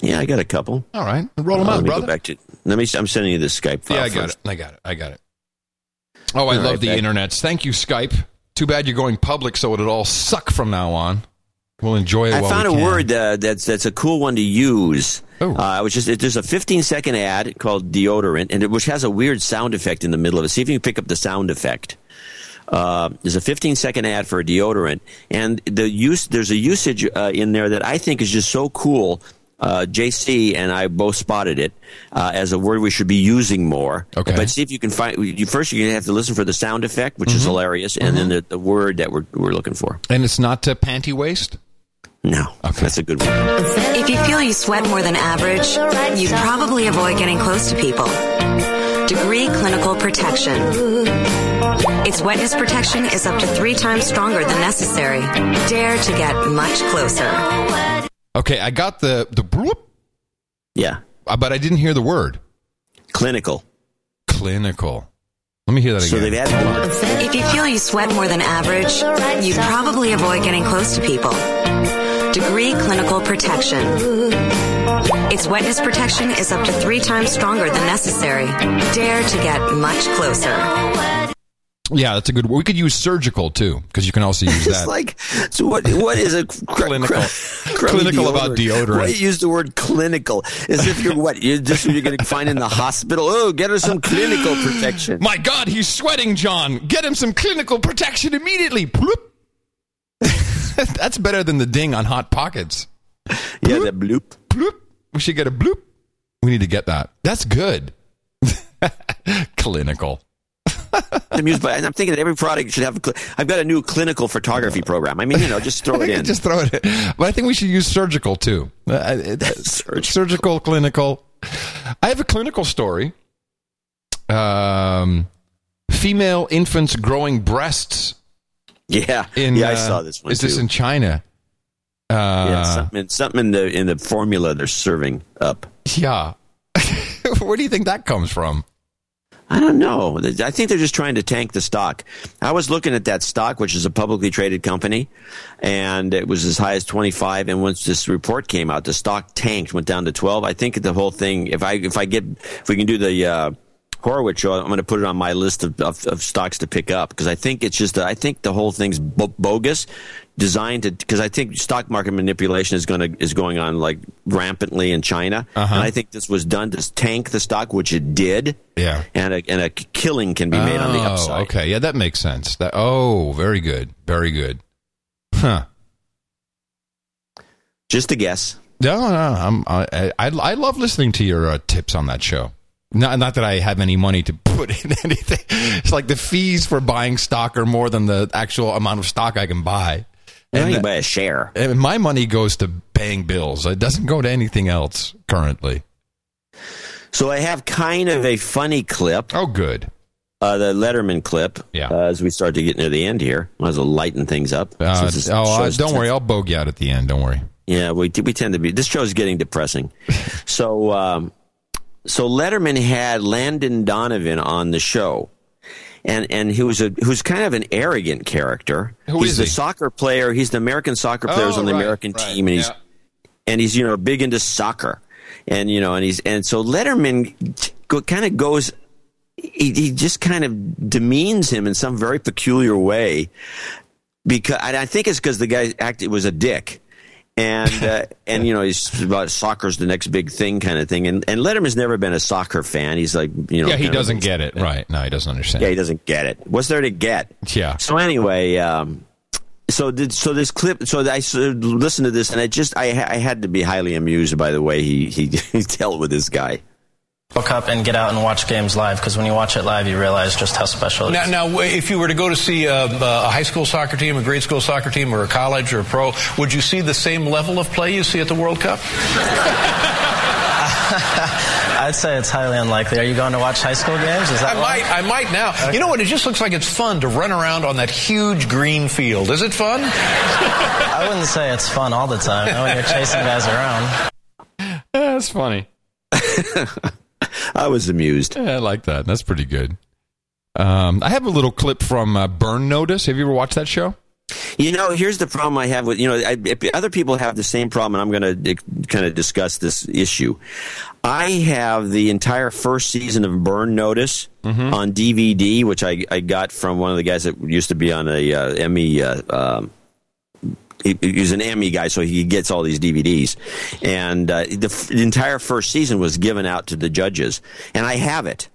Yeah, I got a couple. All right, roll them Uh, out, brother. Go back to. Let me. I'm sending you the Skype file. Yeah, I got first. it. I got it. I got it. Oh, I All love right, the back- internets. Thank you, Skype. Too bad you're going public, so it'll all suck from now on. We'll enjoy it. I found a can. word uh, that's that's a cool one to use. Oh. Uh, which is there's a 15 second ad called deodorant, and it, which has a weird sound effect in the middle of it. See if you can pick up the sound effect. Uh, there's a 15 second ad for a deodorant, and the use there's a usage uh, in there that I think is just so cool. Uh, JC and I both spotted it uh, as a word we should be using more. Okay. But see if you can find. You first you're gonna have to listen for the sound effect, which is Mm-hmm. hilarious, and then the, the word that we're we're looking for. And it's not panty waist. No, that's a good one. If you feel you sweat more than average, you probably avoid getting close to people. Degree Clinical Protection. Its wetness protection is up to three times stronger than necessary. Dare to get much closer. Okay, I got the the bloop, Yeah, uh, but I didn't hear the word clinical. clinical. Let me hear that So again. they've had If you feel you sweat more than average, you probably avoid getting close to people. Degree Clinical Protection. Its wetness protection is up to three times stronger than necessary. Dare to get much closer. yeah, that's a good. word. We could use surgical too, because you can also use It's that. like so. What what is a cr- Clinical. cr- Clinical about deodorant. Why you use the word clinical as if you're what you're just you're going to find in the hospital? Oh, get her some clinical protection. My God, he's sweating, John. Get him some clinical protection immediately. Bloop. that's better than the ding on hot pockets. Yeah, that bloop. Bloop. We should get a bloop. We need to get that. That's good. clinical. I'm used by, and I'm thinking that every product should have. A cl- I've got a new clinical photography program. I mean, you know, just throw it in. Just throw it. In. But I think we should use surgical too. Uh, uh, surgical, clinical. I have a clinical story. Um, female infants growing breasts. Yeah, In yeah, I uh, saw this one. Is this in China? Uh, yeah, something, in- something in the in the formula they're serving up. yeah. Where do you think that comes from? I don't know. I think they're just trying to tank the stock. I was looking at that stock, which is a publicly traded company, and it was as high as 25. And once this report came out, the stock tanked, went down to 12. I think the whole thing, if I, if I get, if we can do the, uh, Horowitz show, I'm going to put it on my list of, of, of stocks to pick up because I think it's just, I think the whole thing's bo- bogus, designed to, because I think stock market manipulation is going to, is going on like rampantly in China. Uh-huh. And I think this was done to tank the stock, which it did Yeah. and a, and a killing can be made on the Oh, upside. Okay, yeah, that makes sense. That oh, very good, very good. Huh? Just a guess. No, no, I'm, I, I, I love listening to your uh, tips on that show. Not, not that I have any money to put in anything. It's like the fees for buying stock are more than the actual amount of stock I can buy. And you buy a share. and my money goes to paying bills. It doesn't go to anything else currently. So I have kind of a funny clip. Oh, good. Uh, the Letterman clip. Yeah. Uh, as we start to get near the end here, might as well lighten things up. Uh, oh, don't worry, I'll bogey out at the end. Don't worry. Yeah, we we tend to be. This show is getting depressing. so, um, so Letterman had Landon Donovan on the show, and and he was a who's kind of an arrogant character. Who he's is the he? soccer player. He's the American soccer player Oh, on the right, American right, team, and he's yeah. and he's you know big into soccer, and you know, and he's and so Letterman go, kind of goes. He, he just kind of demeans him in some very peculiar way because and I think it's because the guy acted was a dick. And uh, and you know he's about soccer's the next big thing kind of thing and and Letterman's never been a soccer fan he's like you know yeah, he doesn't get it. Right. No, he doesn't understand. yeah he doesn't get it what's there to get Yeah. so anyway um, so did, so this clip so I listened to this and I just I I had to be highly amused by the way he he, he dealt with this guy World Cup and get out and watch games live because when you watch it live, you realize just how special it is. Now, now, if you were to go to see a, a high school soccer team, a grade school soccer team, or a college or a pro, would you see the same level of play you see at the World Cup? I'd say it's highly unlikely. Are you going to watch high school games? Is that I why? might, I might now. You know what? It just looks like it's fun to run around on that huge green field. Is it fun? I wouldn't say it's fun all the time. When you're chasing guys around. That's funny. I was amused. Yeah, I like that. That's pretty good. Um, I have a little clip from uh, Burn Notice. Have you ever watched that show? You know, here's the problem I have with you know, I, if other people have the same problem, and I'm going to kind of discuss this issue. I have the entire first season of Burn Notice Mm-hmm. on DVD, which I, I got from one of the guys that used to be on a uh, Emmy. Uh, um, he, he's an Emmy guy, so he gets all these DVDs. And uh, the, f- the entire first season was given out to the judges, and I have it.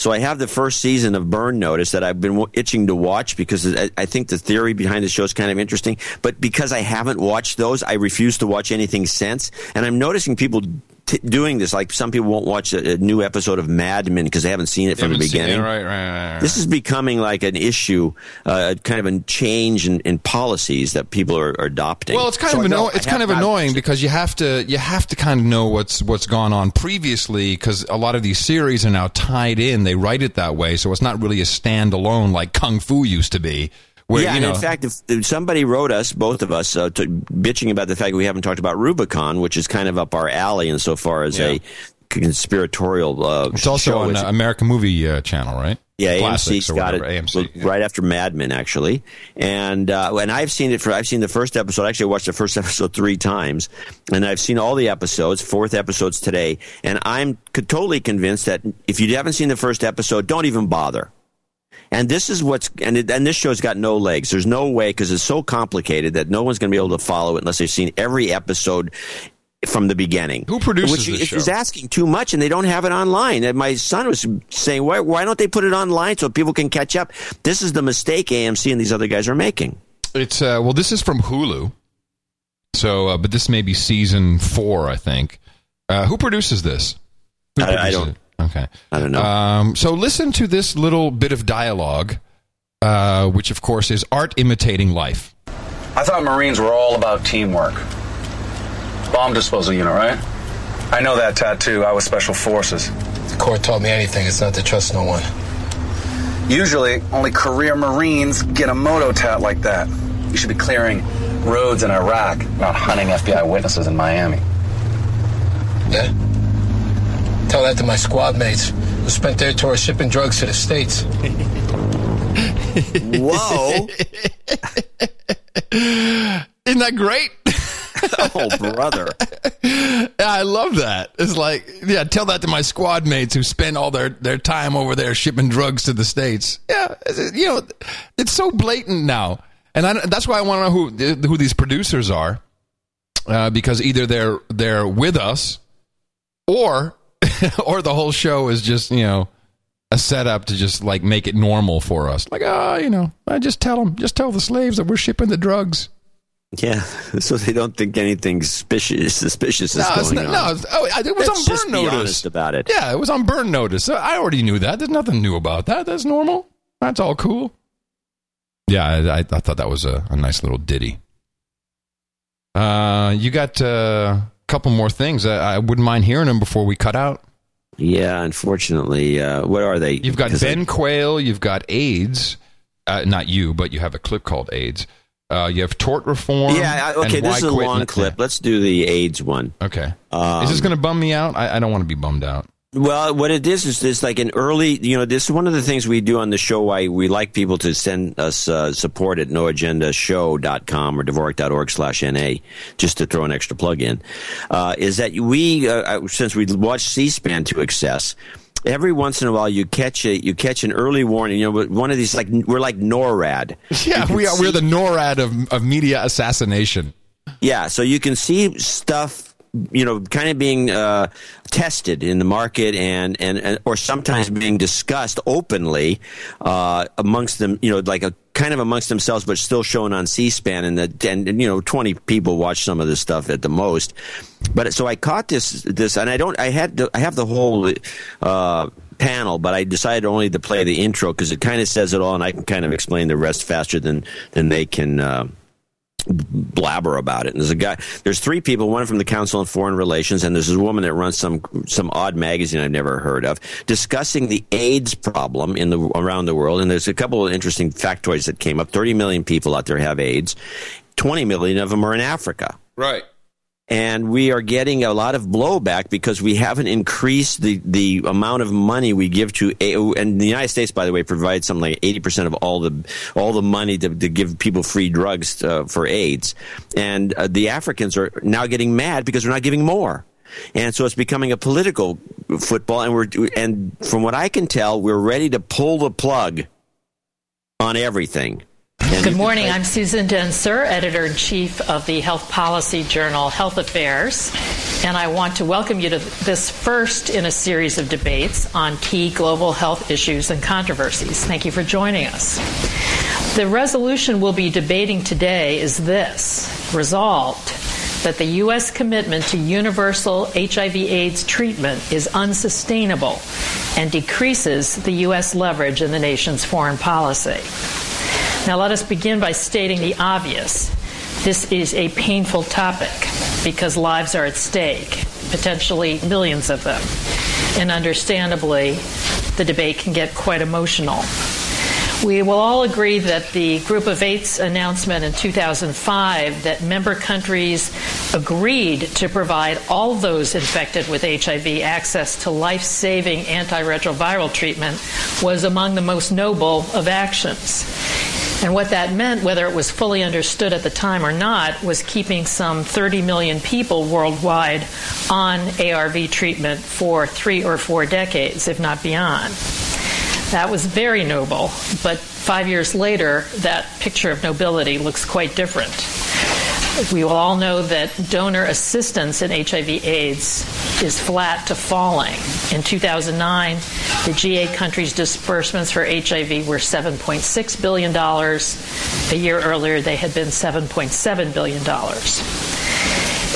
So I have the first season of Burn Notice that I've been itching to watch because I think the theory behind the show is kind of interesting. But because I haven't watched those, I refuse to watch anything since. And I'm noticing people t- doing this. Like some people won't watch a, a new episode of Mad Men because they haven't seen it from the it. beginning. Right, right, right, right. This is becoming like an issue, uh, kind of a change in, in policies that people are, are adopting. Well, it's kind So of anno- it's kind of annoying because you have to you have to kind of know what's what's gone on previously because a lot of these series are now tied in. They write it that way, so it's not really a standalone like Kung Fu used to be. Where, yeah, you and in fact, if, if somebody wrote us, both of us, uh, to, bitching about the fact that we haven't talked about Rubicon, which is kind of up our alley insofar as a conspiratorial uh, it's also on uh, American Movie uh, Channel, right? Yeah, Classics AMC's or got it AMC. right after Mad Men, actually, and uh, and I've seen it for I've seen the first episode. Actually, I watched the first episode three times, and I've seen all the episodes. Fourth episode's today, and I'm totally convinced that if you haven't seen the first episode, don't even bother. And this is what's and it, and this show's got no legs. There's no way because it's so complicated that no one's going to be able to follow it unless they've seen every episode from the beginning. Who produces Which this is, show? is asking too much, and they don't have it online. And my son was saying, "Why why don't they put it online so people can catch up?" This is the mistake AMC and these other guys are making. It's uh, well, this is from Hulu. So, uh, but this may be season four, I think. Uh, who produces this? Who I- I don't- it? Okay, I don't know. Um, so, listen to this little bit of dialogue, uh, which, of course, is art imitating life. I thought Marines were all about teamwork. Bomb disposal unit, right? I know that tattoo. I was Special Forces. The court taught me anything. It's not to trust no one. Usually, only career Marines get a moto tat like that. You should be clearing roads in Iraq, not hunting FBI witnesses in Miami. Yeah? Tell that to my squad mates who spent their tour shipping drugs to the States. Whoa. Isn't that great? oh, brother. Yeah, I love that. It's like, yeah, tell that to my squad mates who spend all their, their time over there shipping drugs to the states. Yeah, it's- you know, it's so blatant now, and I, that's why I want to know who who these producers are, uh, because either they're they're with us, or or the whole show is just you know a setup to just like make it normal for us. Like, ah, you know, I just tell them, just tell the slaves that we're shipping the drugs. Yeah, so they don't think anything suspicious suspicious is No, it's going not- on. no, oh, it was Let's on burn be notice. honest about it. Yeah, it was on burn notice. I already knew that. There's nothing new about that. That's normal. That's all cool. Yeah, I, I, thought that was a, a nice little ditty. Uh, you got uh, couple more things. I, I wouldn't mind hearing them before we cut out. Yeah, unfortunately, uh, what are they? You've got Ben Quayle. You've got AIDS. Uh, not you, but you have a clip called AIDS. Uh, you have tort reform. Yeah, I- okay. This is a long clip. Let's do the AIDS one. Okay. Um, is this going to bum me out? I, I don't want to be bummed out. Well, what it is is this like an early, you know, this is one of the things we do on the show. Why we like people to send us uh, support at noagendashow.com or dvorak.org slash NA, just to throw an extra plug in, uh, is that we, uh, uh, since we watch C-SPAN to excess, every once in a while you catch a, you catch an early warning. You know, one of these like we're like NORAD. Yeah, we are. We're the NORAD of, of media assassination. yeah, so you can see stuff, you know, kind of being uh, tested in the market and, and, and or sometimes being discussed openly uh, amongst them, you know, like a kind of amongst themselves, but still shown on C-SPAN, and the and, and, you know, twenty people watch some of this stuff at the most. But so I caught this this, and I don't, I had, to, I have the whole. Uh, panel but i decided only to play the intro because it kind of says it all and i can kind of explain the rest faster than than they can uh, blabber about it. And there's a guy, there's three people, one from the Council on Foreign Relations, and there's a woman that runs some some odd magazine I've never heard of, discussing the AIDS problem in the around the world. And there's a couple of interesting factoids that came up. 30 million people out there have AIDS. 20 million of them are in Africa. Right. And we are getting a lot of blowback because we haven't increased the, the amount of money we give to and the United States, by the way, provides something like eighty percent of all the all the money to, to give people free drugs uh, for AIDS, and uh, the Africans are now getting mad because we're not giving more. And so it's becoming a political football, and we're and from what I can tell, we're ready to pull the plug on everything. Good morning. I'm Susan Dentzer, editor in chief of the health policy journal Health Affairs, and I want to welcome you to this first in a series of debates on key global health issues and controversies. Thank you for joining us. The resolution we'll be debating today is this resolved that the U.S. commitment to universal HIV/AIDS treatment is unsustainable and decreases the U.S. leverage in the nation's foreign policy. Now, let us begin by stating the obvious. This is a painful topic because lives are at stake, potentially millions of them. And understandably, the debate can get quite emotional. We will all agree that the Group of Eight's announcement in 2005 that member countries agreed to provide all those infected with HIV access to life saving antiretroviral treatment was among the most noble of actions. And what that meant, whether it was fully understood at the time or not, was keeping some 30 million people worldwide on ARV treatment for three or four decades, if not beyond. That was very noble, but five years later, that picture of nobility looks quite different. We will all know that donor assistance in HIV AIDS is flat to falling. In 2009, the G8 countries' disbursements for HIV were $7.6 billion. A year earlier, they had been $7.7 billion.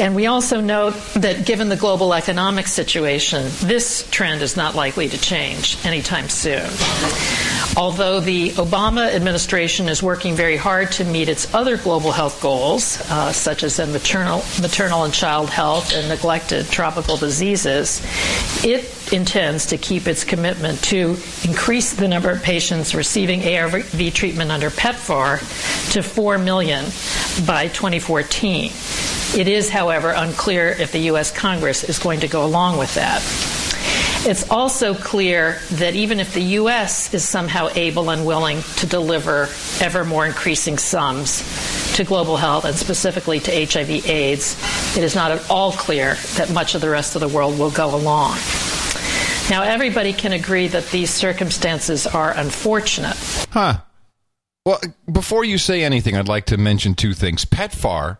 And we also note that given the global economic situation, this trend is not likely to change anytime soon. Although the Obama administration is working very hard to meet its other global health goals, uh, such as maternal, maternal and child health and neglected tropical diseases, it intends to keep its commitment to increase the number of patients receiving ARV treatment under PEPFAR to 4 million by 2014. It is, however, unclear if the U.S. Congress is going to go along with that. It's also clear that even if the U.S. is somehow able and willing to deliver ever more increasing sums to global health and specifically to HIV AIDS, it is not at all clear that much of the rest of the world will go along. Now, everybody can agree that these circumstances are unfortunate. Huh. Well, before you say anything, I'd like to mention two things. PEPFAR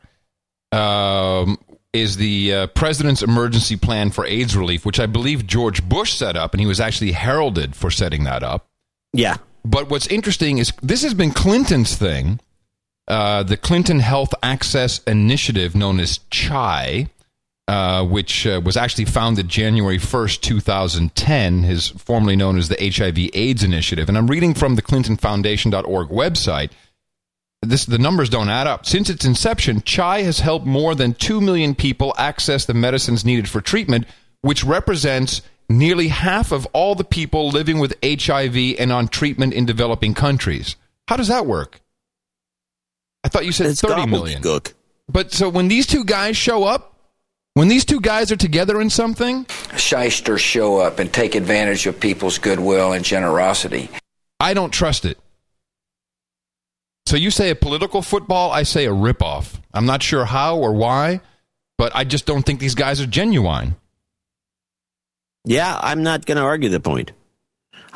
um, is the uh, president's emergency plan for AIDS relief, which I believe George Bush set up, and he was actually heralded for setting that up. Yeah. But what's interesting is this has been Clinton's thing. Uh, the Clinton Health Access Initiative, known as CHI, uh, which uh, was actually founded January 1st, 2010, is formerly known as the HIV AIDS Initiative. And I'm reading from the ClintonFoundation.org website this the numbers don't add up. Since its inception, Chai has helped more than 2 million people access the medicines needed for treatment, which represents nearly half of all the people living with HIV and on treatment in developing countries. How does that work? I thought you said it's 30 million. But so when these two guys show up, when these two guys are together in something, shysters show up and take advantage of people's goodwill and generosity. I don't trust it. So you say a political football, I say a ripoff. I'm not sure how or why, but I just don't think these guys are genuine. Yeah, I'm not going to argue the point.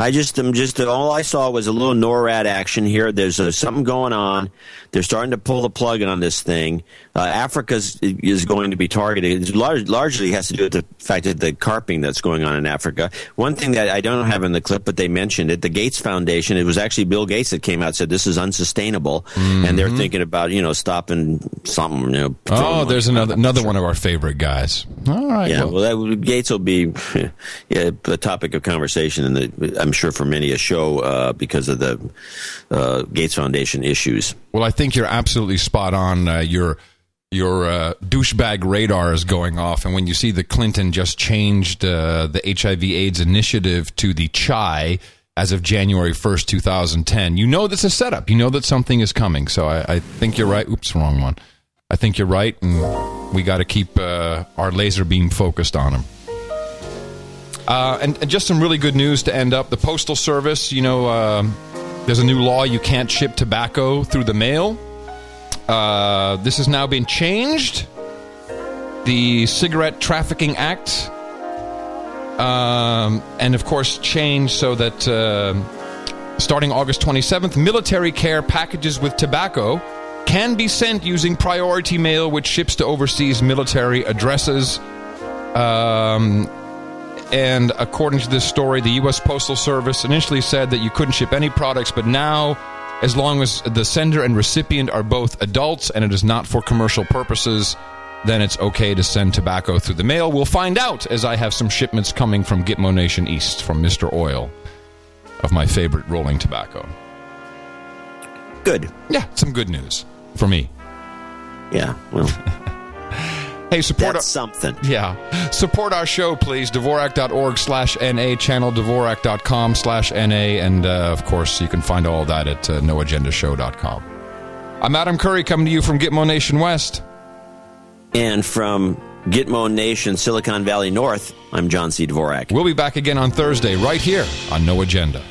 I just am just all I saw was a little NORAD action here. There's uh, something going on. They're starting to pull the plug on this thing. Uh, Africa is going to be targeted. It large, largely has to do with the fact that the carping that's going on in Africa. One thing that I don't have in the clip, but they mentioned it, the Gates Foundation. It was actually Bill Gates that came out and said this is unsustainable, mm-hmm. and they're thinking about you know stopping something. You know, oh, there's another another one of our favorite guys. All right. Yeah. Well, well that, Gates will be yeah, a topic of conversation, and I'm sure for many a show uh, because of the uh, Gates Foundation issues. Well, I think you're absolutely spot on. Uh, your your uh, douchebag radar is going off, and when you see the Clinton just changed uh, the HIV/AIDS initiative to the CHI as of January 1st, 2010, you know that's a setup. You know that something is coming. So I, I think you're right. Oops, wrong one. I think you're right, and we got to keep uh, our laser beam focused on them. Uh, and, and, just some really good news to end up. The Postal Service, you know, uh, there's a new law you can't ship tobacco through the mail. Uh, this has now been changed. The Cigarette Trafficking Act, um, and of course, changed so that uh, starting August 27th, military care packages with tobacco can be sent using priority mail, which ships to overseas military addresses. Um, and according to this story, the U.S. Postal Service initially said that you couldn't ship any products, but now, as long as the sender and recipient are both adults and it is not for commercial purposes, then it's okay to send tobacco through the mail. We'll find out as I have some shipments coming from Gitmo Nation East from Mr. Oil of my favorite rolling tobacco. Good. Yeah, some good news for me. Yeah, well. Hey, support That's our, something. Yeah. Support our show, please. Dvorak.org slash NA, channel Dvorak.com slash NA, and uh, of course, you can find all that at uh, noagendashow.com. I'm Adam Curry coming to you from Gitmo Nation West. And from Gitmo Nation, Silicon Valley North, I'm John C. Dvorak. We'll be back again on Thursday, right here on No Agenda.